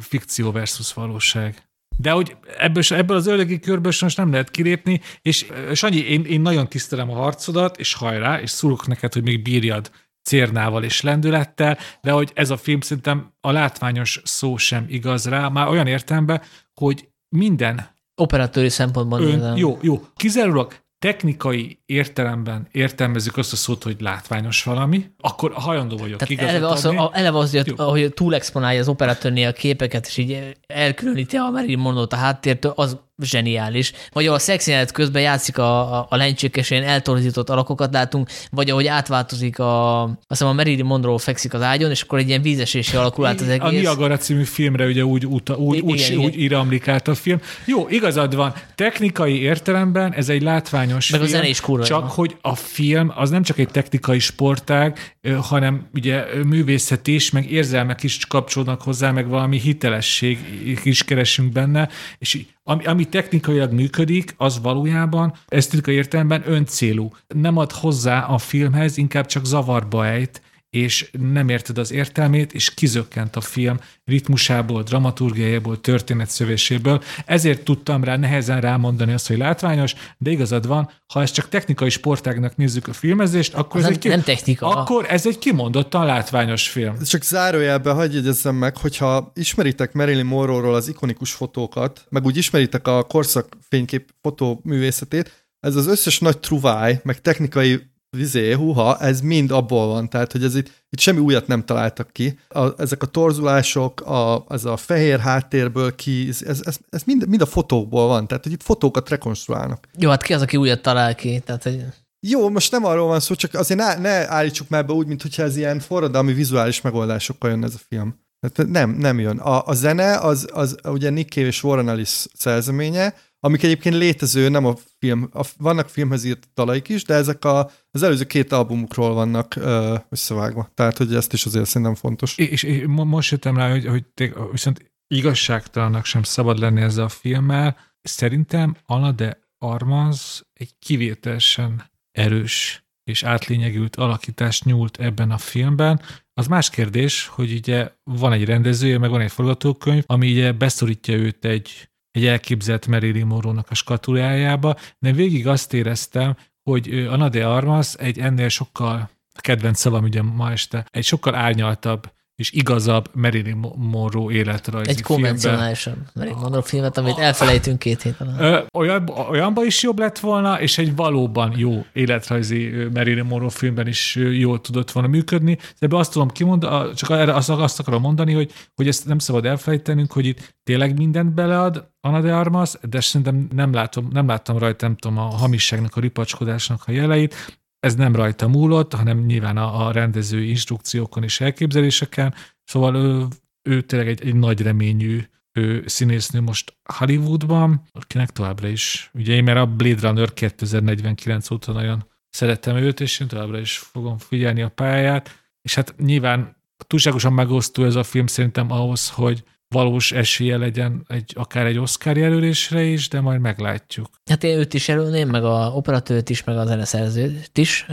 fikció versus valóság. De hogy ebből, ebből az ördögi körből most nem lehet kilépni, és Sanyi, én, én nagyon tisztelem a harcodat, és hajrá, és szurok neked, hogy még bírjad cérnával és lendülettel, de hogy ez a film szerintem a látványos szó sem igaz rá, már olyan értelemben, hogy minden
Operatőri szempontból
ön, jó, jó, kizárólag technikai értelemben értelmezzük azt a szót, hogy látványos valami, akkor hajlandó vagyok
Tehát
igazat
eleve az,
adni.
a, eleve az, hogy,
Jó.
hogy túlexponálja az operatőrnél a képeket, és így elkülöníti a Marilyn Monroe-t a háttértől, az zseniális. Vagy ahol a szexjelenet közben játszik a, a, a lencsék, és ilyen eltorzított alakokat látunk, vagy ahogy átváltozik a, azt hiszem a Marilyn Monroe fekszik az ágyon, és akkor egy ilyen vízesésé alakul át az
A
egész.
Niagara című filmre ugye úgy, uta, úgy,
Igen,
úgy,
igen.
úgy íramlik át a film. Jó, igazad van, technikai értelemben ez egy látványos
Meg a
film,
zene is kurva
csak
jó.
hogy a film az nem csak egy technikai sportág, hanem ugye művészet is, meg érzelmek is kapcsolódnak hozzá, meg valami hitelesség is keresünk benne, és ami, ami technikailag működik, az valójában esztetikai értelemben öncélú. Nem ad hozzá a filmhez, inkább csak zavarba ejt, és nem érted az értelmét, és kizökkent a film ritmusából, dramaturgiájából, történetszövéséből. Ezért tudtam rá nehezen rámondani azt, hogy látványos, de igazad van, ha ezt csak technikai sportágnak nézzük a filmezést, akkor
Az
ez
nem,
egy ki...
nem technika.
akkor ez egy kimondottan látványos film.
Csak zárójelben hagyj jegyezzem meg, hogyha ismeritek Marilyn Monroe-ról az ikonikus fotókat, meg úgy ismeritek a korszak fénykép fotóművészetét, ez az összes nagy truváj, meg technikai vizé, huha, ez mind abból van, tehát hogy ez itt, itt semmi újat nem találtak ki. A, ezek a torzulások, a, ez a fehér háttérből ki, ez, ez, ez mind, mind a fotókból van, tehát hogy itt fotókat rekonstruálnak.
Jó, hát ki az, aki újat talál ki? Tehát, hogy
Jó, most nem arról van szó, csak azért ne, ne állítsuk már be úgy, mintha ez ilyen forradalmi vizuális megoldásokkal jön ez a film. Tehát nem, nem jön. A, a zene az, az ugye Nick Cave és Warren Ellis szerzeménye, amik egyébként létező, nem a film, a, vannak filmhez írt dalaik is, de ezek a, az előző két albumukról vannak ö, összevágva. Tehát, hogy ezt is azért szerintem fontos.
És, és mo- most jöttem rá, hogy, hogy té- viszont igazságtalannak sem szabad lenni ezzel a filmmel. Szerintem Anna de Armas egy kivételesen erős és átlényegült alakítást nyújt ebben a filmben. Az más kérdés, hogy ugye van egy rendezője, meg van egy forgatókönyv, ami ugye beszorítja őt egy, egy elképzelt Marilyn Monroe-nak a skatulájába, de végig azt éreztem, hogy ö, Anna de Armas egy ennél sokkal, a kedvenc szavam ugye ma este, egy sokkal árnyaltabb és igazabb Marilyn Monroe életrajzi
egy konvencionálisabb Marilyn Monroe filmet, amit elfelejtünk két hét alatt.
Olyan, olyanban is jobb lett volna, és egy valóban jó életrajzi Marilyn Monroe filmben is jól tudott volna működni. De ebbe azt tudom kimondani, csak erre azt, akarom mondani, hogy, hogy ezt nem szabad elfelejtenünk, hogy itt tényleg mindent belead Anna de Armas, de szerintem nem, látom, nem láttam rajta, nem tudom, a hamisságnak, a ripacskodásnak a jeleit. Ez nem rajta múlott, hanem nyilván a, a rendező instrukciókon és elképzeléseken. Szóval ő, ő tényleg egy, egy nagy reményű ő színésznő most Hollywoodban, akinek továbbra is, ugye én mert a Blade Runner 2049 óta nagyon szeretem őt, és én továbbra is fogom figyelni a pályáját, és hát nyilván túlságosan megosztó ez a film szerintem ahhoz, hogy valós esélye legyen egy, akár egy Oscar jelölésre is, de majd meglátjuk.
Hát én őt is jelölném, meg a operatőrt is, meg a zeneszerzőt is.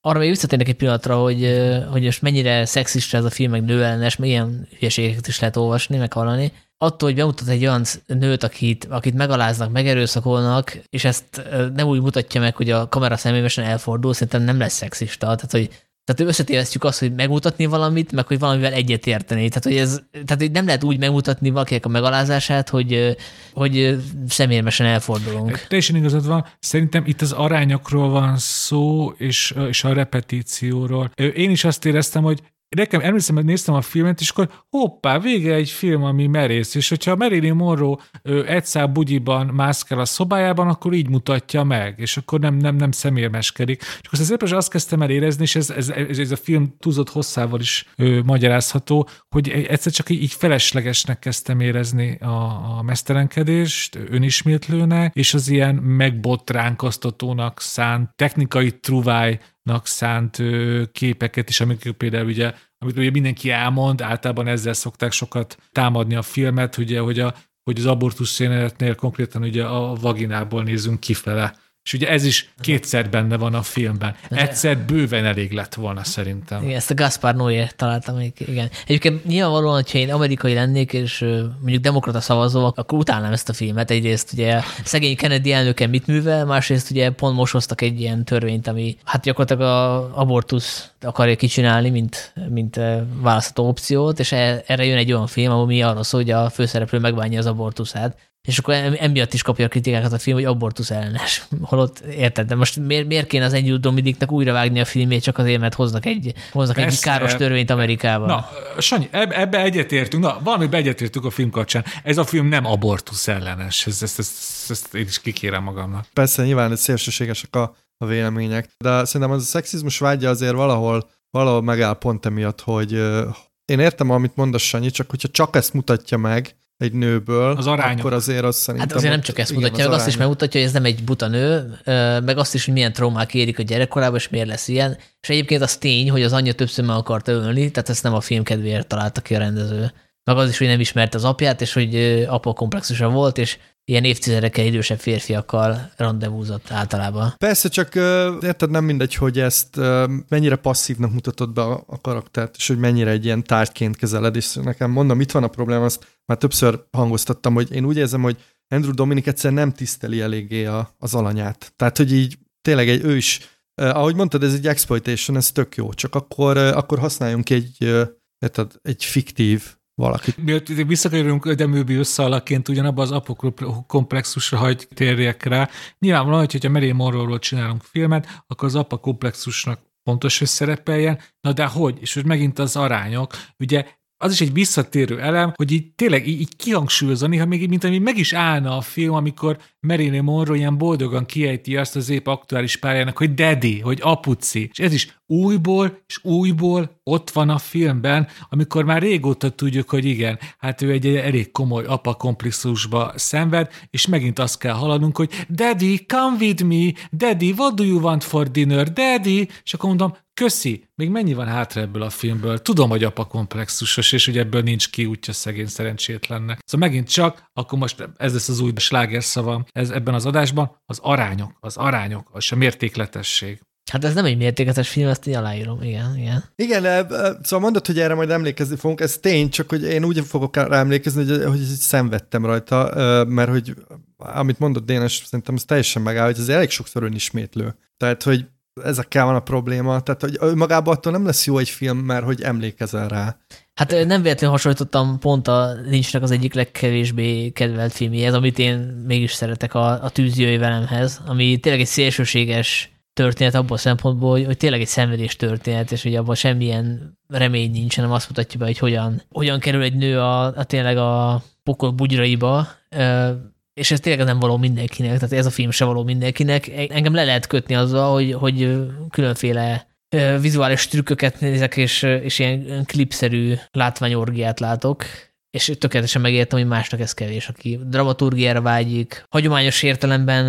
Arra még visszatérnek egy pillanatra, hogy, hogy most mennyire szexista ez a film, meg nőellenes, meg ilyen hülyeségeket is lehet olvasni, meg hallani. Attól, hogy bemutat egy olyan nőt, akit, akit megaláznak, megerőszakolnak, és ezt nem úgy mutatja meg, hogy a kamera személyesen elfordul, szerintem nem lesz szexista. Tehát, hogy tehát összetévesztjük azt, hogy megmutatni valamit, meg hogy valamivel egyet érteni. Tehát, hogy ez, tehát hogy nem lehet úgy megmutatni valakinek a megalázását, hogy, hogy személyesen elfordulunk.
Teljesen igazad van. Szerintem itt az arányokról van szó, és, és a repetícióról. Én is azt éreztem, hogy nekem emlékszem, hogy néztem a filmet, és akkor hoppá, vége egy film, ami merész, és hogyha Marilyn Monroe ö, egy szál bugyiban mászkál a szobájában, akkor így mutatja meg, és akkor nem, nem, nem szemérmeskedik. És akkor szépen azt kezdtem el érezni, és ez, ez, ez, a film túlzott hosszával is ö, magyarázható, hogy egyszer csak így, így feleslegesnek kezdtem érezni a, a mesztelenkedést, önismétlőnek, és az ilyen megbotránkoztatónak szánt technikai truváj szánt képeket is, amik például ugye, amit ugye mindenki elmond, általában ezzel szokták sokat támadni a filmet, ugye, hogy, a, hogy az abortusz szénetnél konkrétan ugye a vaginából nézünk kifele, És ugye ez is kétszer benne van a filmben. Egyszer bőven elég lett volna szerintem.
Igen, ezt a Gaspar Noé találtam igen. Egyébként nyilvánvalóan, hogyha én amerikai lennék, és mondjuk demokrata szavazó, akkor utálnám ezt a filmet. Egyrészt ugye szegény Kennedy elnöke mit művel, másrészt ugye pont most hoztak egy ilyen törvényt, ami hát gyakorlatilag a abortusz akarja kicsinálni, mint, mint választható opciót, és e, erre jön egy olyan film, ami arról szól, hogy a főszereplő megbánja az abortuszát és akkor emiatt is kapja a kritikákat a film, hogy abortusz ellenes. Holott érted, de most miért, miért kéne az Ennyi Dominiknak újra vágni a filmét csak azért, mert hoznak egy, hoznak egy káros törvényt Amerikában?
Na, Sanyi, ebbe egyetértünk, na, valami egyetértünk a film kapcsán. Ez a film nem abortusz ellenes, ezt, ezt, ezt, ezt én is kikérem magamnak.
Persze, nyilván ez szélsőségesek a, a vélemények, de szerintem az a szexizmus vágya azért valahol, valahol megáll pont emiatt, hogy én értem, amit mondasz, Sanyi, csak hogyha csak ezt mutatja meg, egy nőből,
az arányok.
akkor azért az szerintem...
Hát azért nem csak ezt igen, mutatja, meg azt is megmutatja, hogy ez nem egy buta nő, meg azt is, hogy milyen traumák érik a gyerekkorában, és miért lesz ilyen. És egyébként az tény, hogy az anyja többször meg akarta ölni, tehát ezt nem a film kedvéért találta ki a rendező. Meg az is, hogy nem ismerte az apját, és hogy apa komplexusa volt, és ilyen évtizedekkel idősebb férfiakkal rendezvúzott általában.
Persze, csak érted, nem mindegy, hogy ezt mennyire passzívnak mutatod be a, karaktert, és hogy mennyire egy ilyen tárgyként kezeled, és nekem mondom, itt van a probléma, azt már többször hangoztattam, hogy én úgy érzem, hogy Andrew Dominik egyszer nem tiszteli eléggé a, az alanyát. Tehát, hogy így tényleg egy ő is, ahogy mondtad, ez egy exploitation, ez tök jó, csak akkor, akkor használjunk egy, érted, egy fiktív valakit.
Miért visszakerülünk Ödemőbi összealaként ugyanabban az apokomplexusra hagy térjek rá. Nyilvánvalóan, hogyha Marilyn Monroe-ról csinálunk filmet, akkor az apokomplexusnak pontos, hogy szerepeljen. Na de hogy? És hogy megint az arányok. Ugye az is egy visszatérő elem, hogy így tényleg így, így kihangsúlyozza, néha még mint ami meg is állna a film, amikor Marilyn Monroe ilyen boldogan kiejti azt az épp aktuális párjának, hogy daddy, hogy apuci. És ez is újból és újból ott van a filmben, amikor már régóta tudjuk, hogy igen, hát ő egy elég komoly apa komplexusba szenved, és megint azt kell hallanunk, hogy daddy, come with me, daddy, what do you want for dinner, daddy, és akkor mondom, köszi, még mennyi van hátra ebből a filmből? Tudom, hogy apa komplexusos, és hogy ebből nincs ki útja szegény szerencsétlennek. Szóval megint csak, akkor most ez lesz az új slágerszavam ez, ebben az adásban, az arányok, az arányok, az a mértékletesség.
Hát ez nem egy mértéketes film, ezt én aláírom, igen, igen.
Igen, szóval mondod, hogy erre majd emlékezni fogunk, ez tény, csak hogy én úgy fogok rá emlékezni, hogy, hogy szenvedtem rajta, mert hogy amit mondott Dénes, szerintem ez teljesen megáll, hogy ez elég sokszor önismétlő. Tehát, hogy ezekkel van a probléma, tehát hogy magában attól nem lesz jó egy film, mert hogy emlékezel rá.
Hát nem véletlenül hasonlítottam pont a Lynchnek az egyik legkevésbé kedvelt filmjéhez, amit én mégis szeretek a, a tűzjöjj velemhez, ami tényleg egy szélsőséges történet abból a szempontból, hogy, hogy tényleg egy szenvedés történet, és hogy abban semmilyen remény nincs, hanem azt mutatja be, hogy hogyan, hogyan kerül egy nő a, a tényleg a pokol bugyraiba, és ez tényleg nem való mindenkinek, tehát ez a film se való mindenkinek. Engem le lehet kötni azzal, hogy, hogy különféle vizuális trükköket nézek, és, és ilyen klipszerű látványorgiát látok, és tökéletesen megértem, hogy másnak ez kevés, aki dramaturgiára vágyik, hagyományos értelemben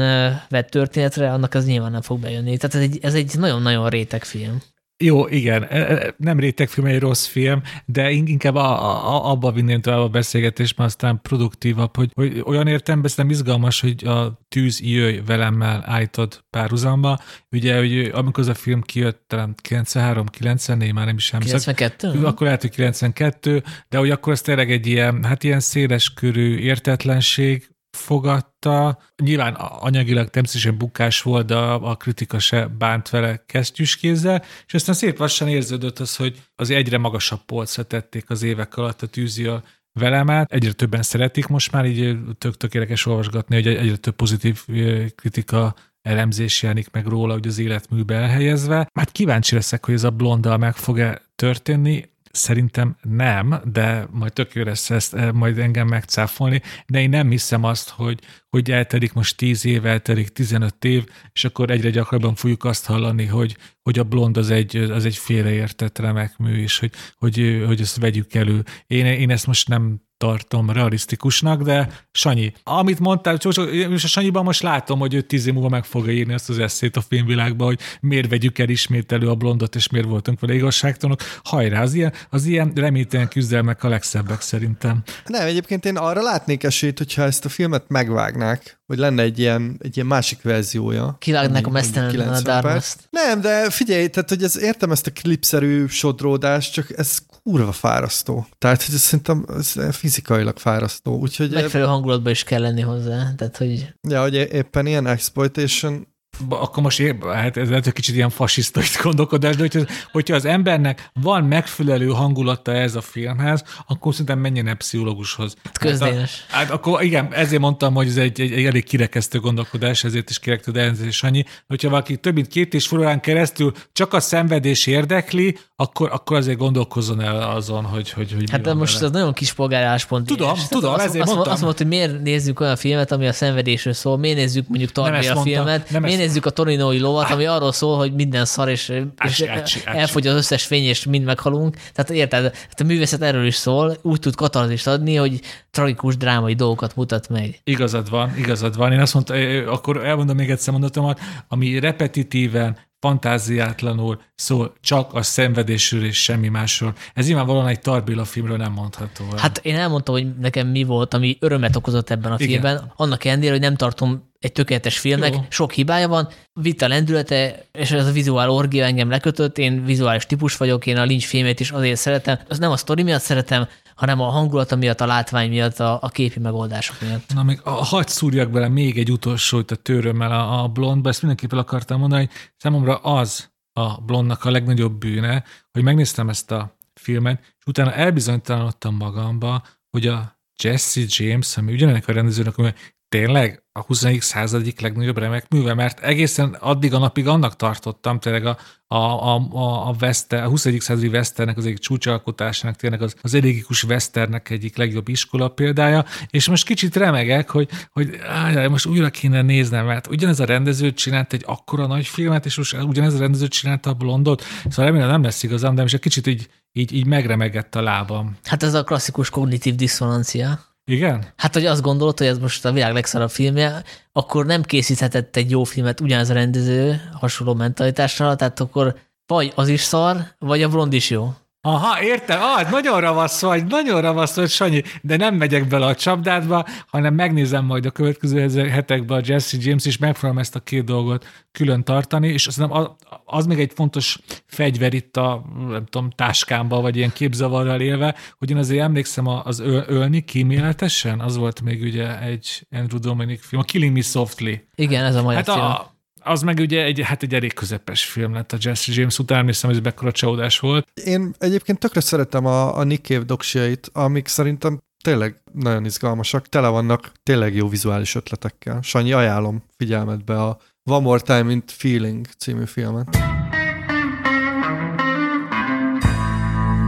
vett történetre, annak az nyilván nem fog bejönni. Tehát ez egy, ez egy nagyon-nagyon réteg film.
Jó, igen, e, e, nem rétegfilm, egy rossz film, de inkább a, a, abba vinném tovább a beszélgetést, mert aztán produktívabb, hogy, hogy olyan értelemben nem izgalmas, hogy a tűz jöjj velemmel állítod párhuzamba. Ugye, hogy amikor az a film kijött, talán 93-94, már nem is emlékszem.
92?
Akkor lehet, hogy 92, de hogy akkor ez tényleg egy ilyen, hát ilyen széles körű értetlenség, fogadta. Nyilván anyagilag természetesen bukás volt, de a, kritika se bánt vele kesztyűskézzel, és aztán szép lassan érződött az, hogy az egyre magasabb polcra tették az évek alatt a tűzi a velemet. Egyre többen szeretik most már, így tök tökéletes olvasgatni, hogy egyre több pozitív kritika elemzés jelenik meg róla, hogy az életműbe elhelyezve. Hát kíváncsi leszek, hogy ez a blonddal meg fog-e történni. Szerintem nem, de majd tök ezt eh, majd engem megcáfolni, de én nem hiszem azt, hogy, hogy eltelik most 10 év, eltelik 15 év, és akkor egyre gyakrabban fogjuk azt hallani, hogy, hogy a blond az egy, az egy félreértett remek mű, és hogy, hogy, hogy ezt vegyük elő. Én, én ezt most nem tartom realisztikusnak, de Sanyi, amit mondtál, és a Sanyiban most látom, hogy ő tíz év múlva meg fogja írni azt az eszét a filmvilágba, hogy miért vegyük el ismét elő a blondot, és miért voltunk vele igazságtalanok. Hajrá, az ilyen, az ilyen reménytelen küzdelmek a legszebbek szerintem.
Nem, egyébként én arra látnék esélyt, hogyha ezt a filmet megvágnák, hogy lenne egy ilyen, egy ilyen másik verziója.
Kivágnak a mesztelen a
90 perc.
Darkness.
Nem, de figyelj, tehát hogy ez, értem ezt a klipszerű sodródást, csak ez kurva fárasztó. Tehát, hogy ez szerintem ez fizikailag fárasztó. Úgyhogy,
Megfelelő hangulatban is kell lenni hozzá. Tehát, hogy
ja, hogy éppen ilyen exploitation,
Akkor most ér, hát ez lehet, hogy kicsit ilyen fasisztai gondolkodás, de hogyha, hogyha az embernek van megfelelő hangulata ez a filmhez, akkor szerintem menjen el pszichológushoz.
közdénes.
Hát, hát akkor igen, ezért mondtam, hogy ez egy, egy, egy elég kirekesztő gondolkodás, ezért is kérek tőle elnézést, Sanyi. Hogyha valaki több mint két és órán keresztül csak a szenvedés érdekli, akkor, akkor azért gondolkozzon el azon, hogy, hogy, hogy
Hát de most
vele.
ez nagyon kis polgáráspont.
Tudom,
És
tudom,
azt,
ezért
azt,
mondtam.
Azt mondta, hogy miért nézzük olyan filmet, ami a szenvedésről szól, miért nézzük mondjuk Tarbél
mondtam,
filmet, miért nézzük a Torinói lovat, ami arról szól, hogy minden szar, és, és elfogy az összes fény, és mind meghalunk. Tehát érted, hát a művészet erről is szól, úgy tud katarzist adni, hogy tragikus drámai dolgokat mutat meg.
Igazad van, igazad van. Én azt mondtam, akkor elmondom még egyszer mondatomat, ami repetitíven, fantáziátlanul szól csak a szenvedésről és semmi másról. Ez nyilvánvalóan egy Tarbéla filmről nem mondható. el.
Hát én elmondtam, hogy nekem mi volt, ami örömet okozott ebben a
Igen.
filmben. Annak ellenére, hogy nem tartom egy tökéletes filmnek,
Jó.
sok hibája van, vita lendülete, és ez a vizuál orgia engem lekötött, én vizuális típus vagyok, én a Lynch filmét is azért szeretem, az nem a sztori miatt szeretem, hanem a hangulata miatt, a látvány miatt, a, a képi megoldások miatt.
Na még a, hadd szúrjak bele még egy utolsót a tőrömmel a, a blondba, ezt mindenképpen akartam mondani, hogy számomra az a blondnak a legnagyobb bűne, hogy megnéztem ezt a filmet, és utána elbizonytalanodtam magamba, hogy a Jesse James, ami ugyanennek a rendezőnek, tényleg a 21. századik legnagyobb remek műve, mert egészen addig a napig annak tartottam, tényleg a, a, a, a, western, a 21. századi westernnek az egyik csúcsalkotásának, tényleg az, az elégikus westernnek egyik legjobb iskola példája, és most kicsit remegek, hogy, hogy áj, most újra kéne néznem, mert ugyanez a rendező csinált egy akkora nagy filmet, és most ugyanez a rendező csinálta a blondot, szóval remélem nem lesz igazam, de most egy kicsit így, így, így megremegett a lábam.
Hát ez a klasszikus kognitív diszonancia.
Igen?
Hát, hogy azt gondolod, hogy ez most a világ legszarabb filmje, akkor nem készíthetett egy jó filmet ugyanaz a rendező hasonló mentalitással, tehát akkor vagy az is szar, vagy a blond is jó.
Aha, értem. Ah, nagyon ravasz vagy, nagyon ravasz vagy, Sanyi, de nem megyek bele a csapdádba, hanem megnézem majd a következő hetekben a Jesse James, és megpróbálom ezt a két dolgot külön tartani, és azt az, az még egy fontos fegyver itt a, nem tudom, táskámba, vagy ilyen képzavarral élve, hogy én azért emlékszem az öl, ölni kíméletesen, az volt még ugye egy Andrew Dominic film, a Killing Me Softly.
Igen, ez a magyar
Hát a, az meg ugye egy, hát egy elég közepes film lett a Jesse James után, hogy ez mekkora csodás volt.
Én egyébként tökre szeretem a, a Nick Cave doksiait, amik szerintem tényleg nagyon izgalmasak, tele vannak tényleg jó vizuális ötletekkel. Sanyi, ajánlom figyelmetbe a One More Time in Feeling című filmet.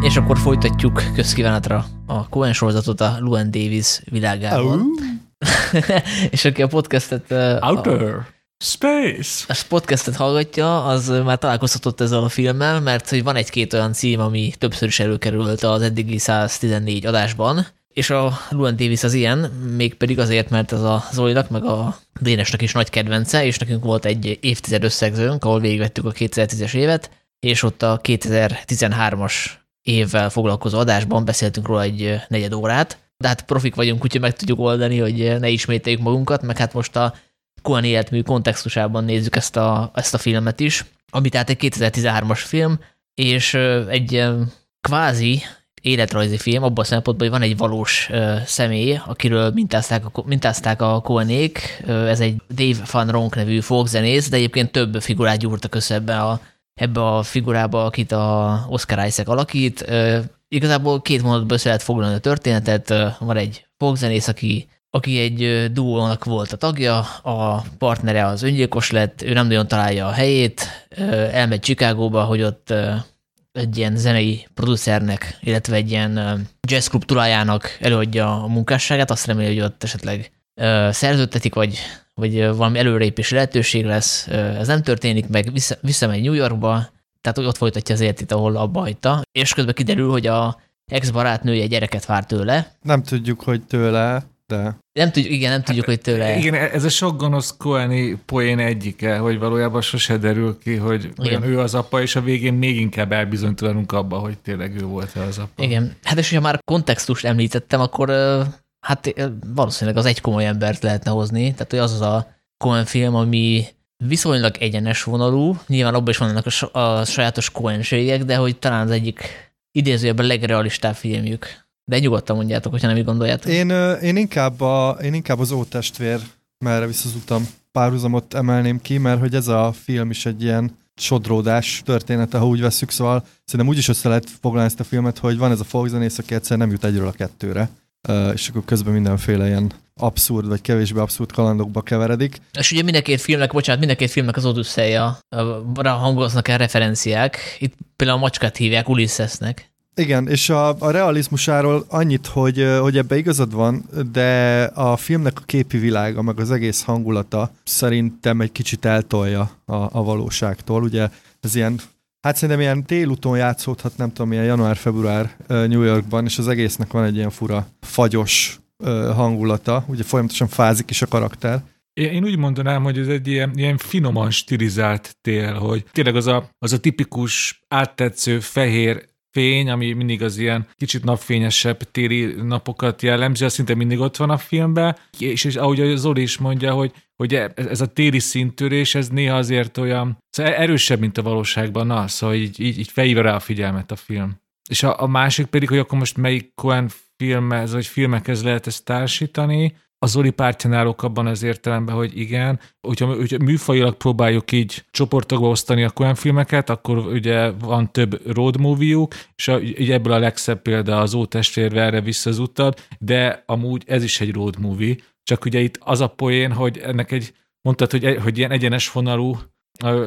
És akkor folytatjuk közkívánatra a Coen sorozatot a Luan Davis világában. és aki a podcastet, a,
Outer Space.
a podcastet hallgatja, az már találkozhatott ezzel a filmmel, mert hogy van egy-két olyan cím, ami többször is előkerült az eddigi 114 adásban, és a Luan Davis az ilyen, mégpedig azért, mert ez a Zolinak, meg a Dénesnek is nagy kedvence, és nekünk volt egy évtized összegzőnk, ahol végigvettük a 2010-es évet, és ott a 2013-as évvel foglalkozó adásban beszéltünk róla egy negyed órát, de hát profik vagyunk, úgyhogy meg tudjuk oldani, hogy ne ismételjük magunkat, meg hát most a Coen életmű kontextusában nézzük ezt a, ezt a filmet is, ami tehát egy 2013-as film, és egy kvázi életrajzi film, abban a szempontból, hogy van egy valós személy, akiről mintázták a, mintázták a Coenék, ö, ez egy Dave Van Ronk nevű folkzenész, de egyébként több figurát gyúrtak össze ebbe a, ebbe a figurába, akit a Oscar Isaac alakít. Igazából két mondatban össze lehet foglalni a történetet. Van egy folkzenész, aki aki egy duónak volt a tagja, a partnere az öngyilkos lett, ő nem nagyon találja a helyét, elmegy Chicagóba, hogy ott egy ilyen zenei producernek, illetve egy ilyen jazzklub tulajának előadja a munkásságát, azt reméli, hogy ott esetleg szerződtetik, vagy, vagy valami előrépési lehetőség lesz. Ez nem történik meg, vissza, visszamegy New Yorkba, tehát ott folytatja az életét, ahol abba hagyta, és közben kiderül, hogy a ex-barátnője gyereket vár tőle.
Nem tudjuk, hogy tőle, de
Nem tudjuk, igen, nem tudjuk, hogy tőle.
Igen, ez a sok gonosz Coeni poén egyike, hogy valójában sose derül ki, hogy olyan ő az apa, és a végén még inkább elbizonytalanunk abba, hogy tényleg ő volt az apa.
Igen. Hát és hogyha már kontextust említettem, akkor Hát valószínűleg az egy komoly embert lehetne hozni, tehát hogy az az a Cohen film, ami viszonylag egyenes vonalú, nyilván abban is vannak a, a sajátos Cohenségek, de hogy talán az egyik idézőjebben legrealistább filmjük. De nyugodtan mondjátok, hogyha nem így gondoljátok.
Én, én, inkább, a, én inkább az Ótestvér merre visszazutam párhuzamot emelném ki, mert hogy ez a film is egy ilyen sodródás története, ha úgy veszük, szóval szerintem úgy is össze lehet foglalni ezt a filmet, hogy van ez a folkzenész, aki egyszer nem jut egyről a kettőre, és akkor közben mindenféle ilyen abszurd, vagy kevésbé abszurd kalandokba keveredik.
És ugye mindenkét filmnek, bocsánat, mindenkét filmnek az Odüsszeja, hangoznak el referenciák. Itt például a macskát hívják Ulyssesnek.
Igen, és a, a realizmusáról annyit, hogy, hogy ebbe igazad van, de a filmnek a képi világa, meg az egész hangulata szerintem egy kicsit eltolja a, a valóságtól. Ugye ez ilyen, hát szerintem ilyen télúton játszódhat, nem tudom, ilyen január-február New Yorkban, és az egésznek van egy ilyen fura, fagyos hangulata, ugye folyamatosan fázik is a karakter.
Én úgy mondanám, hogy ez egy ilyen, ilyen finoman stilizált tél, hogy tényleg az a, az a tipikus áttetsző fehér fény, ami mindig az ilyen kicsit napfényesebb téli napokat jellemzi, az szinte mindig ott van a filmben, és, és ahogy Zoli is mondja, hogy, hogy e, ez a téli szintörés, ez néha azért olyan szóval erősebb, mint a valóságban, na, szóval így, így, így felhívja rá a figyelmet a film. És a, a másik pedig, hogy akkor most melyik Cohen filmhez, vagy filmekhez lehet ezt társítani, a Zoli pártján állok abban az értelemben, hogy igen, hogyha, hogyha műfajilag próbáljuk így csoportokba osztani a olyan filmeket, akkor ugye van több road movie és a, ugye ebből a legszebb példa az Ótestvérve erre vissza az utad, de amúgy ez is egy road movie, csak ugye itt az a poén, hogy ennek egy, mondtad, hogy, hogy ilyen egyenes vonalú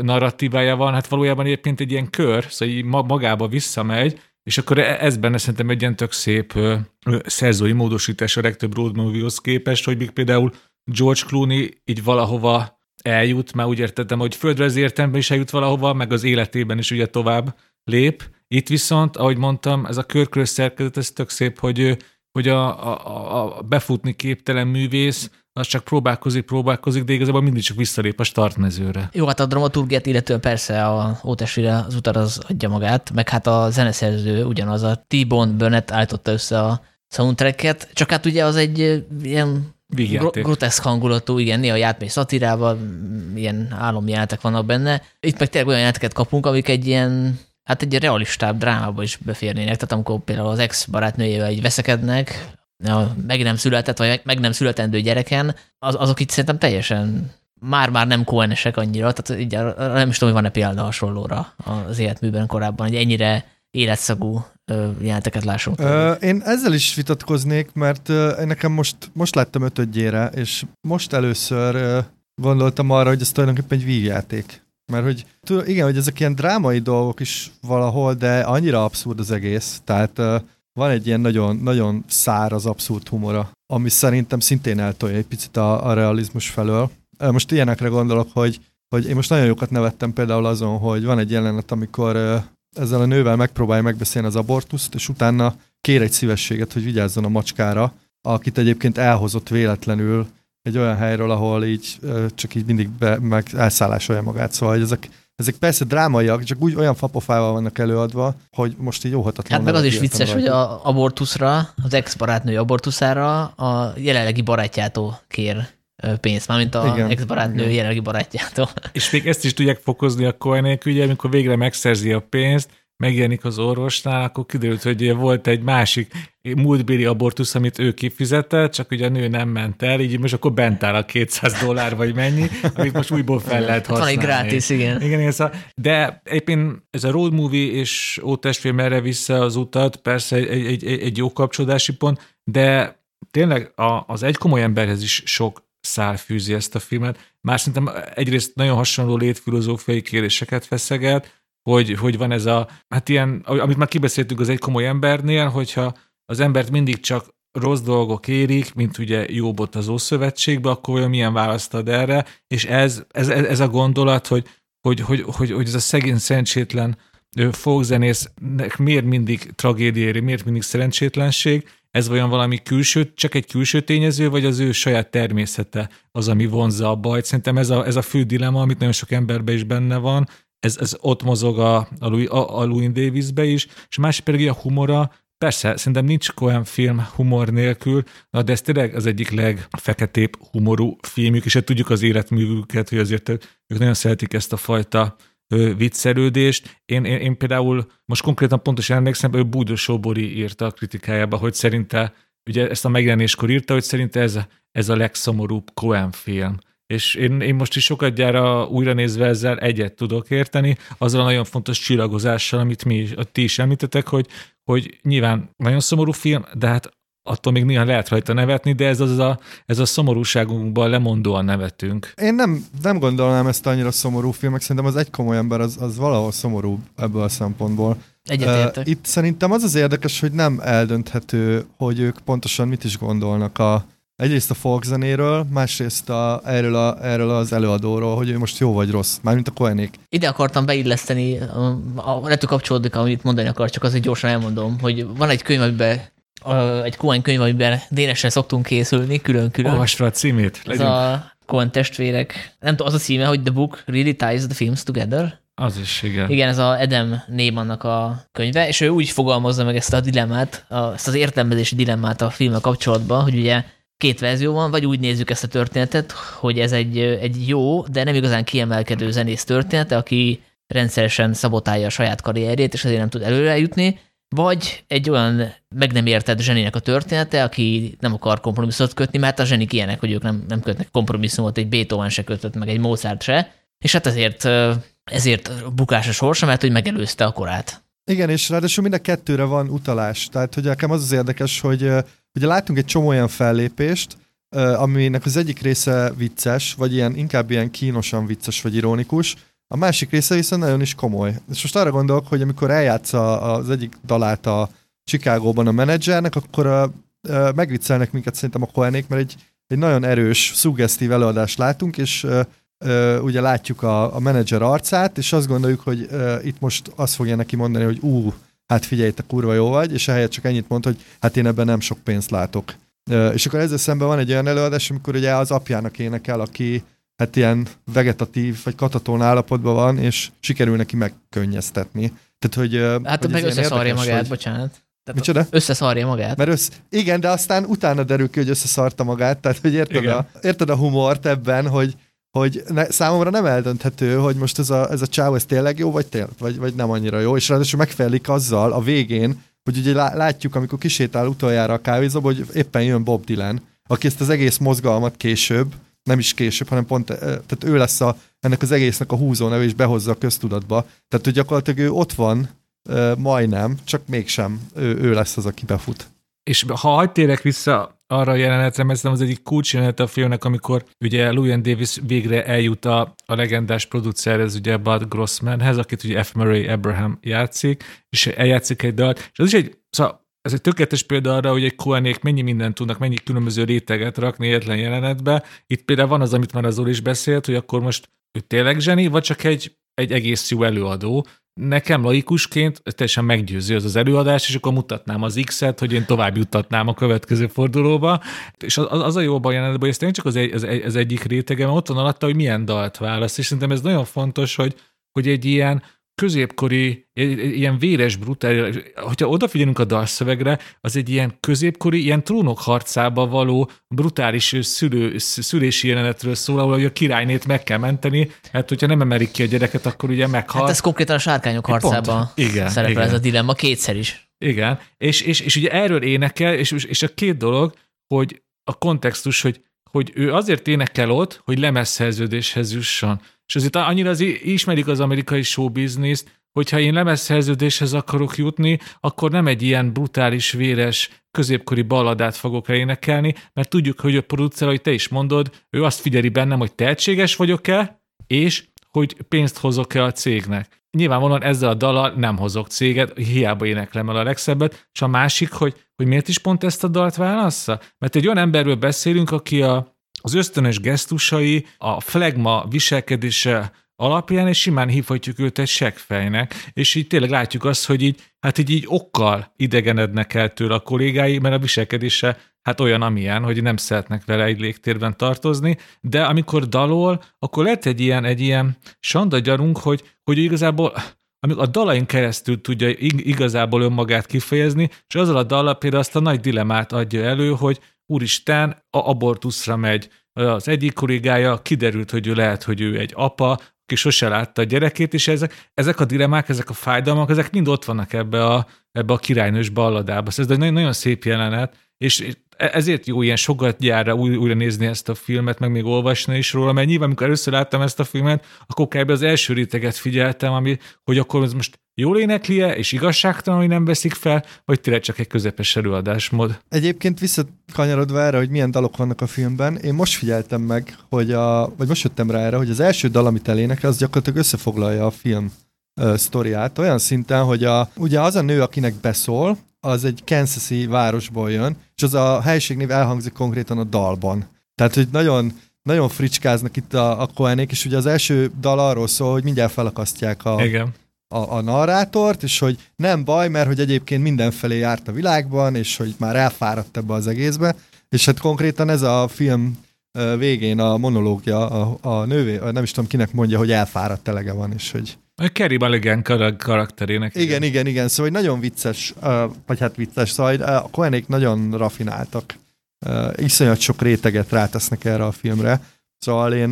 narratívája van, hát valójában egyébként egy ilyen kör, szóval így magába visszamegy, és akkor e- ez benne szerintem egy ilyen tök szép ö, szerzői módosítás a legtöbb road movie-hoz képest, hogy még például George Clooney így valahova eljut, már úgy értettem, hogy földrezi értelemben is eljut valahova, meg az életében is ugye tovább lép. Itt viszont, ahogy mondtam, ez a körkörös szerkezet, ez tök szép, hogy, hogy a, a, a befutni képtelen művész az csak próbálkozik, próbálkozik, de igazából mindig csak visszalép a startmezőre.
Jó, hát a dramaturgiát illetően persze a Ótesvire az utar az adja magát, meg hát a zeneszerző ugyanaz a T-Bone Burnett állította össze a soundtracket, csak hát ugye az egy ilyen Gro- groteszk hangulatú, igen, néha játmény szatirával, ilyen álomjátek vannak benne. Itt meg tényleg olyan játeket kapunk, amik egy ilyen, hát egy realistább drámába is beférnének. Tehát amikor például az ex barátnőjével így veszekednek, a meg nem született, vagy meg nem születendő gyereken, az, azok itt szerintem teljesen már-már nem koenesek annyira, tehát így nem is tudom, hogy van-e példa hasonlóra az életműben korábban, hogy ennyire életszagú jelenteket lássunk.
Ö, én ezzel is vitatkoznék, mert én nekem most, most láttam ötödjére, és most először gondoltam arra, hogy ez tulajdonképpen egy vígjáték. Mert hogy igen, hogy ezek ilyen drámai dolgok is valahol, de annyira abszurd az egész. Tehát van egy ilyen nagyon, nagyon száraz, abszurd humora, ami szerintem szintén eltolja egy picit a, a realizmus felől. Most ilyenekre gondolok, hogy, hogy én most nagyon jókat nevettem például azon, hogy van egy jelenet, amikor ezzel a nővel megpróbálja megbeszélni az abortuszt, és utána kér egy szívességet, hogy vigyázzon a macskára, akit egyébként elhozott véletlenül egy olyan helyről, ahol így csak így mindig be, meg elszállásolja magát. Szóval hogy ezek ezek persze drámaiak, csak úgy olyan fapofával vannak előadva, hogy most így óhatatlan.
Hát meg az is vicces, rajta. hogy a abortuszra, az ex-barátnő abortuszára a jelenlegi barátjától kér pénzt, mármint a ex-barátnő jelenlegi barátjától.
És még ezt is tudják fokozni a Cohenék, ugye, amikor végre megszerzi a pénzt, megjelenik az orvosnál, akkor kiderült, hogy volt egy másik múltbéli abortusz, amit ő kifizetett, csak ugye a nő nem ment el, így most akkor bent áll a 200 dollár, vagy mennyi, amit most újból fel lehet használni.
Van egy grátis, igen.
igen ez a, de éppen ez a road movie és ótestvém erre vissza az utat, persze egy, egy, egy, egy jó kapcsolódási pont, de tényleg a, az egy komoly emberhez is sok szál fűzi ezt a filmet. Már szerintem egyrészt nagyon hasonló létfilozófiai kérdéseket feszeget, hogy, hogy van ez a, hát ilyen, amit már kibeszéltük az egy komoly embernél, hogyha az embert mindig csak rossz dolgok érik, mint ugye Jóbot az Ószövetségbe, akkor olyan milyen választ ad erre, és ez, ez, ez a gondolat, hogy, hogy, hogy, hogy, hogy ez a szegény szerencsétlen folkzenésznek miért mindig tragédiéri, miért mindig szerencsétlenség, ez olyan valami külső, csak egy külső tényező, vagy az ő saját természete az, ami vonzza a bajt. Szerintem ez a, ez a fő dilema, amit nagyon sok emberben is benne van, ez, ez ott mozog a, a, Louis, a, Louis Davisbe is, és másik pedig a humora, persze, szerintem nincs olyan film humor nélkül, na de ez tényleg az egyik legfeketébb humorú filmjük, és hát tudjuk az életművüket, hogy azért ők nagyon szeretik ezt a fajta viccelődést. Én, én, én például most konkrétan pontosan emlékszem, hogy Búdó Sobori írta a kritikájába, hogy szerinte, ugye ezt a megjelenéskor írta, hogy szerinte ez, ez a legszomorúbb Coen film. És én, én most is sokat gyára újra nézve ezzel egyet tudok érteni, azzal a nagyon fontos csillagozással, amit mi is, ti is említetek, hogy, hogy nyilván nagyon szomorú film, de hát attól még néha lehet rajta nevetni, de ez, az a, ez a szomorúságunkban lemondóan nevetünk.
Én nem, nem gondolnám ezt annyira szomorú filmek, szerintem az egy komoly ember az, az valahol szomorú ebből a szempontból.
Egyetértek.
Uh, itt szerintem az az érdekes, hogy nem eldönthető, hogy ők pontosan mit is gondolnak a, egyrészt a folk zenéről, másrészt a, erről, a, erről az előadóról, hogy ő most jó vagy rossz, mármint a Koenék.
Ide akartam beilleszteni, a, a, lehet, kapcsolódik, amit mondani akar, csak azért gyorsan elmondom, hogy van egy könyv, amiben egy Cohen könyv, amiben dénesen szoktunk készülni, külön-külön.
Olvasd fel a címét.
Ez a Cohen testvérek, nem tudom, az a címe, hogy The Book Really Ties the Films Together.
Az is, igen.
Igen, ez a Edem Neymannak a könyve, és ő úgy fogalmazza meg ezt a dilemmát, a, ezt az értelmezési dilemmát a filmmel kapcsolatban, hogy ugye két verzió van, vagy úgy nézzük ezt a történetet, hogy ez egy, egy jó, de nem igazán kiemelkedő zenész története, aki rendszeresen szabotálja a saját karrierjét, és ezért nem tud előre jutni, vagy egy olyan meg nem értett zseninek a története, aki nem akar kompromisszumot kötni, mert a zsenik ilyenek, hogy ők nem, nem kötnek kompromisszumot, egy Beethoven se kötött, meg egy Mozart se, és hát ezért, ezért bukás a sorsa, mert hogy megelőzte a korát.
Igen, és ráadásul mind a kettőre van utalás. Tehát, hogy nekem az az érdekes, hogy ugye látunk egy csomó olyan fellépést, aminek az egyik része vicces, vagy ilyen, inkább ilyen kínosan vicces, vagy ironikus, a másik része viszont nagyon is komoly. És most arra gondolok, hogy amikor eljátsza az egyik dalát a Chicagóban a menedzsernek, akkor a, a, megviccelnek minket szerintem a Koenék, mert egy, egy nagyon erős, szuggesztív előadást látunk, és ugye látjuk a, a menedzser arcát, és azt gondoljuk, hogy uh, itt most azt fogja neki mondani, hogy ú, hát figyelj, te kurva jó vagy, és ehelyett csak ennyit mond, hogy hát én ebben nem sok pénzt látok. Uh, és akkor ezzel szemben van egy olyan előadás, amikor ugye az apjának énekel, aki hát ilyen vegetatív vagy katatón állapotban van, és sikerül neki megkönnyeztetni. Tehát, hogy,
hát
hogy
meg összeszarja magát, hogy... bocsánat.
Tehát Micsoda?
Összeszarja magát.
Mert össz... Igen, de aztán utána derül ki, hogy összeszarta magát, tehát hogy érted, a, érted a humort ebben, hogy, hogy ne, számomra nem eldönthető, hogy most ez a, ez a csáv, ez tényleg jó, vagy, tél, vagy, vagy nem annyira jó, és ráadásul megfelelik azzal a végén, hogy ugye látjuk, amikor kisétál utoljára a kávézóba, hogy éppen jön Bob Dylan, aki ezt az egész mozgalmat később nem is később, hanem pont, eh, tehát ő lesz a, ennek az egésznek a húzóneve, és behozza a köztudatba. Tehát, hogy gyakorlatilag ő ott van, majdnem, csak mégsem ő, ő lesz az, aki befut.
És ha hagyd térek vissza arra a jelenetre, mert az egyik kulcsjelenet a filmnek, amikor ugye Louis Davis végre eljut a, a legendás producerhez, ugye Bud Grossmanhez, akit ugye F. Murray Abraham játszik, és eljátszik egy dalt, és az is egy, szóval ez egy tökéletes példa arra, hogy egy Koenék mennyi mindent tudnak, mennyi különböző réteget rakni egyetlen jelenetbe. Itt például van az, amit már az is beszélt, hogy akkor most ő tényleg zseni, vagy csak egy, egy egész jó előadó. Nekem laikusként teljesen meggyőző az az előadás, és akkor mutatnám az X-et, hogy én tovább juttatnám a következő fordulóba. És az, az a jó a jelenetben, hogy ez tényleg csak az, egy, az, az egyik rétege, mert ott van alatta, hogy milyen dalt választ, és szerintem ez nagyon fontos, hogy, hogy egy ilyen középkori, ilyen véres, brutális, hogyha odafigyelünk a dalszövegre, az egy ilyen középkori, ilyen trónok harcába való brutális szülő, szülési jelenetről szól, ahol a királynét meg kell menteni, hát hogyha nem emelik ki a gyereket, akkor ugye meghal. Hát
ez konkrétan a sárkányok harcában igen, szerepel igen. ez a dilemma kétszer is.
Igen, és, és, és ugye erről énekel, és, és a két dolog, hogy a kontextus, hogy hogy ő azért énekel ott, hogy lemezszerződéshez jusson. És azért annyira az ismerik az amerikai showbizniszt, hogyha én lemezszerződéshez akarok jutni, akkor nem egy ilyen brutális, véres, középkori balladát fogok énekelni, mert tudjuk, hogy a producer, ahogy te is mondod, ő azt figyeli bennem, hogy tehetséges vagyok-e, és hogy pénzt hozok-e a cégnek. Nyilvánvalóan ezzel a dallal nem hozok céget, hiába éneklem el a legszebbet, és a másik, hogy, hogy miért is pont ezt a dalt válassza? Mert egy olyan emberről beszélünk, aki a, az ösztönös gesztusai, a flegma viselkedése alapján, és simán hívhatjuk őt egy seggfejnek, és így tényleg látjuk azt, hogy így, hát így, így okkal idegenednek el tőle a kollégái, mert a viselkedése hát olyan, amilyen, hogy nem szeretnek vele egy légtérben tartozni, de amikor dalol, akkor lehet egy ilyen, egy ilyen sanda gyarunk, hogy, hogy igazából amíg a dalain keresztül tudja igazából önmagát kifejezni, és azzal a dallal például azt a nagy dilemát adja elő, hogy úristen, a abortuszra megy. Az egyik kollégája kiderült, hogy ő lehet, hogy ő egy apa, aki sose látta a gyerekét, és ezek, ezek a dilemák, ezek a fájdalmak, ezek mind ott vannak ebbe a, ebbe a királynős balladába. Ez egy nagyon, nagyon szép jelenet, és ezért jó ilyen sokat gyára új, újra nézni ezt a filmet, meg még olvasni is róla, mert nyilván, amikor először láttam ezt a filmet, akkor kb. az első réteget figyeltem, ami, hogy akkor ez most jól éneklie, és igazságtalan, hogy nem veszik fel, vagy tényleg csak egy közepes előadásmód.
Egyébként visszakanyarodva erre, hogy milyen dalok vannak a filmben, én most figyeltem meg, hogy a, vagy most jöttem rá erre, hogy az első dal, amit elénekel, az gyakorlatilag összefoglalja a film sztoriát, olyan szinten, hogy a, ugye az a nő, akinek beszól, az egy Kansas-i városból jön, és az a helységnév elhangzik konkrétan a dalban. Tehát, hogy nagyon, nagyon fricskáznak itt a, a Koenék, és ugye az első dal arról szól, hogy mindjárt felakasztják a,
Igen.
a, a narrátort, és hogy nem baj, mert hogy egyébként mindenfelé járt a világban, és hogy már elfáradt ebbe az egészbe, és hát konkrétan ez a film végén a monológia a, a nővé, nem is tudom kinek mondja, hogy elfáradt elege van, és hogy
a Kerry Mulligan karakterének.
Igen, igen, igen, igen. Szóval nagyon vicces, vagy hát vicces, szóval a Koenék nagyon rafináltak. Iszonyat sok réteget rátesznek erre a filmre. Szóval én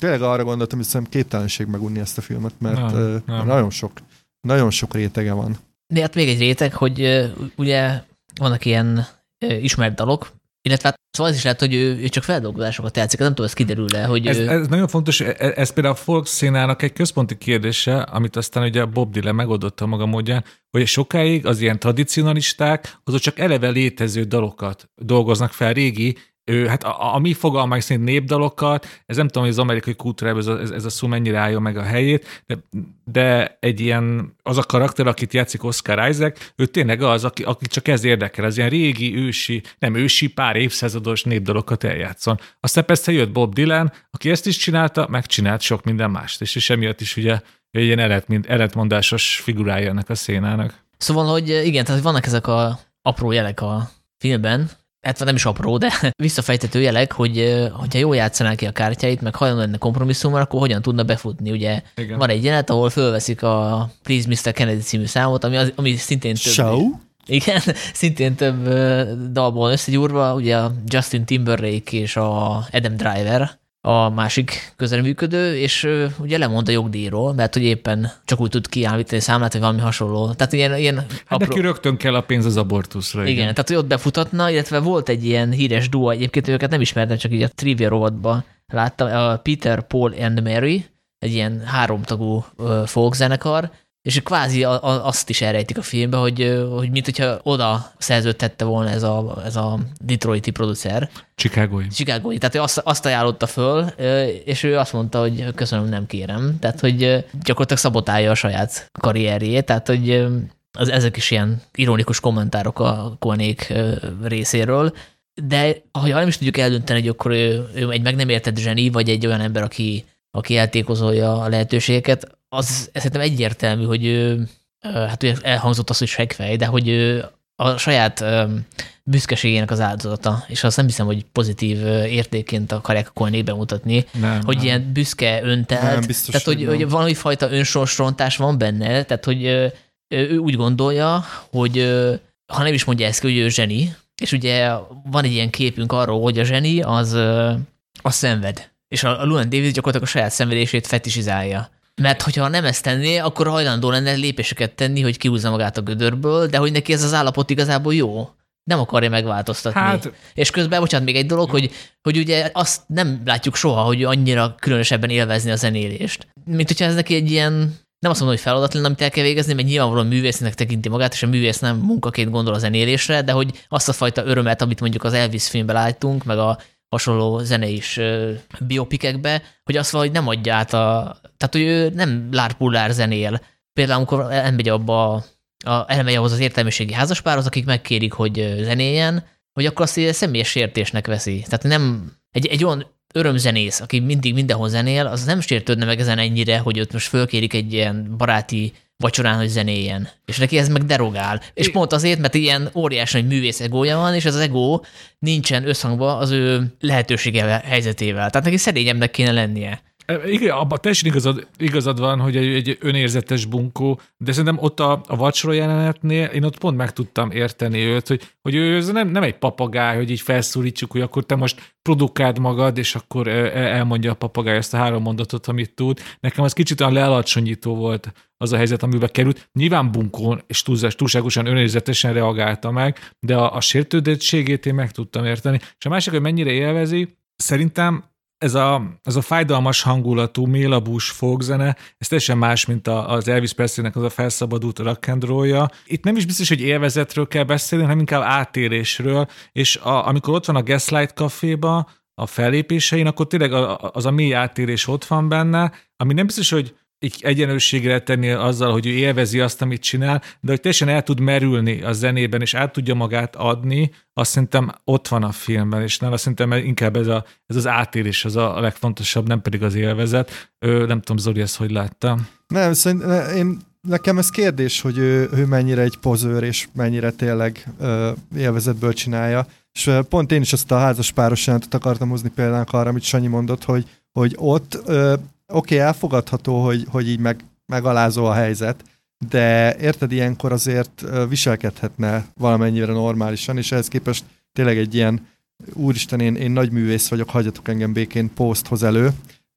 tényleg arra gondoltam, hogy szerintem képtelenség megunni ezt a filmet, mert nem, nem. nagyon sok, nagyon sok rétege van.
De hát még egy réteg, hogy ugye vannak ilyen ismert dalok, illetve hát szóval az is lehet, hogy ő, ő csak feldolgozásokat játszik, nem tudom, ez kiderül-e, hogy
ez,
ő...
ez nagyon fontos, e, e, ez például a folk színának egy központi kérdése, amit aztán ugye Bob Dylan megoldotta maga módján, hogy sokáig az ilyen tradicionalisták, azok csak eleve létező dalokat dolgoznak fel, régi, ő, hát a, a mi fogalmák szerint népdalokat, ez nem tudom, hogy az amerikai kultúrában ez a, ez, ez a szó mennyire állja meg a helyét, de, de egy ilyen, az a karakter, akit játszik Oscar Isaac, ő tényleg az, aki, aki csak ez érdekel, az ilyen régi, ősi, nem ősi, pár évszázados népdalokat eljátszon. Aztán persze jött Bob Dylan, aki ezt is csinálta, megcsinált sok minden mást, és, és emiatt is ugye egy ilyen elet, mint eletmondásos figurája ennek a szénának.
Szóval, hogy igen, tehát vannak ezek a apró jelek a filmben, hát nem is apró, de visszafejtető jelek, hogy hogyha jól játszaná ki a kártyáit, meg hajlandó lenne kompromisszumra, akkor hogyan tudna befutni. Ugye Igen. van egy jelenet, ahol fölveszik a Please Mr. Kennedy című számot, ami, az, ami szintén több...
Show?
Igen, szintén több dalból összegyúrva, ugye a Justin Timberlake és a Adam Driver, a másik közelműködő, és ugye lemond a jogdíjról, mert hogy éppen csak úgy tud kiállítani számlát, vagy valami hasonló. Tehát ilyen, ilyen
hát apró... neki rögtön kell a pénz az abortuszra.
Igen, igen, tehát hogy ott befutatna, illetve volt egy ilyen híres duo, egyébként őket nem ismertem, csak így a trivia rovatban láttam, a Peter, Paul and Mary, egy ilyen háromtagú folk zenekar, és kvázi azt is elrejtik a filmbe, hogy, hogy mint hogyha oda szerződtette volna ez a, ez a Detroiti producer.
Chicagói.
Chicagói. Tehát ő azt, azt ajánlotta föl, és ő azt mondta, hogy köszönöm, nem kérem. Tehát, hogy gyakorlatilag szabotálja a saját karrierjét, tehát, hogy az, ezek is ilyen ironikus kommentárok a Koenék részéről, de ha nem is tudjuk eldönteni, hogy akkor ő, ő egy meg nem értett zseni, vagy egy olyan ember, aki, aki eltékozolja a lehetőségeket, az szerintem egyértelmű, hogy ő, hát ugye elhangzott az, hogy segfej, de hogy ő a saját büszkeségének az áldozata, és azt nem hiszem, hogy pozitív értéként akarják akkor bemutatni, nem, hogy nem. ilyen büszke öntelt, nem, biztos, tehát hogy, hogy valami fajta önsorsrontás van benne, tehát hogy ő úgy gondolja, hogy ha nem is mondja ezt ki, hogy ő zseni, és ugye van egy ilyen képünk arról, hogy a zseni az, az szenved, és a Llewyn Davis gyakorlatilag a saját szenvedését fetisizálja. Mert hogyha nem ezt tenné, akkor hajlandó lenne lépéseket tenni, hogy kiúzza magát a gödörből, de hogy neki ez az állapot igazából jó. Nem akarja megváltoztatni. Hát... És közben, bocsánat, még egy dolog, hogy, hogy ugye azt nem látjuk soha, hogy annyira különösebben élvezni a zenélést. Mint hogyha ez neki egy ilyen, nem azt mondom, hogy feladatlan, amit el kell végezni, mert nyilvánvalóan művésznek tekinti magát, és a művész nem munkaként gondol a zenélésre, de hogy azt a fajta örömet, amit mondjuk az Elvis filmben láttunk, meg a hasonló is biopikekbe, hogy azt valahogy nem adja át a... Tehát, hogy ő nem lárpullár zenél. Például, amikor elmegy abba a, elmegy ahhoz az értelmiségi házaspárhoz, akik megkérik, hogy zenéljen, hogy akkor azt személyes sértésnek veszi. Tehát nem egy, egy olyan örömzenész, aki mindig mindenhol zenél, az nem sértődne meg ezen ennyire, hogy ott most fölkérik egy ilyen baráti vacsorán, hogy zenéljen. És neki ez meg derogál. És pont azért, mert ilyen óriási nagy művész egója van, és ez az ego nincsen összhangban az ő lehetősége helyzetével. Tehát neki szerényebbnek kéne lennie.
Igen, abban teljesen igazad, igazad van, hogy egy, egy önérzetes bunkó, de szerintem ott a, a vacsora jelenetnél én ott pont meg tudtam érteni őt, hogy, hogy ő ez nem, nem egy papagáj, hogy így felszólítsuk, hogy akkor te most produkáld magad, és akkor e, elmondja a papagáj ezt a három mondatot, amit tud. Nekem az kicsit olyan lealacsonyító volt az a helyzet, amiben került. Nyilván bunkón és túlságosan önérzetesen reagálta meg, de a, a sértődettségét én meg tudtam érteni. És a másik, hogy mennyire élvezi, szerintem ez a, ez a fájdalmas hangulatú, mélabús folkzene, ez teljesen más, mint a, az Elvis Presleynek az a felszabadult rock and roll-ja. Itt nem is biztos, hogy élvezetről kell beszélni, hanem inkább átérésről, és a, amikor ott van a Gaslight Caféba, a fellépésein, akkor tényleg az a mély átérés ott van benne, ami nem biztos, hogy így egyenlőségre tenni azzal, hogy ő élvezi azt, amit csinál, de hogy teljesen el tud merülni a zenében, és át tudja magát adni, azt szerintem ott van a filmben, és nem azt szerintem inkább ez, a, ez az átérés az a legfontosabb, nem pedig az élvezet. Ő, nem tudom, Zoli, ezt hogy látta?
Nem, szerintem én nekem ez kérdés, hogy ő, ő mennyire egy pozőr, és mennyire tényleg ö, élvezetből csinálja. És pont én is azt a házas páros akartam hozni például arra, amit Sanyi mondott, hogy, hogy ott ö, oké, okay, elfogadható, hogy, hogy így meg, megalázó a helyzet, de érted, ilyenkor azért viselkedhetne valamennyire normálisan, és ehhez képest tényleg egy ilyen úristen, én, én nagy művész vagyok, hagyjatok engem békén poszthoz elő,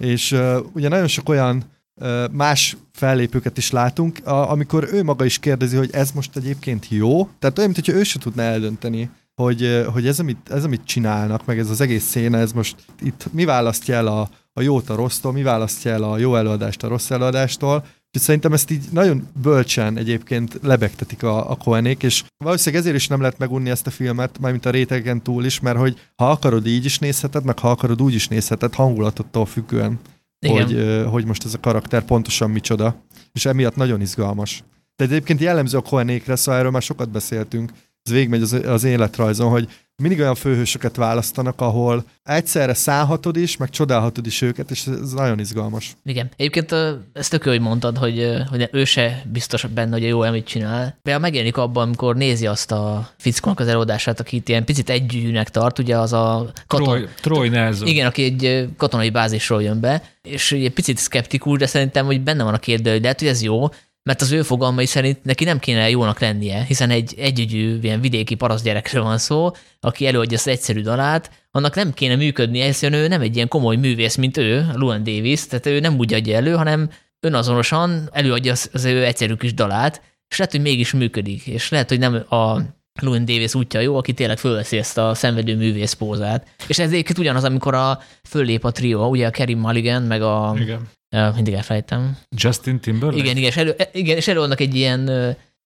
és uh, ugye nagyon sok olyan uh, más fellépőket is látunk, a, amikor ő maga is kérdezi, hogy ez most egyébként jó, tehát olyan, mintha ő se tudna eldönteni, hogy, hogy ez, amit, ez, amit csinálnak, meg ez az egész széna, ez most itt mi választja el a, a jót a rossztól, mi választja el a jó előadást a rossz előadástól, és szerintem ezt így nagyon bölcsen egyébként lebegtetik a, a Koenék, és valószínűleg ezért is nem lehet megunni ezt a filmet, mármint a rétegen túl is, mert hogy ha akarod így is nézheted, meg ha akarod úgy is nézheted, hangulatottól függően, hogy, hogy most ez a karakter pontosan micsoda, és emiatt nagyon izgalmas. De egyébként jellemző a Koenékre, szóval erről már sokat beszéltünk, ez végigmegy az, az életrajzon, hogy mindig olyan főhősöket választanak, ahol egyszerre szállhatod is, meg csodálhatod is őket, és ez nagyon izgalmas.
Igen. Egyébként ezt tök jó, hogy mondtad, hogy, hogy ő se biztos benne, hogy jó, amit csinál. Például megjelenik abban, amikor nézi azt a fickónak az előadását, akit ilyen picit együgyűnek tart, ugye az a
katon... Troy, Troy Nelson.
Igen, aki egy katonai bázisról jön be, és egy picit szkeptikus, de szerintem, hogy benne van a kérdő, de lehet, hogy ez jó, mert az ő fogalmai szerint neki nem kéne jónak lennie, hiszen egy együgyű, ilyen vidéki parasztgyerekről van szó, aki előadja az egyszerű dalát, annak nem kéne működnie, hiszen ő nem egy ilyen komoly művész, mint ő, Luan Davis, tehát ő nem úgy adja elő, hanem önazonosan előadja az ő egyszerű kis dalát, és lehet, hogy mégis működik, és lehet, hogy nem a Luan Davis útja jó, aki tényleg fölveszi ezt a szenvedő művész pózát. És ez egyébként ugyanaz, amikor a föllép a trió, ugye a Kerry Mulligan, meg a
Igen.
Uh, mindig elfelejtem.
Justin Timberlake?
Igen, igen, és, elő, igen, és előadnak egy ilyen,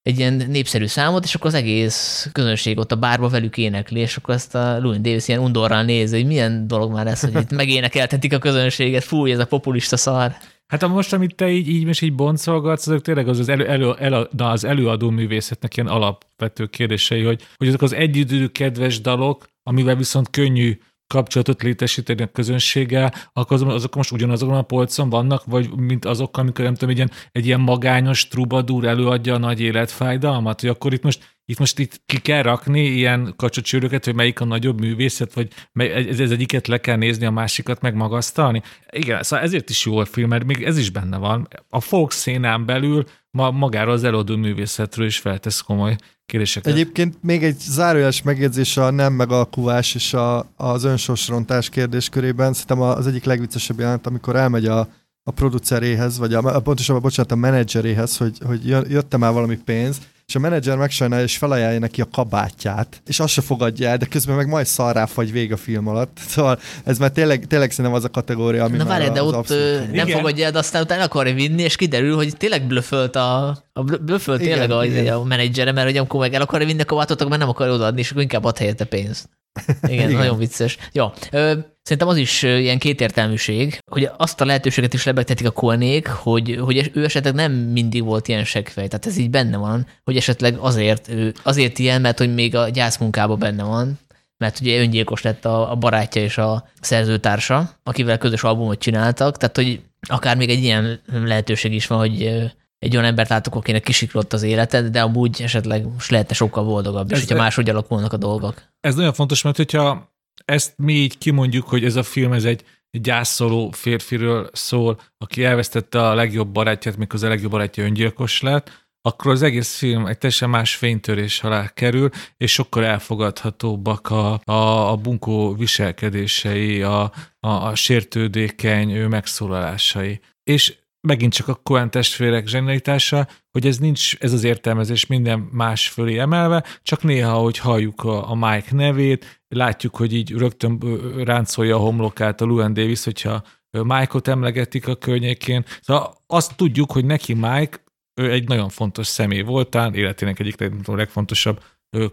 egy ilyen népszerű számot, és akkor az egész közönség ott a bárba velük énekli, és akkor ezt a Louis Davis ilyen undorral nézi, hogy milyen dolog már ez, hogy itt megénekeltetik a közönséget, fúj, ez a populista szar.
Hát a most, amit te így, így most így boncolgatsz, azok tényleg az, az, elő, elő, elő, az előadó művészetnek ilyen alapvető kérdései, hogy, hogy azok az együttű kedves dalok, amivel viszont könnyű kapcsolatot létesíteni a közönséggel, akkor azok most ugyanazokon a polcon vannak, vagy mint azok, amikor nem tudom, egy ilyen, egy ilyen magányos trubadúr előadja a nagy életfájdalmat, hogy akkor itt most itt most itt ki kell rakni ilyen kacsacsőröket, hogy melyik a nagyobb művészet, vagy ez, ez egyiket le kell nézni, a másikat meg magasztalni. Igen, szóval ezért is jó a film, mert még ez is benne van. A folk szénán belül ma magáról az eladó művészetről is feltesz komoly kérdéseket.
Egyébként még egy zárójeles megjegyzés a nem megalkuvás és a, az önsorsrontás kérdéskörében. Szerintem az egyik legviccesebb jelent, amikor elmegy a, a produceréhez, vagy a, pontosabban, bocsánat, a menedzseréhez, hogy, hogy jöttem már valami pénz, és a menedzser megsajnálja, és felajánlja neki a kabátját, és azt se fogadja el, de közben meg majd szarrá fagy vég a film alatt. Szóval ez már tényleg, tényleg szerintem az a kategória, ami
Na
várj,
de ott nem Igen. fogadja el, de aztán utána akarja vinni, és kiderül, hogy tényleg blöfölt a, a blöfölt igen, tényleg a, igen. a menedzsere, mert hogy amikor meg el akarja vinni akkor nem akarja odaadni, és akkor inkább ad helyette pénzt. Igen, Igen, nagyon vicces. Ja, ö, szerintem az is ilyen kétértelműség, hogy azt a lehetőséget is lebegtetik a kolnék, hogy, hogy ő esetleg nem mindig volt ilyen segfej. Tehát ez így benne van, hogy esetleg azért, azért ilyen, mert hogy még a gyászmunkában benne van, mert ugye öngyilkos lett a, a barátja és a szerzőtársa, akivel közös albumot csináltak, tehát hogy akár még egy ilyen lehetőség is van, hogy egy olyan embert látok, akinek kisiklott az életed, de amúgy esetleg most lehetne sokkal boldogabb, és ez hogyha máshogy alakulnak a dolgok.
Ez nagyon fontos, mert hogyha ezt mi így kimondjuk, hogy ez a film ez egy, gyászoló férfiről szól, aki elvesztette a legjobb barátját, mikor a legjobb barátja öngyilkos lett, akkor az egész film egy teljesen más fénytörés alá kerül, és sokkal elfogadhatóbbak a, a, a bunkó viselkedései, a, a, a sértődékeny ő megszólalásai. És megint csak a Coen testvérek zsenialitása, hogy ez nincs, ez az értelmezés minden más fölé emelve, csak néha, hogy halljuk a, a Mike nevét, látjuk, hogy így rögtön ráncolja a homlokát a Luan Davis, hogyha Mike-ot emlegetik a környékén. Szóval azt tudjuk, hogy neki Mike ő egy nagyon fontos személy volt, talán életének egyik legfontosabb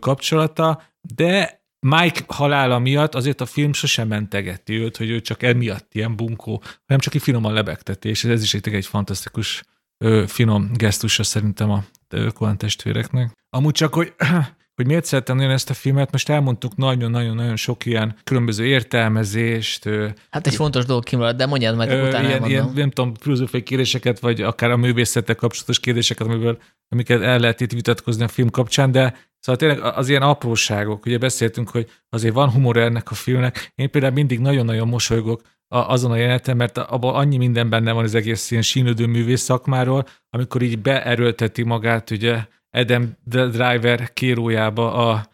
kapcsolata, de Mike halála miatt azért a film sosem mentegeti őt, hogy ő csak emiatt ilyen bunkó, hanem csak egy finoman lebegtetés, és ez is egy, fantasztikus finom gesztusa szerintem a Coen testvéreknek. Amúgy csak, hogy hogy miért szeretem nagyon ezt a filmet, most elmondtuk nagyon-nagyon-nagyon sok ilyen különböző értelmezést.
Hát egy fontos dolog kimaradt, de mondjad majd, ö, utána
ilyen, ilyen, nem tudom, filozófiai kérdéseket, vagy akár a művészettel kapcsolatos kérdéseket, amiből, amiket el lehet itt vitatkozni a film kapcsán, de Szóval tényleg az ilyen apróságok, ugye beszéltünk, hogy azért van humor ennek a filmnek. Én például mindig nagyon-nagyon mosolygok azon a jeleneten, mert abban annyi minden benne van az egész ilyen sínődő művész szakmáról, amikor így beerőlteti magát ugye Adam Driver kérójába a,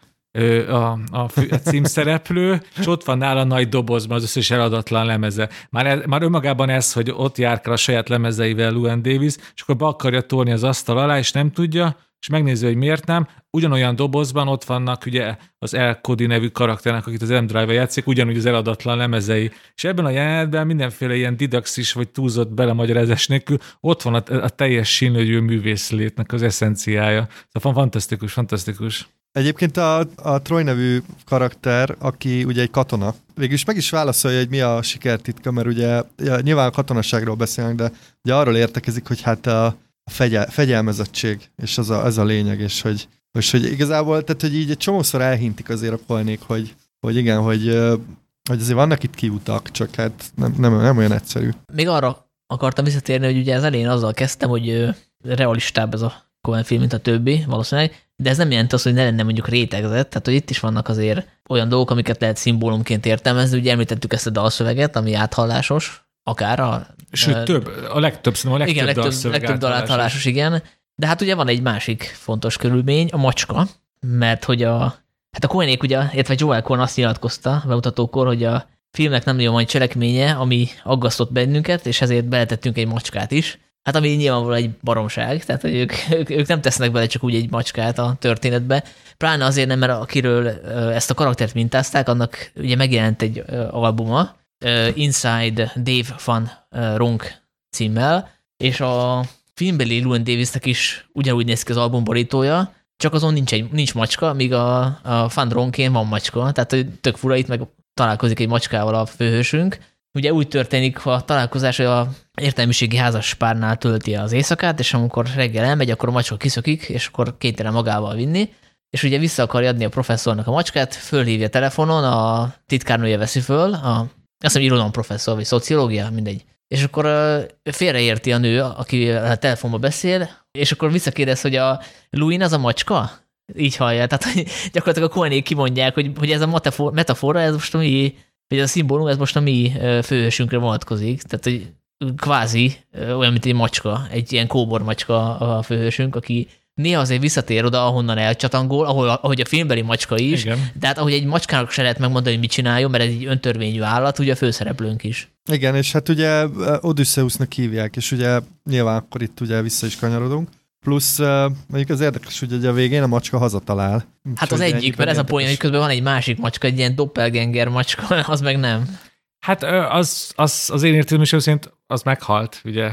a, a, a címszereplő, és ott van nála nagy dobozban az összes eladatlan lemeze. Már, már önmagában ez, hogy ott jár a saját lemezeivel Luan Davis, és akkor be akarja tolni az asztal alá, és nem tudja, és megnézi, hogy miért nem. Ugyanolyan dobozban ott vannak ugye az El Cody nevű karakternek, akit az M Drive játszik, ugyanúgy az eladatlan lemezei. És ebben a jelenetben mindenféle ilyen didaxis vagy túlzott belemagyarázás nélkül ott van a, a teljes sínlőgyő művészlétnek az eszenciája. Szóval fantasztikus, fantasztikus.
Egyébként a, a Troy nevű karakter, aki ugye egy katona, végülis meg is válaszolja, hogy mi a sikertitka, mert ugye ja, nyilván a katonaságról beszélnek, de ugye arról értekezik, hogy hát a, a fegyel, fegyelmezettség, és az a, ez a lényeg, és hogy, és hogy igazából, tehát hogy így egy csomószor elhintik azért a polnék, hogy, hogy igen, hogy, hogy azért vannak itt kiutak, csak hát nem, nem, nem olyan egyszerű.
Még arra akartam visszatérni, hogy ugye az elején azzal kezdtem, hogy realistább ez a Coen film, mint a többi, valószínűleg, de ez nem jelenti azt, hogy ne lenne mondjuk rétegzett, tehát hogy itt is vannak azért olyan dolgok, amiket lehet szimbólumként értelmezni, ugye említettük ezt a dalszöveget, ami áthallásos, akár a...
Sőt, több, a legtöbb, szerintem a legtöbb,
igen, legtöbb, legtöbb dal áthallásos, igen. De hát ugye van egy másik fontos körülmény, a macska, mert hogy a, hát a Coenék ugye, illetve Joel Cohen azt nyilatkozta bemutatókor, hogy a filmnek nem nagyon van cselekménye, ami aggasztott bennünket, és ezért beletettünk egy macskát is. Hát ami nyilvánvalóan egy baromság, tehát hogy ők, ők, ők nem tesznek bele csak úgy egy macskát a történetbe. Pláne azért nem, mert akiről ezt a karaktert mintázták, annak ugye megjelent egy albuma, Inside Dave van Ronk címmel, és a filmbeli Llewyn Davisnek is ugyanúgy néz ki az album borítója, csak azon nincs, egy, nincs macska, míg a, a Van Ronkén van macska, tehát tök fura itt meg találkozik egy macskával a főhősünk. Ugye úgy történik a találkozás, hogy a értelmiségi házas párnál tölti az éjszakát, és amikor reggel elmegy, akkor a macska kiszökik, és akkor kénytelen magával vinni, és ugye vissza akarja adni a professzornak a macskát, fölhívja telefonon, a titkárnője veszi föl, a, azt hiszem irodalom professzor, vagy szociológia, mindegy. És akkor félreérti a nő, aki a telefonban beszél, és akkor visszakérdez, hogy a Louis az a macska? Így hallja. Tehát hogy gyakorlatilag a Coenék kimondják, hogy, hogy ez a metafora, ez most mi, vagy ez a szimbólum, ez most a mi főhősünkre vonatkozik. Tehát, hogy kvázi olyan, mint egy macska, egy ilyen kóbor macska a főhősünk, aki néha azért visszatér oda, ahonnan elcsatangol, ahol, ahogy a filmbeli macska is, Igen. de hát ahogy egy macskának se lehet megmondani, hogy mit csináljon, mert ez egy öntörvényű állat, ugye a főszereplőnk is.
Igen, és hát ugye Odysseusnak hívják, és ugye nyilván akkor itt ugye vissza is kanyarodunk. Plusz mondjuk az érdekes, hogy ugye a végén a macska hazatalál.
Hát az egyik, mert ez a poén, hogy közben van egy másik macska, egy ilyen doppelganger macska, az meg nem.
Hát az, az, az én értelmesem szerint az meghalt, ugye,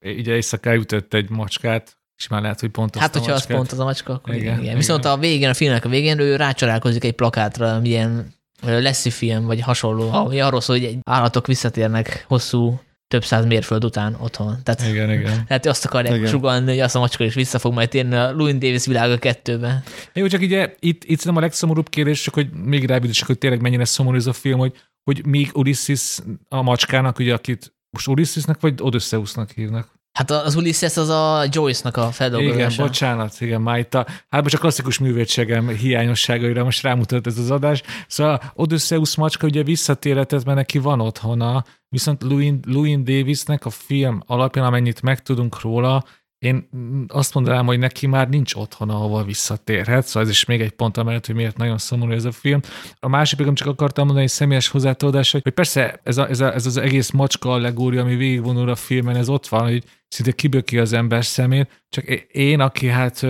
ugye éjszaka elütött egy macskát, és már lehet, hogy pont az
Hát, hogyha az pont az a macska, akkor igen, igen. igen. Viszont a végén, a filmnek a végén ő rácsalálkozik egy plakátra, milyen leszi film, vagy hasonló, ami arról szól, hogy egy állatok visszatérnek hosszú több száz mérföld után otthon. Tehát,
igen, igen.
Tehát azt akarják igen. sugalni, hogy azt a macska is vissza fog majd térni a Louis Davis világa kettőbe.
Jó, csak ugye itt, itt nem a legszomorúbb kérdés, csak hogy még rábídjuk, hogy tényleg mennyire szomorú ez a film, hogy, hogy még Ulysses a macskának, ugye akit most Ulyssesnek vagy Odysseusnak hívnak?
Hát az Ulysses az a Joyce-nak a feldolgozása.
Igen, bocsánat, igen, már itt a, hát most a klasszikus művétségem hiányosságaira most rámutat ez az adás. Szóval Odysseus macska ugye visszatérhetett, mert neki van otthona, viszont Louis, Louis Davisnek a film alapján, amennyit megtudunk róla, én azt mondanám, hogy neki már nincs otthon, ahova visszatérhet, szóval ez is még egy pont amellett, hogy miért nagyon szomorú ez a film. A másik pedig csak akartam mondani egy személyes hozzátódás, hogy, hogy persze ez, a, ez, a, ez az egész macska allegória, ami végigvonul a filmen, ez ott van, hogy szinte kiböki az ember szemét, csak én, aki hát,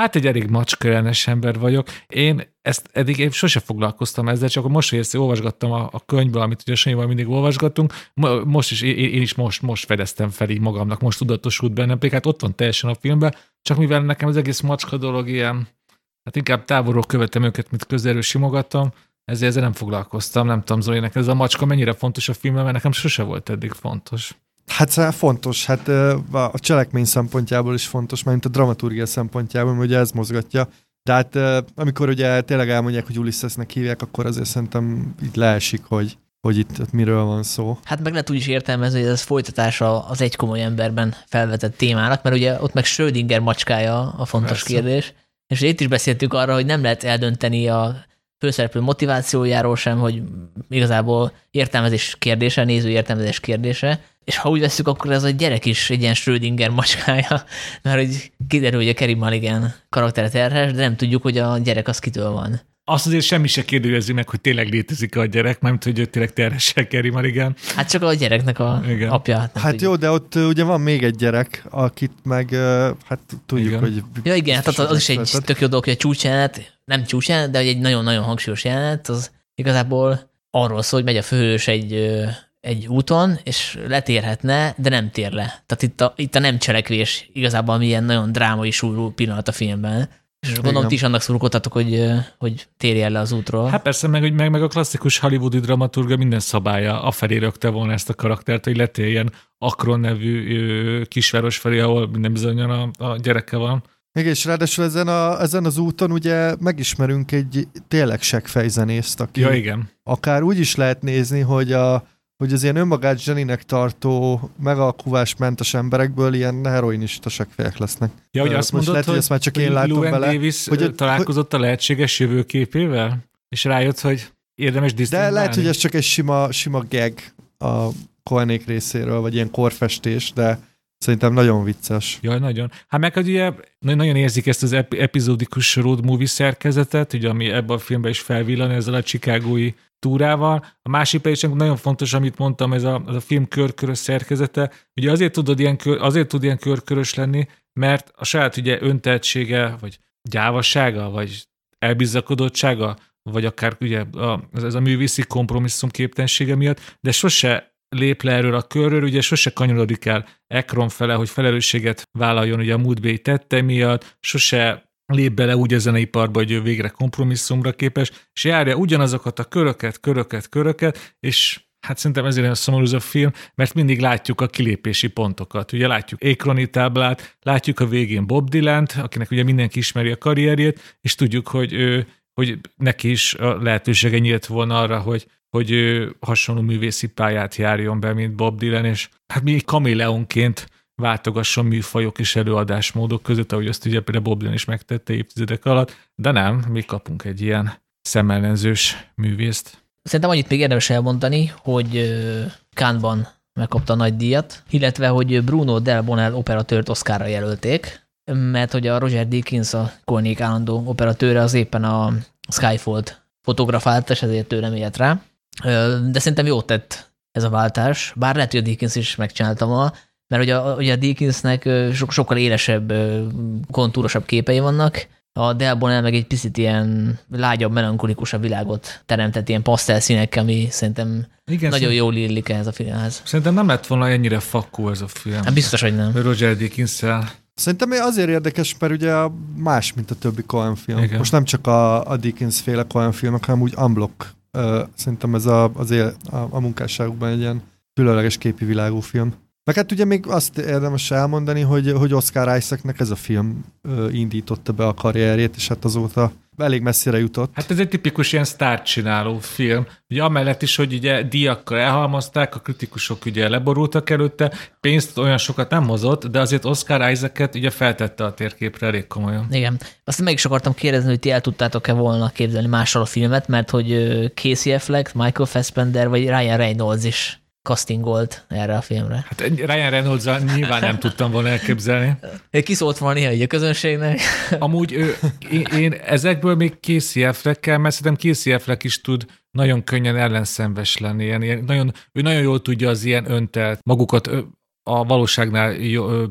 hát egy elég macska ember vagyok, én ezt eddig én sose foglalkoztam ezzel, csak most, ezt olvasgattam a, a könyvből, amit ugye Sanyival mindig olvasgatunk, most is, én, én is most, most fedeztem fel így magamnak, most tudatosult bennem, pedig hát ott van teljesen a filmben, csak mivel nekem az egész macska dolog ilyen, hát inkább távolról követem őket, mint közelről simogattam, ezért ezzel nem foglalkoztam, nem tudom, Zoli, ez a macska mennyire fontos a filmben, mert nekem sose volt eddig fontos.
Hát fontos, hát a cselekmény szempontjából is fontos, mert a dramaturgia szempontjából, hogy ez mozgatja. De hát amikor ugye tényleg elmondják, hogy Ulyssesnek hívják, akkor azért szerintem így leesik, hogy, hogy itt miről van szó.
Hát meg lehet úgy is értelmezni, hogy ez folytatása az egy komoly emberben felvetett témának, mert ugye ott meg Schrödinger macskája a fontos Persze. kérdés. És itt is beszéltük arra, hogy nem lehet eldönteni a főszereplő motivációjáról sem, hogy igazából értelmezés kérdése, néző értelmezés kérdése, és ha úgy veszük, akkor ez a gyerek is egy ilyen Schrödinger macskája, mert hogy kiderül, hogy a Kerry Mulligan karaktere terhes, de nem tudjuk, hogy a gyerek az kitől van.
Azt azért semmi se kérdőjezi meg, hogy tényleg létezik a gyerek, mert hogy ő tényleg terhesse Kerry Mulligan.
Hát csak a gyereknek a Igen. apja.
Hát, hát tudjuk. jó, de ott ugye van még egy gyerek, akit meg hát tudjuk, igen. hogy...
Ja igen, hát az, az is egy tök jó dolog, hogy a csúcsjelenet, nem csúcsjelenet, de egy nagyon-nagyon hangsúlyos jelenet, az igazából arról szól, hogy megy a főhős egy egy úton, és letérhetne, de nem tér le. Tehát itt a, itt a nem cselekvés igazából milyen nagyon drámai súlyú pillanat a filmben. És gondolom, ti is annak szurkoltatok, hogy, hogy térjen le az útról.
Hát persze, meg, hogy meg, meg a klasszikus hollywoodi dramaturga minden szabálya afelé rögte volna ezt a karaktert, hogy letérjen Akron nevű ö, kisváros felé, ahol minden bizonyan a, a gyereke van.
Még és ráadásul ezen, a, ezen az úton ugye megismerünk egy tényleg seggfejzenészt, aki
ja, igen.
akár úgy is lehet nézni, hogy a, hogy az ilyen önmagát zseninek tartó, megalkuvásmentes emberekből ilyen heroinista segfejek lesznek.
Ja, hogy azt mondod, lehet, hogy, hogy ezt már csak én látom Llewyn bele. Davis hogy, találkozott hogy, a lehetséges jövőképével? És rájött, hogy érdemes
disztingválni? De lehet, hogy ez csak egy sima, sima gag a Koenék részéről, vagy ilyen korfestés, de Szerintem nagyon vicces.
Jaj, nagyon. Hát meg, hogy ugye nagyon érzik ezt az epizódikus road movie szerkezetet, ugye, ami ebben a filmben is felvillan ezzel a chicagói túrával. A másik pedig nagyon fontos, amit mondtam, ez a, ez a film körkörös szerkezete. Ugye azért, tudod ilyen azért tud ilyen körkörös lenni, mert a saját ugye öntehetsége, vagy gyávassága, vagy elbizakodottsága, vagy akár ugye a, ez a művészi kompromisszum képtelensége miatt, de sose lép le erről a körről, ugye sose kanyarodik el Ekron fele, hogy felelősséget vállaljon ugye a múltbéli tette miatt, sose lép bele úgy a zeneiparba, hogy ő végre kompromisszumra képes, és járja ugyanazokat a köröket, köröket, köröket, és hát szerintem ezért olyan szomorú a film, mert mindig látjuk a kilépési pontokat. Ugye látjuk Ékroni táblát, látjuk a végén Bob dylan akinek ugye mindenki ismeri a karrierjét, és tudjuk, hogy ő, hogy neki is a lehetősége nyílt volna arra, hogy, hogy ő hasonló művészi pályát járjon be, mint Bob Dylan, és hát mi kaméleonként váltogasson műfajok és előadásmódok között, ahogy azt ugye például Bob Dylan is megtette évtizedek alatt, de nem, mi kapunk egy ilyen szemellenzős művészt.
Szerintem annyit még érdemes elmondani, hogy Kánban megkapta a nagy díjat, illetve hogy Bruno Del Bonel operatőrt Oscarra jelölték, mert hogy a Roger Dickens, a Kolnék állandó operatőre az éppen a Skyfall fotografált, és ezért tőlem élt rá. De szerintem jót tett ez a váltás, bár lehet, hogy a Dickens is megcsinálta ma, mert ugye, ugye a Dickensnek so, sokkal élesebb, kontúrosabb képei vannak, a Delbonel meg egy picit ilyen lágyabb, melankolikusabb világot teremtett ilyen színekkel, ami szerintem Igen, nagyon jól illik ehhez a filmhez.
Szerintem nem lett volna ennyire fakó ez a film.
Hát biztos, hogy nem.
Roger dickens -el.
Szerintem azért érdekes, mert ugye más, mint a többi Coen film. Igen. Most nem csak a, a Dickens féle Coen filmek, hanem úgy unblock. Uh, szerintem ez a, az él, a, a munkásságukban egy ilyen különleges képi világú film. Meg hát ugye még azt érdemes elmondani, hogy, hogy Oscar Isaacnek ez a film indította be a karrierjét, és hát azóta elég messzire jutott.
Hát ez egy tipikus ilyen sztárcsináló film. Ugye amellett is, hogy ugye díjakkal elhalmazták, a kritikusok ugye leborultak előtte, pénzt olyan sokat nem hozott, de azért Oscar Isaac-et ugye feltette a térképre elég komolyan.
Igen. Azt meg is akartam kérdezni, hogy ti el tudtátok-e volna képzelni mással a filmet, mert hogy Casey Affleck, Michael Fassbender vagy Ryan Reynolds is castingolt erre a filmre.
Hát Ryan reynolds nyilván nem tudtam volna elképzelni.
Ki szólt volna néha a közönségnek?
Amúgy ő, én, én ezekből még Casey Affleck-kel, mert szerintem Casey Affleck is tud nagyon könnyen ellenszenves lenni. Ilyen, ilyen, nagyon, ő nagyon jól tudja az ilyen öntelt, magukat a valóságnál jó,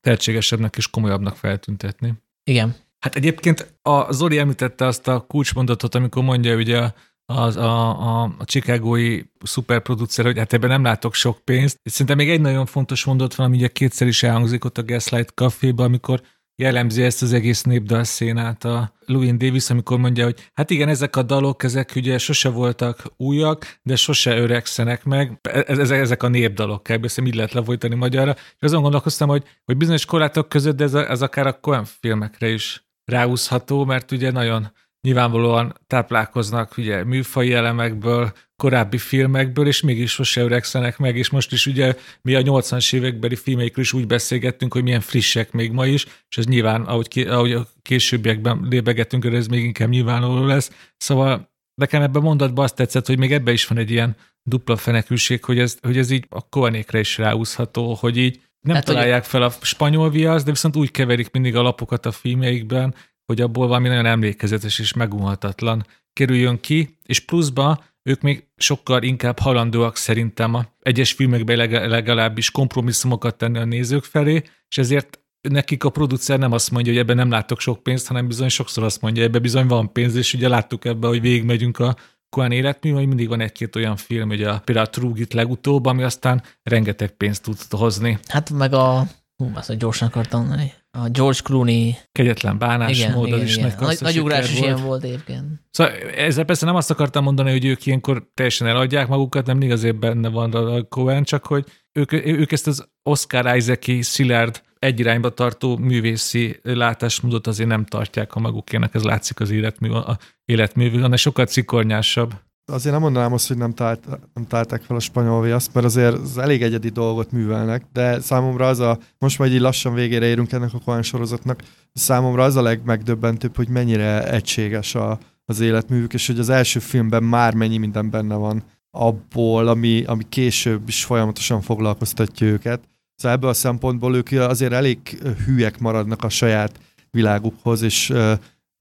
tehetségesebbnek és komolyabbnak feltüntetni.
Igen.
Hát egyébként a Zoli említette azt a kulcsmondatot, amikor mondja ugye az, a, a, a chicagói szuperproducer, hogy hát ebben nem látok sok pénzt. És szerintem még egy nagyon fontos mondat van, ami ugye kétszer is elhangzik ott a Gaslight Caféban, amikor jellemzi ezt az egész népdal szénát a Louis Davis, amikor mondja, hogy hát igen, ezek a dalok, ezek ugye sose voltak újak, de sose öregszenek meg. Ezek, ezek a népdalok, kell beszélni, így lehet lefolytani magyarra. És azon gondolkoztam, hogy, hogy bizonyos korlátok között, de ez, ez akár a olyan filmekre is ráúszható, mert ugye nagyon nyilvánvalóan táplálkoznak ugye műfai elemekből, korábbi filmekből, és mégis sose öregszenek meg, és most is ugye mi a 80-as évekbeli filmeikről is úgy beszélgettünk, hogy milyen frissek még ma is, és ez nyilván, ahogy, ki, ahogy a későbbiekben lébegetünk, ez még inkább nyilvánvaló lesz. Szóval nekem ebben mondatban azt tetszett, hogy még ebben is van egy ilyen dupla fenekülség, hogy ez, hogy ez így a koanékre is ráúszható, hogy így nem hát, találják hogy... fel a spanyol viaszt, de viszont úgy keverik mindig a lapokat a filmjeikben, hogy abból valami nagyon emlékezetes és megunhatatlan kerüljön ki, és pluszba ők még sokkal inkább halandóak szerintem a egyes filmekben legalábbis kompromisszumokat tenni a nézők felé, és ezért nekik a producer nem azt mondja, hogy ebben nem látok sok pénzt, hanem bizony sokszor azt mondja, ebben bizony van pénz, és ugye láttuk ebben, hogy végigmegyünk a Koan életmű, hogy mindig van egy-két olyan film, ugye a, például a Trugit legutóbb, ami aztán rengeteg pénzt tud hozni.
Hát meg a, hú, azt gyorsan akartam mondani, a George Clooney.
Kegyetlen bánásmód, igen, is igen.
nagy, nagy ugrás is ilyen volt egyébként.
Szóval ezzel persze nem azt akartam mondani, hogy ők ilyenkor teljesen eladják magukat, nem azért benne van a Cohen, csak hogy ők, ők ezt az Oscar Isaac-i szilárd egy irányba tartó művészi látásmódot azért nem tartják a magukének, ez látszik az életmű, a életművű, hanem sokkal cikornyásabb
azért nem mondanám azt, hogy nem, talált, nem találták fel a spanyol viaszt, mert azért az elég egyedi dolgot művelnek, de számomra az a, most majd így lassan végére érünk ennek a Cohen sorozatnak, számomra az a legmegdöbbentőbb, hogy mennyire egységes a, az életművük, és hogy az első filmben már mennyi minden benne van abból, ami, ami később is folyamatosan foglalkoztatja őket. Szóval ebből a szempontból ők azért elég hűek maradnak a saját világukhoz, és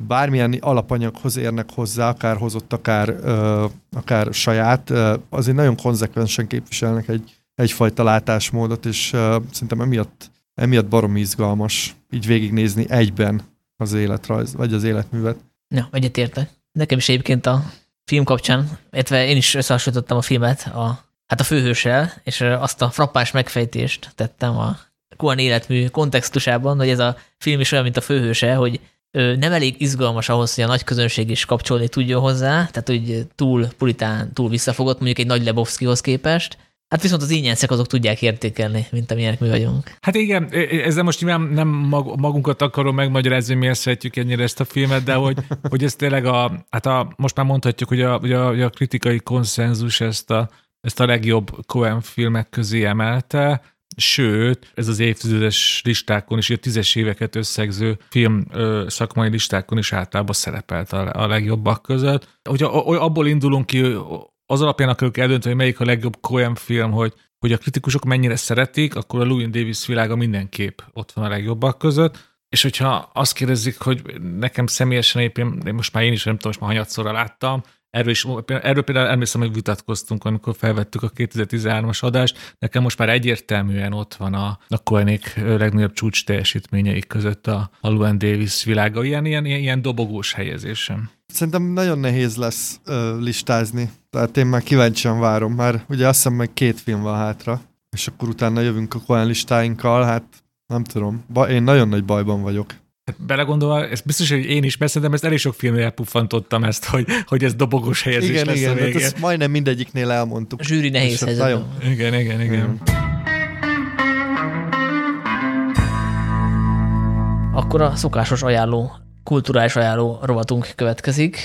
bármilyen alapanyaghoz érnek hozzá, akár hozott, akár, ö, akár saját, ö, azért nagyon konzekvensen képviselnek egy, egyfajta látásmódot, és ö, szerintem emiatt, emiatt barom izgalmas így végignézni egyben az életrajz, vagy az életművet.
Ja, egyetértek. Nekem is egyébként a film kapcsán, illetve én is összehasonlítottam a filmet a, hát a főhőssel, és azt a frappás megfejtést tettem a Kuan életmű kontextusában, hogy ez a film is olyan, mint a főhőse, hogy nem elég izgalmas ahhoz, hogy a nagy közönség is kapcsolni tudjon hozzá, tehát hogy túl puritán, túl visszafogott, mondjuk egy nagy Lebowskihoz képest, Hát viszont az ínyenszek azok tudják értékelni, mint amilyenek mi vagyunk.
Hát igen, ezzel most nyilván nem magunkat akarom megmagyarázni, miért szeretjük ennyire ezt a filmet, de hogy, hogy ez tényleg a, hát a, most már mondhatjuk, hogy a, hogy a, hogy a kritikai konszenzus ezt a, ezt a legjobb Coen filmek közé emelte, Sőt, ez az évtizedes listákon és a tízes éveket összegző film ö, szakmai listákon is általában szerepelt a, a legjobbak között. Hogyha abból indulunk ki, az alapján akarjuk eldönteni, hogy melyik a legjobb Coen film, hogy, hogy a kritikusok mennyire szeretik, akkor a Louis Davis világa mindenképp ott van a legjobbak között. És hogyha azt kérdezik, hogy nekem személyesen éppen, most már én is nem tudom, most már hanyatszorra láttam, Erről, is, erről például emlékszem, hogy vitatkoztunk, amikor felvettük a 2013-as adást. Nekem most már egyértelműen ott van a, a Koenig legnagyobb csúcs teljesítményeik között a, a Luan Davis világa. Ilyen, ilyen, ilyen, dobogós helyezésem.
Szerintem nagyon nehéz lesz ö, listázni. Tehát én már kíváncsian várom. Már ugye azt hiszem, meg két film van hátra, és akkor utána jövünk a Coen listáinkkal. Hát nem tudom. Ba- én nagyon nagy bajban vagyok.
Hát belegondolva, ez biztos, hogy én is beszéltem, ezt elég sok filmnél elpuffantottam ezt, hogy, hogy ez dobogós helyezés
igen,
lesz
igen,
a hát
végén. ezt majdnem mindegyiknél elmondtuk.
A zsűri nehéz helyzet. Nagyon...
Igen, igen, igen. Hmm.
Akkor a szokásos ajánló kulturális ajánló rovatunk következik.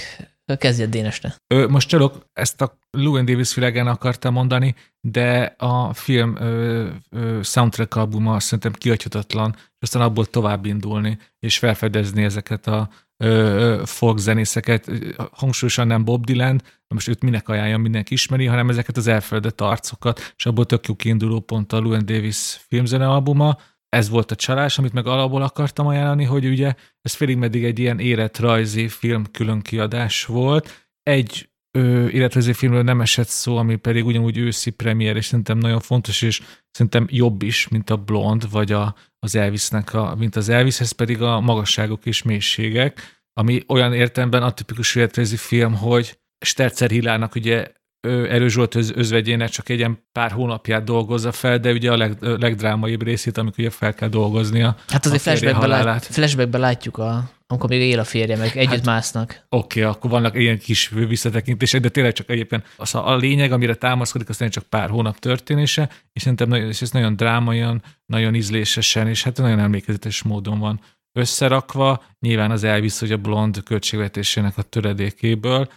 Kezdjed Dénesne.
Ö, most csalok, ezt a Llewyn Davis filegen akartam mondani, de a film ö, ö, soundtrack albuma szerintem kiadhatatlan, és aztán abból tovább indulni, és felfedezni ezeket a ö, folk zenészeket, hangsúlyosan nem Bob Dylan, most őt minek ajánlja, mindenki ismeri, hanem ezeket az elfeledett arcokat, és abból tök jó kiinduló pont a Llewyn Davis filmzene albuma, ez volt a csalás, amit meg alapból akartam ajánlani, hogy ugye ez félig meddig egy ilyen életrajzi film külön kiadás volt. Egy ö, életrajzi filmről nem esett szó, ami pedig ugyanúgy őszi premier, és szerintem nagyon fontos, és szerintem jobb is, mint a Blond, vagy a, az Elvisnek, a, mint az Elvis, ez pedig a magasságok és mélységek, ami olyan értelemben atipikus életrajzi film, hogy Sterzer Hillának ugye Erős Zsolt öz, özvegyének csak egy ilyen pár hónapját dolgozza fel, de ugye a leg, legdrámaibb részét, amikor ugye fel kell dolgoznia.
Hát azért flashbackben, lát, flashbackben látjuk, a, amikor még él a férje, meg együtt hát, másznak.
Oké, okay, akkor vannak ilyen kis visszatekintések, de tényleg csak egyébként az a, a lényeg, amire támaszkodik, az csak pár hónap történése, és szerintem nagyon, és ez nagyon drámaian, nagyon ízlésesen, és hát nagyon emlékezetes módon van összerakva. Nyilván az elvisz, hogy a blond költségvetésének a töredékéből,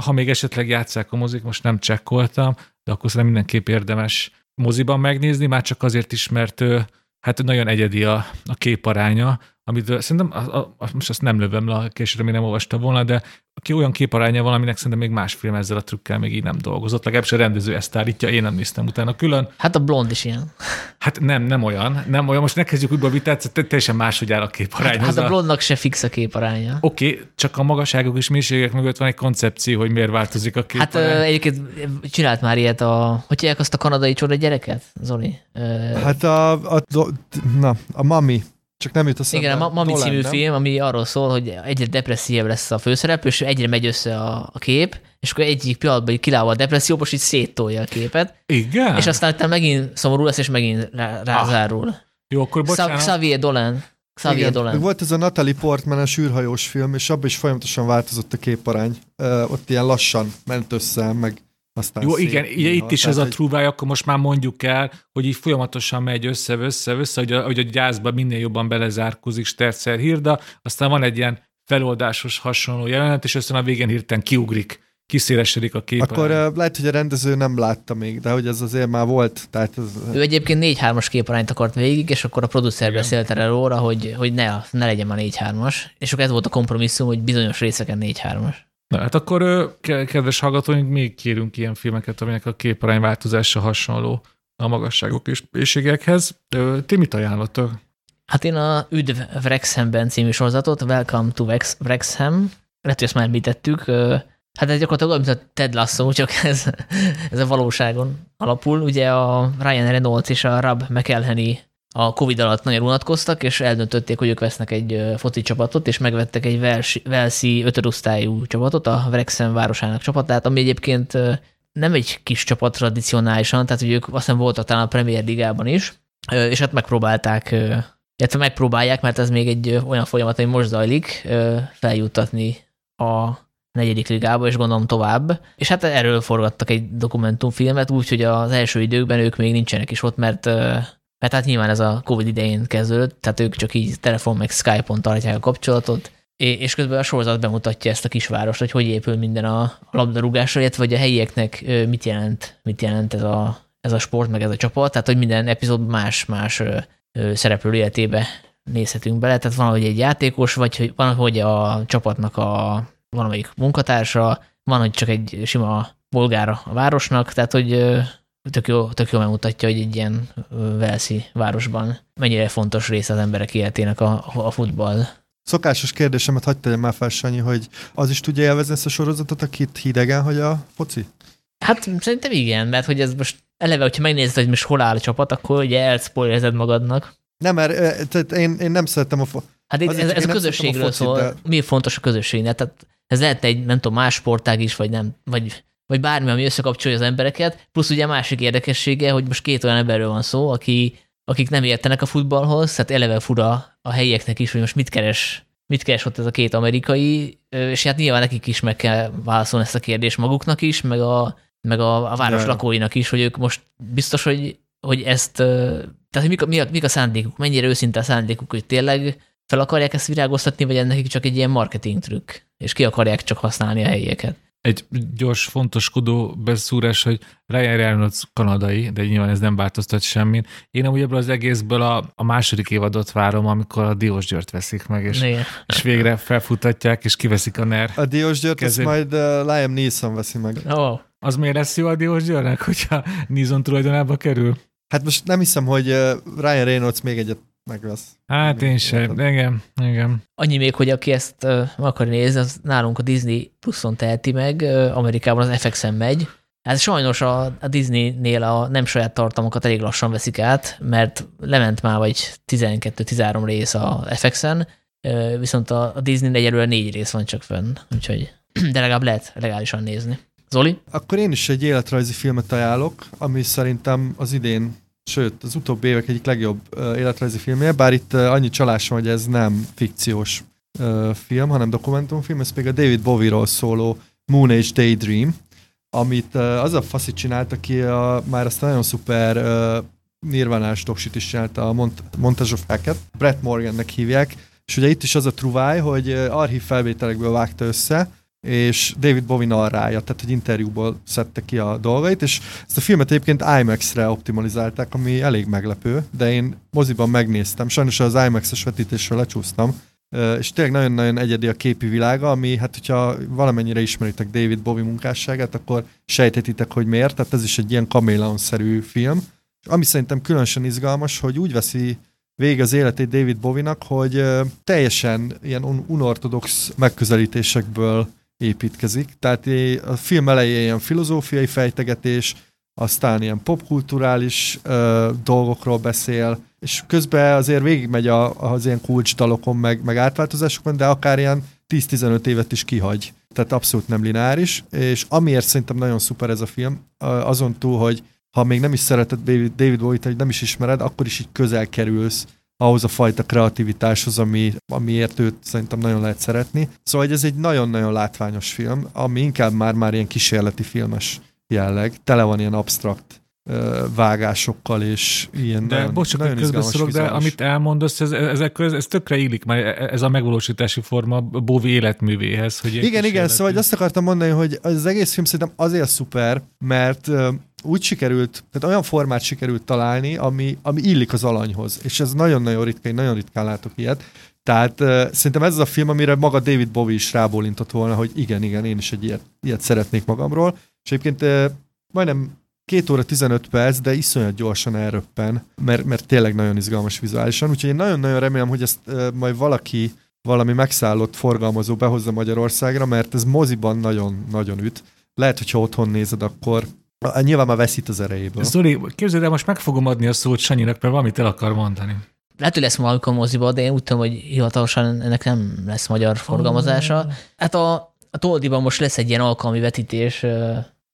ha még esetleg játszák a mozik, most nem csekkoltam, de akkor szerintem mindenképp érdemes moziban megnézni, már csak azért is, mert hát nagyon egyedi a, a képaránya, amit szerintem, a, a, most azt nem lövöm le, később még nem olvasta volna, de aki olyan képaránya van, aminek szerintem még más film ezzel a trükkel még így nem dolgozott. Legalábbis a rendező ezt állítja, én nem néztem utána külön.
Hát a blond is ilyen.
Hát nem, nem olyan. Nem olyan. Most ne kezdjük újból vitát, teljesen máshogy áll a képarány.
Hát, hát a blondnak se fix a képaránya.
Oké, okay, csak a magasságok és mélységek mögött van egy koncepció, hogy miért változik a képarány.
Hát egyébként csinált már ilyet a, hogy hívják azt a kanadai csoda gyereket, Zoli?
Hát a, a, na, a mami. Csak nem jut a
Igen, a Mami című nem? film, ami arról szól, hogy egyre depresszívebb lesz a főszereplő, és egyre megy össze a, a kép, és akkor egyik pillanatban kiláll a depresszió, most így széttolja a képet.
Igen?
És aztán utána megint szomorú lesz, és megint rá, rázárul. Ah.
Jó, akkor bocsánat.
Xavier Dolan. Xavier Igen. Dolan.
Volt ez a Natalie Portman a sűrhajós film, és abban is folyamatosan változott a képarány. Uh, ott ilyen lassan ment össze, meg aztán
Jó, igen, ugye itt is ez a trúváj, akkor most már mondjuk el, hogy így folyamatosan megy össze, össze, össze, hogy a, hogy a gyászba minél jobban belezárkózik Stercer Hirda, aztán van egy ilyen feloldásos hasonló jelenet, és aztán a végén hirtelen kiugrik, kiszélesedik a kép.
Akkor uh, lehet, hogy a rendező nem látta még, de hogy ez azért már volt. Tehát ez...
Ő egyébként 4-3-as képarányt akart végig, és akkor a producer Igen. beszélt erre róla, hogy, hogy ne, ne legyen már 4-3-as, és akkor ez volt a kompromisszum, hogy bizonyos részeken 4-3-as.
Na hát akkor, kedves hallgatóink, még kérünk ilyen filmeket, aminek a képarány változása hasonló a magasságok és mélységekhez. Ti mit ajánlottok?
Hát én a Üdv Wrexhamben című sorozatot, Welcome to Wrexham, lehet, hogy ezt már említettük, hát ez gyakorlatilag olyan, mint a Ted Lasso, csak ez, ez a valóságon alapul. Ugye a Ryan Reynolds és a Rob McElhenney a Covid alatt nagyon unatkoztak, és eldöntötték, hogy ők vesznek egy foci csapatot, és megvettek egy Velszi ötödosztályú csapatot, a Wrexham városának csapatát, ami egyébként nem egy kis csapat tradicionálisan, tehát hogy ők azt hiszem voltak talán a Premier Ligában is, és hát megpróbálták, illetve megpróbálják, mert ez még egy olyan folyamat, ami most zajlik, feljuttatni a negyedik ligába, és gondolom tovább. És hát erről forgattak egy dokumentumfilmet, úgyhogy az első időkben ők még nincsenek is ott, mert mert hát nyilván ez a Covid idején kezdődött, tehát ők csak így telefon meg Skype-on tartják a kapcsolatot, és közben a sorozat bemutatja ezt a kisvárost, hogy hogy épül minden a labdarúgásra, illetve hogy a helyieknek mit jelent, mit jelent ez a, ez a sport, meg ez a csapat, tehát hogy minden epizód más-más szereplő életébe nézhetünk bele, tehát van, hogy egy játékos, vagy hogy van, hogy a csapatnak a valamelyik munkatársa, van, hogy csak egy sima bolgára a városnak, tehát hogy tök jó, tök jó megmutatja, hogy egy ilyen Velszi városban mennyire fontos része az emberek életének a, a futball.
Szokásos kérdésemet hagyd tegyem már fel, Sanyi, hogy az is tudja élvezni ezt a sorozatot, akit hidegen, hogy a foci?
Hát szerintem igen, mert hogy ez most eleve, hogyha megnézed, hogy most hol áll a csapat, akkor ugye elspoilerzed magadnak.
Nem, mert tehát én, én nem szeretem a fo-
Hát ez, ez, ez a közösségről a szól. De... Mi fontos a közösségnek? Tehát ez lehet egy, nem tudom, más sportág is, vagy nem, vagy vagy bármi, ami összekapcsolja az embereket. Plusz ugye a másik érdekessége, hogy most két olyan emberről van szó, aki, akik nem értenek a futballhoz, tehát eleve fura a helyieknek is, hogy most mit keres, mit keres ott ez a két amerikai, és hát nyilván nekik is meg kell válaszolni ezt a kérdést maguknak is, meg a, meg a, a város De. lakóinak is, hogy ők most biztos, hogy, hogy ezt, tehát hogy mik a, mik a, mik a szándékuk, mennyire őszinte a szándékuk, hogy tényleg fel akarják ezt virágoztatni, vagy ennek csak egy ilyen marketing trükk, és ki akarják csak használni a helyieket?
Egy gyors, fontoskodó beszúrás, hogy Ryan Reynolds kanadai, de nyilván ez nem változtat semmit. Én amúgy ebből az egészből a, a második évadot várom, amikor a Diós Györt veszik meg, és,
Igen.
és végre felfutatják, és kiveszik a NER.
A Diós Győrt,
Kezén.
majd uh, Liam Neeson veszi meg.
Ó,
Az miért lesz jó a Diós Györnek, hogyha Nizon tulajdonába kerül?
Hát most nem hiszem, hogy uh, Ryan Reynolds még egyet megvesz.
Hát én sem, igen, igen.
Annyi még, hogy aki ezt uh, meg akar nézni, az nálunk a Disney Pluszon teheti meg, uh, Amerikában az FX-en megy. Hát sajnos a, a Disney-nél a nem saját tartalmakat elég lassan veszik át, mert lement már vagy 12-13 rész a FX-en, uh, viszont a, a Disney egyelőre négy rész van csak fönn, úgyhogy de legalább lehet legálisan nézni. Zoli?
Akkor én is egy életrajzi filmet ajánlok, ami szerintem az idén, sőt, az utóbbi évek egyik legjobb uh, életrajzi filmje, bár itt uh, annyi csalás van, hogy ez nem fikciós uh, film, hanem dokumentumfilm, ez pedig a David Bowie-ról szóló Moon Age Daydream, amit uh, az a faszi csinált, aki a, már azt a nagyon szuper uh, nirvánás doksit is csinálta, a Mont- Montage of Hackett, Brett Morgannek hívják, és ugye itt is az a truváj, hogy archív felvételekből vágta össze, és David Bowie narrája, tehát hogy interjúból szedte ki a dolgait, és ezt a filmet egyébként IMAX-re optimalizálták, ami elég meglepő, de én moziban megnéztem, sajnos az IMAX-es vetítésről lecsúsztam, és tényleg nagyon-nagyon egyedi a képi világa, ami hát hogyha valamennyire ismeritek David Bowie munkásságát, akkor sejtetitek, hogy miért, tehát ez is egy ilyen kaméleon-szerű film. És ami szerintem különösen izgalmas, hogy úgy veszi végig az életét David Bowie-nak, hogy teljesen ilyen un- unortodox megközelítésekből építkezik. Tehát a film elején ilyen filozófiai fejtegetés, aztán ilyen popkulturális ö, dolgokról beszél, és közben azért végigmegy a, az ilyen kulcsdalokon, meg, meg átváltozásokon, de akár ilyen 10-15 évet is kihagy. Tehát abszolút nem lineáris, és amiért szerintem nagyon szuper ez a film, azon túl, hogy ha még nem is szereted David Bowie-t, hogy nem is ismered, akkor is így közel kerülsz ahhoz a fajta kreativitáshoz, ami, amiért őt szerintem nagyon lehet szeretni. Szóval ez egy nagyon-nagyon látványos film, ami inkább már-már ilyen kísérleti filmes jelleg. Tele van ilyen absztrakt ö, vágásokkal, és ilyen
De
nagyon,
bocs,
nagyon
közbeszólok, de amit elmondasz, ez, ezek köz, ez tökre illik már ez a megvalósítási forma Bowie életművéhez. Hogy
Igen, igen,
kísérleti.
szóval azt akartam mondani, hogy az egész film szerintem azért szuper, mert úgy sikerült, tehát olyan formát sikerült találni, ami, ami illik az alanyhoz, és ez nagyon-nagyon ritka, én nagyon ritkán látok ilyet. Tehát uh, szerintem ez az a film, amire maga David Bowie is rábólintott volna, hogy igen, igen, én is egy ilyet, ilyet szeretnék magamról. És egyébként uh, majdnem két óra 15 perc, de iszonyat gyorsan elröppen, mert, mert tényleg nagyon izgalmas vizuálisan. Úgyhogy én nagyon-nagyon remélem, hogy ezt uh, majd valaki valami megszállott forgalmazó behozza Magyarországra, mert ez moziban nagyon-nagyon üt. Lehet, hogyha otthon nézed, akkor Ah, Nyilván már veszít az erejéből.
Zoli, képzeld el, most meg fogom adni a szót Sanyinak, mert valamit el akar mondani.
Lehet, hogy lesz valamikor moziba, de én úgy tudom, hogy hivatalosan ennek nem lesz magyar forgalmazása. Hát a, a Toldiban most lesz egy ilyen alkalmi vetítés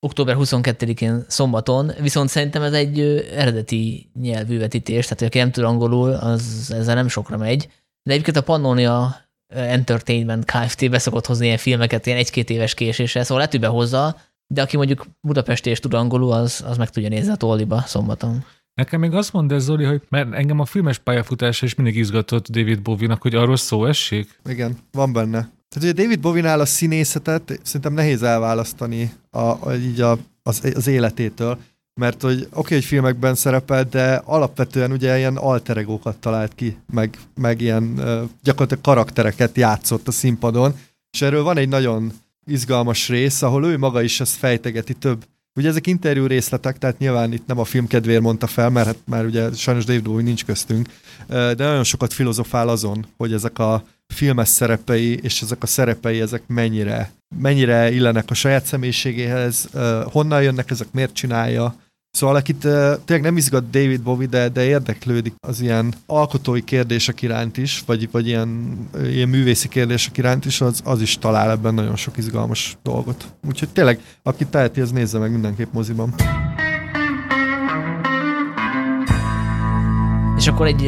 október 22-én szombaton, viszont szerintem ez egy eredeti nyelvű vetítés, tehát aki nem tud angolul, az ezzel nem sokra megy. De egyébként a Pannonia Entertainment Kft. beszokott hozni ilyen filmeket ilyen egy-két éves késéssel, szóval lehet, hogy behozza, de aki mondjuk Budapesti és tud angolul, az, az meg tudja nézni a Toldiba szombaton.
Nekem még azt mondd ez, Zoli, hogy mert engem a filmes pályafutása is mindig izgatott David Bowie-nak, hogy arról szó essék.
Igen, van benne. Tehát ugye David Bowie-nál a színészetet szerintem nehéz elválasztani a, a, így a, az, az életétől, mert hogy oké, okay, hogy filmekben szerepel, de alapvetően ugye ilyen alteregókat talált ki, meg, meg ilyen gyakorlatilag karaktereket játszott a színpadon, és erről van egy nagyon izgalmas rész, ahol ő maga is ezt fejtegeti több. Ugye ezek interjú részletek, tehát nyilván itt nem a film kedvéért mondta fel, mert hát már ugye sajnos David Bowie nincs köztünk, de nagyon sokat filozofál azon, hogy ezek a filmes szerepei és ezek a szerepei, ezek mennyire, mennyire illenek a saját személyiségéhez, honnan jönnek ezek, miért csinálja, Szóval akit uh, tényleg nem izgat David Bowie, de, de érdeklődik az ilyen alkotói kérdések iránt is, vagy, vagy ilyen, ilyen művészi kérdések iránt is, az, az is talál ebben nagyon sok izgalmas dolgot. Úgyhogy tényleg, aki teheti, az nézze meg mindenképp moziban.
És akkor egy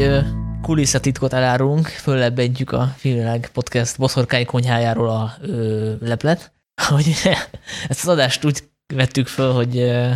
kulisszatitkot elárulunk, föllebbentjük a Filmvilág Podcast boszorkány konyhájáról a ö, leplet, hogy ezt az adást úgy vettük föl, hogy ö,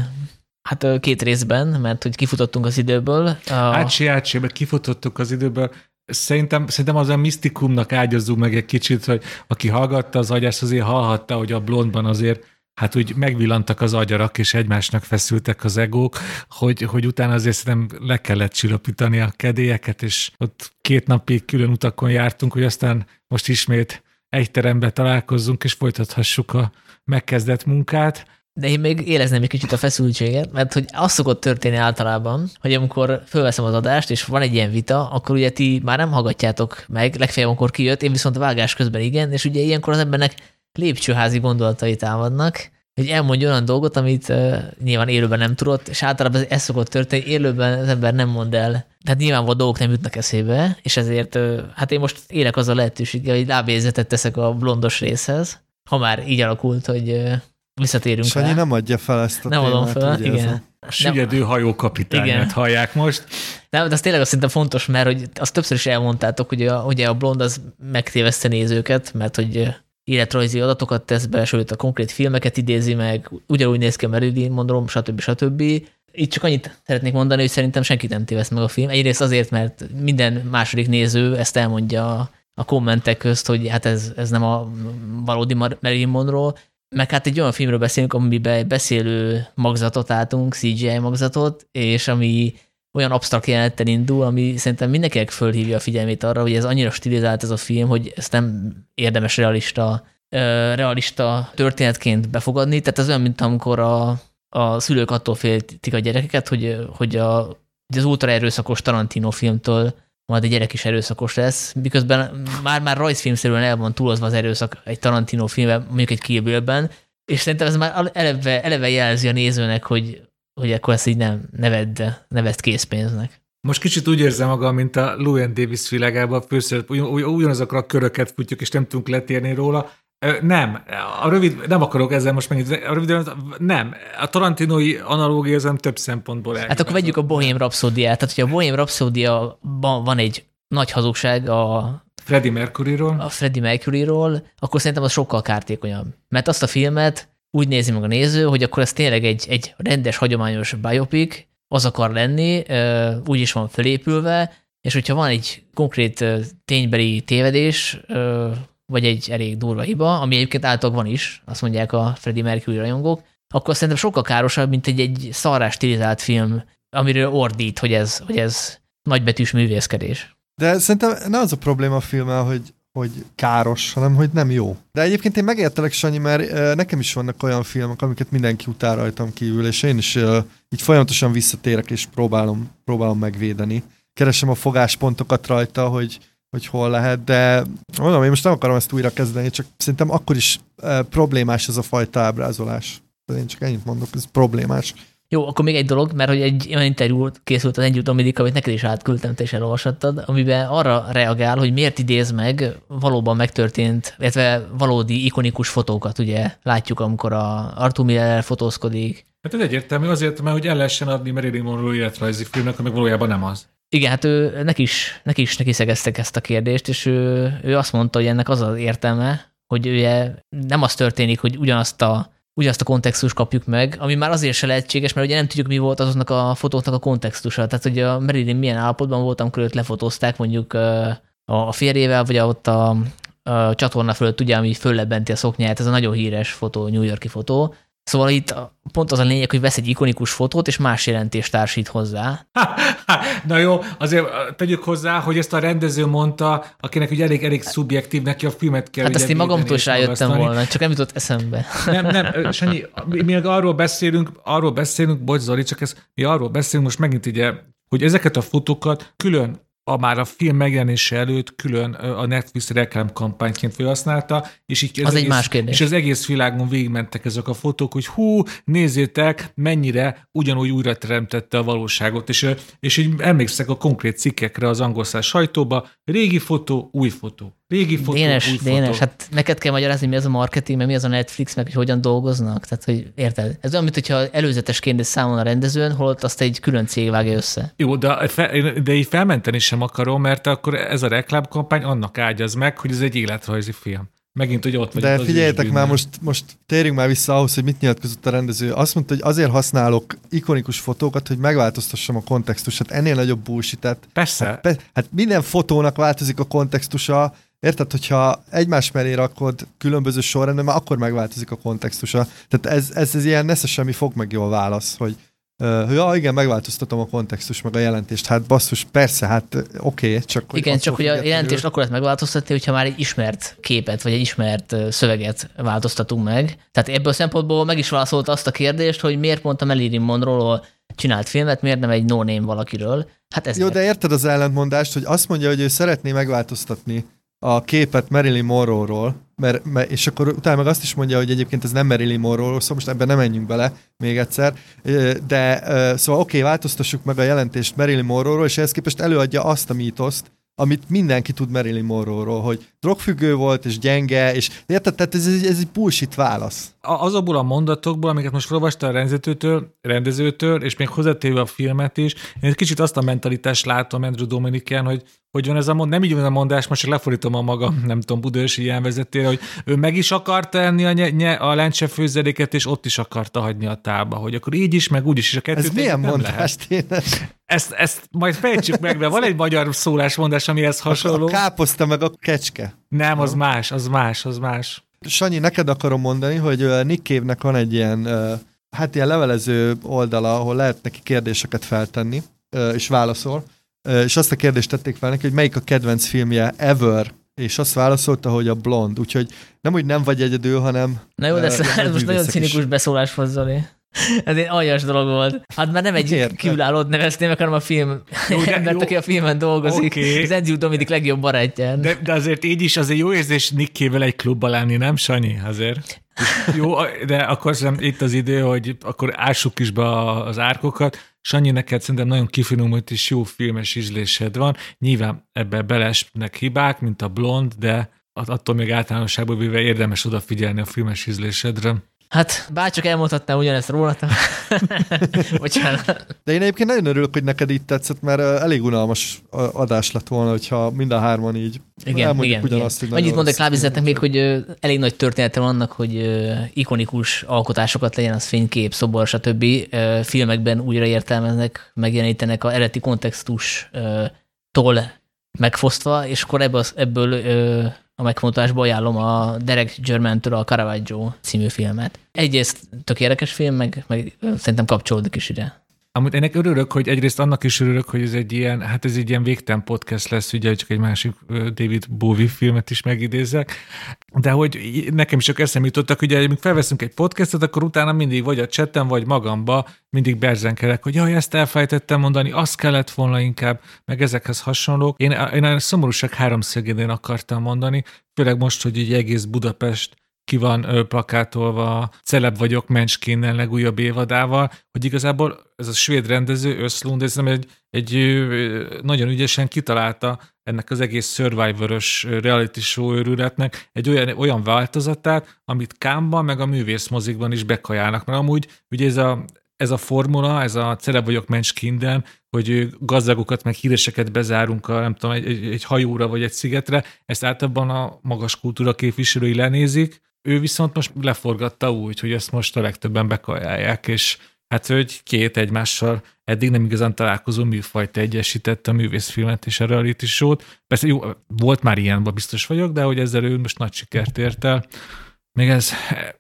hát ö, két részben, mert hogy kifutottunk az időből. A,
Ácsi, ácsi, mert kifutottuk az időből. Szerintem, szerintem az a misztikumnak ágyazzunk meg egy kicsit, hogy aki hallgatta az agyást, azért hallhatta, hogy a blondban azért hát úgy megvillantak az agyarak, és egymásnak feszültek az egók, hogy, hogy utána azért szerintem le kellett csillapítani a kedélyeket, és ott két napig külön utakon jártunk, hogy aztán most ismét egy terembe találkozzunk, és folytathassuk a megkezdett munkát.
De én még érezném egy kicsit a feszültséget, mert hogy az szokott történni általában, hogy amikor fölveszem az adást, és van egy ilyen vita, akkor ugye ti már nem hallgatjátok meg, legfeljebb amikor kijött, én viszont vágás közben igen, és ugye ilyenkor az embernek lépcsőházi gondolatai támadnak, hogy elmondja olyan dolgot, amit uh, nyilván élőben nem tudott, és általában ez, ez szokott történni, élőben az ember nem mond el. Tehát nyilván dolgok nem jutnak eszébe, és ezért uh, hát én most élek az a lehetőséggel, hogy lábézetet teszek a blondos részhez, ha már így alakult, hogy uh, visszatérünk
Sanyi
rá.
nem adja fel ezt a
Nem adom
témát,
fel,
ugye ez
igen.
a-
A sügyedő hajókapitányát
Igen.
hallják most.
Nem, de az tényleg azt szerintem fontos, mert hogy azt többször is elmondtátok, hogy a, ugye a blond az megtéveszte nézőket, mert hogy életrajzi adatokat tesz be, sőt a konkrét filmeket idézi meg, ugyanúgy néz ki a Marilyn Monroe, stb. stb. Itt csak annyit szeretnék mondani, hogy szerintem senkit nem téveszt meg a film. Egyrészt azért, mert minden második néző ezt elmondja a- kommentek közt, hogy hát ez, ez nem a valódi Mar- Marilyn Monroe, meg hát egy olyan filmről beszélünk, amiben beszélő magzatot álltunk, CGI magzatot, és ami olyan absztrakt jelenettel indul, ami szerintem mindenkinek fölhívja a figyelmét arra, hogy ez annyira stilizált ez a film, hogy ezt nem érdemes realista, realista történetként befogadni. Tehát ez olyan, mint amikor a, a szülők attól féltik a gyerekeket, hogy, hogy, a, hogy az ultra erőszakos Tarantino filmtől majd a gyerek is erőszakos lesz, miközben már-már rajzfilmszerűen el van túlozva az erőszak egy Tarantino filmben, mondjuk egy Kill és szerintem ez már eleve, eleve jelzi a nézőnek, hogy, hogy akkor ezt így nem nevedd, nevezd készpénznek.
Most kicsit úgy érzem magam, mint a Llewyn Davis világában, főszerep, ugy, ugy, ugyanazokra a köröket futjuk, és nem tudunk letérni róla. Nem, a rövid, nem akarok ezzel most megint, a rövid, nem, a Tarantinoi analógia ezen több szempontból
Hát akkor vegyük a Bohém Rhapsodiát. Tehát, hogyha a Bohém Rhapsodia-ban van egy nagy hazugság a,
Freddie Mercuryról.
a Freddie Mercuryról, akkor szerintem az sokkal kártékonyabb. Mert azt a filmet úgy nézi meg a néző, hogy akkor ez tényleg egy, egy rendes, hagyományos biopic, az akar lenni, úgy is van felépülve, és hogyha van egy konkrét ténybeli tévedés, vagy egy elég durva hiba, ami egyébként általában van is, azt mondják a Freddie Mercury rajongók, akkor szerintem sokkal károsabb, mint egy, egy szarrás stilizált film, amiről ordít, hogy ez, hogy ez nagybetűs művészkedés.
De szerintem ne az a probléma a filmmel, hogy, hogy káros, hanem hogy nem jó. De egyébként én megértelek, Sanyi, mert nekem is vannak olyan filmek, amiket mindenki utál rajtam kívül, és én is így folyamatosan visszatérek, és próbálom, próbálom megvédeni. Keresem a fogáspontokat rajta, hogy, hogy hol lehet, de mondom, én most nem akarom ezt újra kezdeni, csak szerintem akkor is problémás ez a fajta ábrázolás. Én csak ennyit mondok, ez problémás.
Jó, akkor még egy dolog, mert hogy egy olyan interjú készült az Együtt Dominik, amit neked is átküldtem, te is elolvashattad, amiben arra reagál, hogy miért idéz meg valóban megtörtént, illetve valódi ikonikus fotókat, ugye látjuk, amikor a Arthur Miller fotózkodik.
Hát ez egyértelmű azért, mert hogy el lehessen adni Marilyn Monroe életrajzi filmnek, ami valójában nem az.
Igen, hát ő, neki is, neki is neki szegeztek ezt a kérdést, és ő, ő azt mondta, hogy ennek az az értelme, hogy ugye nem az történik, hogy ugyanazt a ugyanazt a kontextust kapjuk meg, ami már azért se lehetséges, mert ugye nem tudjuk, mi volt azoknak a fotóknak a kontextusa. Tehát, hogy a Marilyn milyen állapotban volt, amikor őt lefotózták mondjuk a férjével, vagy ott a, a csatorna fölött, ugye, ami föllebenti a szoknyát, ez a nagyon híres fotó, New Yorki fotó. Szóval itt pont az a lényeg, hogy vesz egy ikonikus fotót, és más jelentést társít hozzá.
Ha, ha, na jó, azért tegyük hozzá, hogy ezt a rendező mondta, akinek ugye elég, elég szubjektív neki a filmet kell.
Hát ezt én magamtól is rájöttem volna, csak nem jutott eszembe.
Nem, nem, Sanyi, mi arról beszélünk, arról beszélünk, bocs Zoli, csak ez, mi arról beszélünk most megint ugye, hogy ezeket a fotókat külön a már a film megjelenése előtt külön a Netflix reklámkampányként felhasználta, és így
Az egy
egész,
más kérdés.
És az egész világon végigmentek ezek a fotók, hogy hú, nézzétek, mennyire ugyanúgy újra teremtette a valóságot, és, és így emlékszek a konkrét cikkekre az angol sajtóba, régi fotó, új fotó. Régi fotó,
Dénes,
új
Dénes,
fotó.
hát neked kell magyarázni, mi az a marketing, meg mi az a Netflix, meg hogy hogyan dolgoznak. Tehát, hogy érted? Ez olyan, mint hogyha előzetes kérdés számon a rendezőn, holott azt egy külön cég vágja össze.
Jó, de, fe, de így felmenteni sem akarom, mert akkor ez a reklámkampány annak ágyaz meg, hogy ez egy életrajzi film. megint ugye ott vagy.
De figyeljetek már, most, most térjünk már vissza ahhoz, hogy mit nyilatkozott a rendező. Azt mondta, hogy azért használok ikonikus fotókat, hogy megváltoztassam a kontextust. Hát ennél nagyobb bullshit
Persze.
Hát, pe, hát minden fotónak változik a kontextusa, Érted, hogyha egymás mellé rakod különböző sorrendben, már akkor megváltozik a kontextusa. Tehát ez, ez, ez ilyen nesze semmi fog meg jól válasz, hogy Uh, ja, igen, megváltoztatom a kontextus, meg a jelentést. Hát basszus, persze, hát oké, okay, csak...
Hogy igen, csak hogy a jelentést akkor lehet megváltoztatni, hogyha már egy ismert képet, vagy egy ismert szöveget változtatunk meg. Tehát ebből a szempontból meg is válaszolt azt a kérdést, hogy miért pont a Marilyn monroe csinált filmet, miért nem egy no-name valakiről. Hát ez
Jó, de érted az ellentmondást, hogy azt mondja, hogy ő szeretné megváltoztatni a képet Marilyn Monroe-ról, mert, mert, és akkor utána meg azt is mondja, hogy egyébként ez nem Marilyn Monroe, szóval most ebben nem menjünk bele még egyszer, de szóval oké, okay, változtassuk meg a jelentést Marilyn Monroe-ról, és ehhez képest előadja azt a mítoszt, amit mindenki tud Marilyn Monroe-ról, hogy drogfüggő volt, és gyenge, és érted, tehát ez, ez, egy bullshit válasz.
Azokból a mondatokból, amiket most olvastál a rendezőtől, rendezőtől, és még hozzátéve a filmet is, én egy kicsit azt a mentalitást látom Andrew Dominikán, hogy hogy van ez a mond, nem így van a mondás, most csak lefordítom a magam, nem tudom, budősi vezetére, hogy ő meg is akarta enni a, nye, a lencse főzeléket, és ott is akarta hagyni a tába, hogy akkor így is, meg úgy is, és a kettőt
Ez milyen mondás tényleg?
Ezt, ezt majd fejtsük meg, de van egy magyar szólásmondás, amihez hasonló.
A káposzta meg a kecske.
Nem, az más, az más, az más.
Sanyi, neked akarom mondani, hogy Nick Cave-nek van egy ilyen, hát ilyen levelező oldala, ahol lehet neki kérdéseket feltenni, és válaszol és azt a kérdést tették fel neki, hogy melyik a kedvenc filmje ever, és azt válaszolta, hogy a Blond, úgyhogy nem úgy nem vagy egyedül, hanem...
Na jó, de ez, most nagyon cinikus is. beszólás Zoli. Ez egy aljas dolog volt. Hát már nem egy Érte. kívülállót neveztél meg, hanem a film jó, embert, aki a filmen dolgozik. Okay. Az Andrew Dominik legjobb barátja.
De, de, azért így is azért jó érzés Nickével egy klubba lenni, nem Sanyi? Azért. Jó, de akkor sem itt az idő, hogy akkor ássuk is be az árkokat. Sanyi, neked szerintem nagyon kifinomult és jó filmes ízlésed van. Nyilván ebbe belesnek hibák, mint a blond, de attól még általánosságban véve érdemes odafigyelni a filmes ízlésedre.
Hát bárcsak elmondhatnám ugyanezt róla. Bocsánat.
De én egyébként nagyon örülök, hogy neked itt tetszett, mert elég unalmas adás lett volna, hogyha mind a hárman így
igen, igen, ugyanazt. Igen. Annyit mondok Lábizetnek még, hogy elég nagy története vannak, hogy ikonikus alkotásokat legyen, az fénykép, szobor, stb. filmekben újra értelmeznek, megjelenítenek a eredeti kontextustól megfosztva, és akkor ebből, ebből a megfontolásba ajánlom a Derek Germantől a Caravaggio című filmet. Egyrészt tök érdekes film, meg, meg szerintem kapcsolódik is ide.
Amúgy ennek örülök, hogy egyrészt annak is örülök, hogy ez egy ilyen, hát ez egy ilyen végtelen podcast lesz, ugye csak egy másik David Bowie filmet is megidézek, de hogy nekem is csak eszembe jutottak, ugye, amikor felveszünk egy podcastot, akkor utána mindig vagy a chatten, vagy magamba mindig berzenkelek, hogy jaj, ezt elfejtettem mondani, azt kellett volna inkább, meg ezekhez hasonlók. Én, én a szomorúság háromszögédén akartam mondani, főleg most, hogy egy egész Budapest ki van plakátolva Celeb vagyok Menskinnen legújabb évadával, hogy igazából ez a svéd rendező, Öszlund, ez nem egy, egy nagyon ügyesen kitalálta ennek az egész survivor reality show őrületnek egy olyan, olyan változatát, amit Kámban meg a művészmozikban is bekajálnak, mert amúgy ugye ez a, ez a formula, ez a celeb vagyok Menskinden, hogy gazdagokat meg híreseket bezárunk a, nem tudom, egy, egy, egy hajóra vagy egy szigetre, ezt általában a magas kultúra képviselői lenézik, ő viszont most leforgatta úgy, hogy ezt most a legtöbben bekajálják, és hát hogy két egymással eddig nem igazán találkozó műfajt egyesítette a művészfilmet és a reality show-t. Persze jó, volt már ilyenben biztos vagyok, de hogy ezzel ő most nagy sikert ért el. Még ez,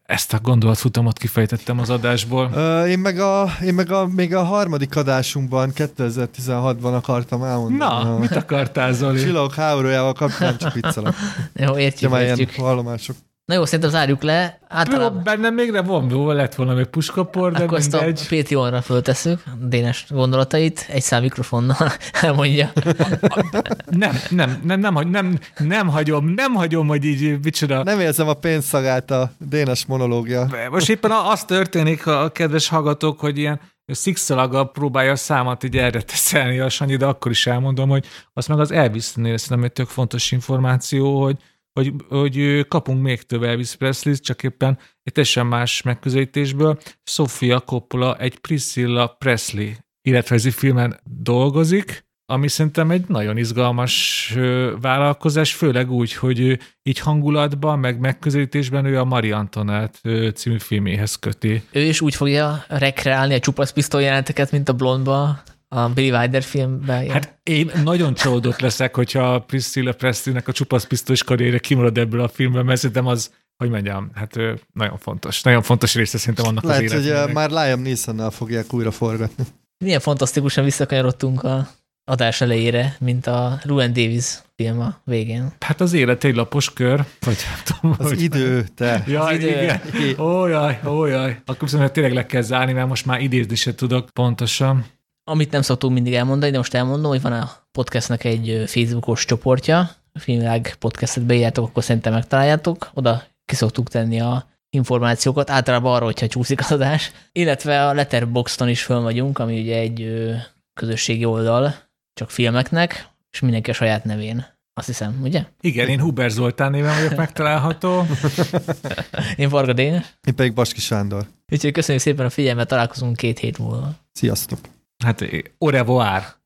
ezt a gondolatfutamot kifejtettem az adásból.
Én meg, a, én meg a, még a harmadik adásunkban, 2016-ban akartam elmondani.
Na, a, mit akartál, Zoli?
Csillagok háborújával kapcsolatban csak viccelek.
Jó, értjük, ja, értjük.
Ilyen hallomások.
Na jó, szerintem zárjuk le.
Általában... Bennem még nem van, jó, lett volna még puskapor, de
Akkor
mindegy.
ezt a Patreonra föltesszük, Dénes gondolatait, egy szám mikrofonnal elmondja.
nem, nem, nem, nem, nem, nem hagyom, nem hagyom, hogy így micsoda.
Nem érzem a pénzszagát a Dénes monológia.
Most éppen az történik, a kedves hallgatók, hogy ilyen szikszalaga próbálja a számat így erre teszelni a Sanyi, de akkor is elmondom, hogy azt meg az Elvis-nél szerintem egy tök fontos információ, hogy hogy, hogy kapunk még több Elvis presley csak éppen egy teljesen más megközelítésből. Sofia Coppola egy Priscilla Presley életrajzi filmen dolgozik, ami szerintem egy nagyon izgalmas vállalkozás, főleg úgy, hogy így hangulatban, meg megközelítésben ő a Marie Antoinette című filméhez köti.
Ő is úgy fogja rekreálni a csupasz pisztolyjeleneteket, mint a Blondba a Billy Wilder filmben.
Hát én nagyon csalódott leszek, hogyha Priscilla Presley-nek a csupasz pisztolyos karriere kimarad ebből a filmben, mert szerintem az hogy mondjam, hát nagyon fontos. Nagyon fontos része szerintem annak
Lehet,
az
életének. hogy már Liam neeson fogják újra forgatni.
Milyen fantasztikusan visszakanyarodtunk a adás elejére, mint a Ruben Davis film a végén.
Hát az élet egy lapos kör, vagy
tudom. Az hogy idő, te.
Ja, az idő. igen. Ó, jaj, ó, jaj. Akkor viszont tényleg le kell zárni, mert most már idézni se tudok pontosan.
Amit nem szoktunk mindig elmondani, de most elmondom, hogy van a podcastnek egy Facebookos csoportja, Filmvilág podcastet beírjátok, akkor szerintem megtaláljátok. Oda ki szoktuk tenni a információkat, általában arra, hogyha csúszik az adás. Illetve a Letterboxdon is föl vagyunk, ami ugye egy közösségi oldal, csak filmeknek, és mindenki a saját nevén. Azt hiszem, ugye?
Igen, én Huber Zoltán néven vagyok megtalálható.
én Varga Dénes.
Én pedig Baski Sándor.
Úgyhogy köszönjük szépen a figyelmet, találkozunk két hét múlva.
Sziasztok!
Hát, au revoir!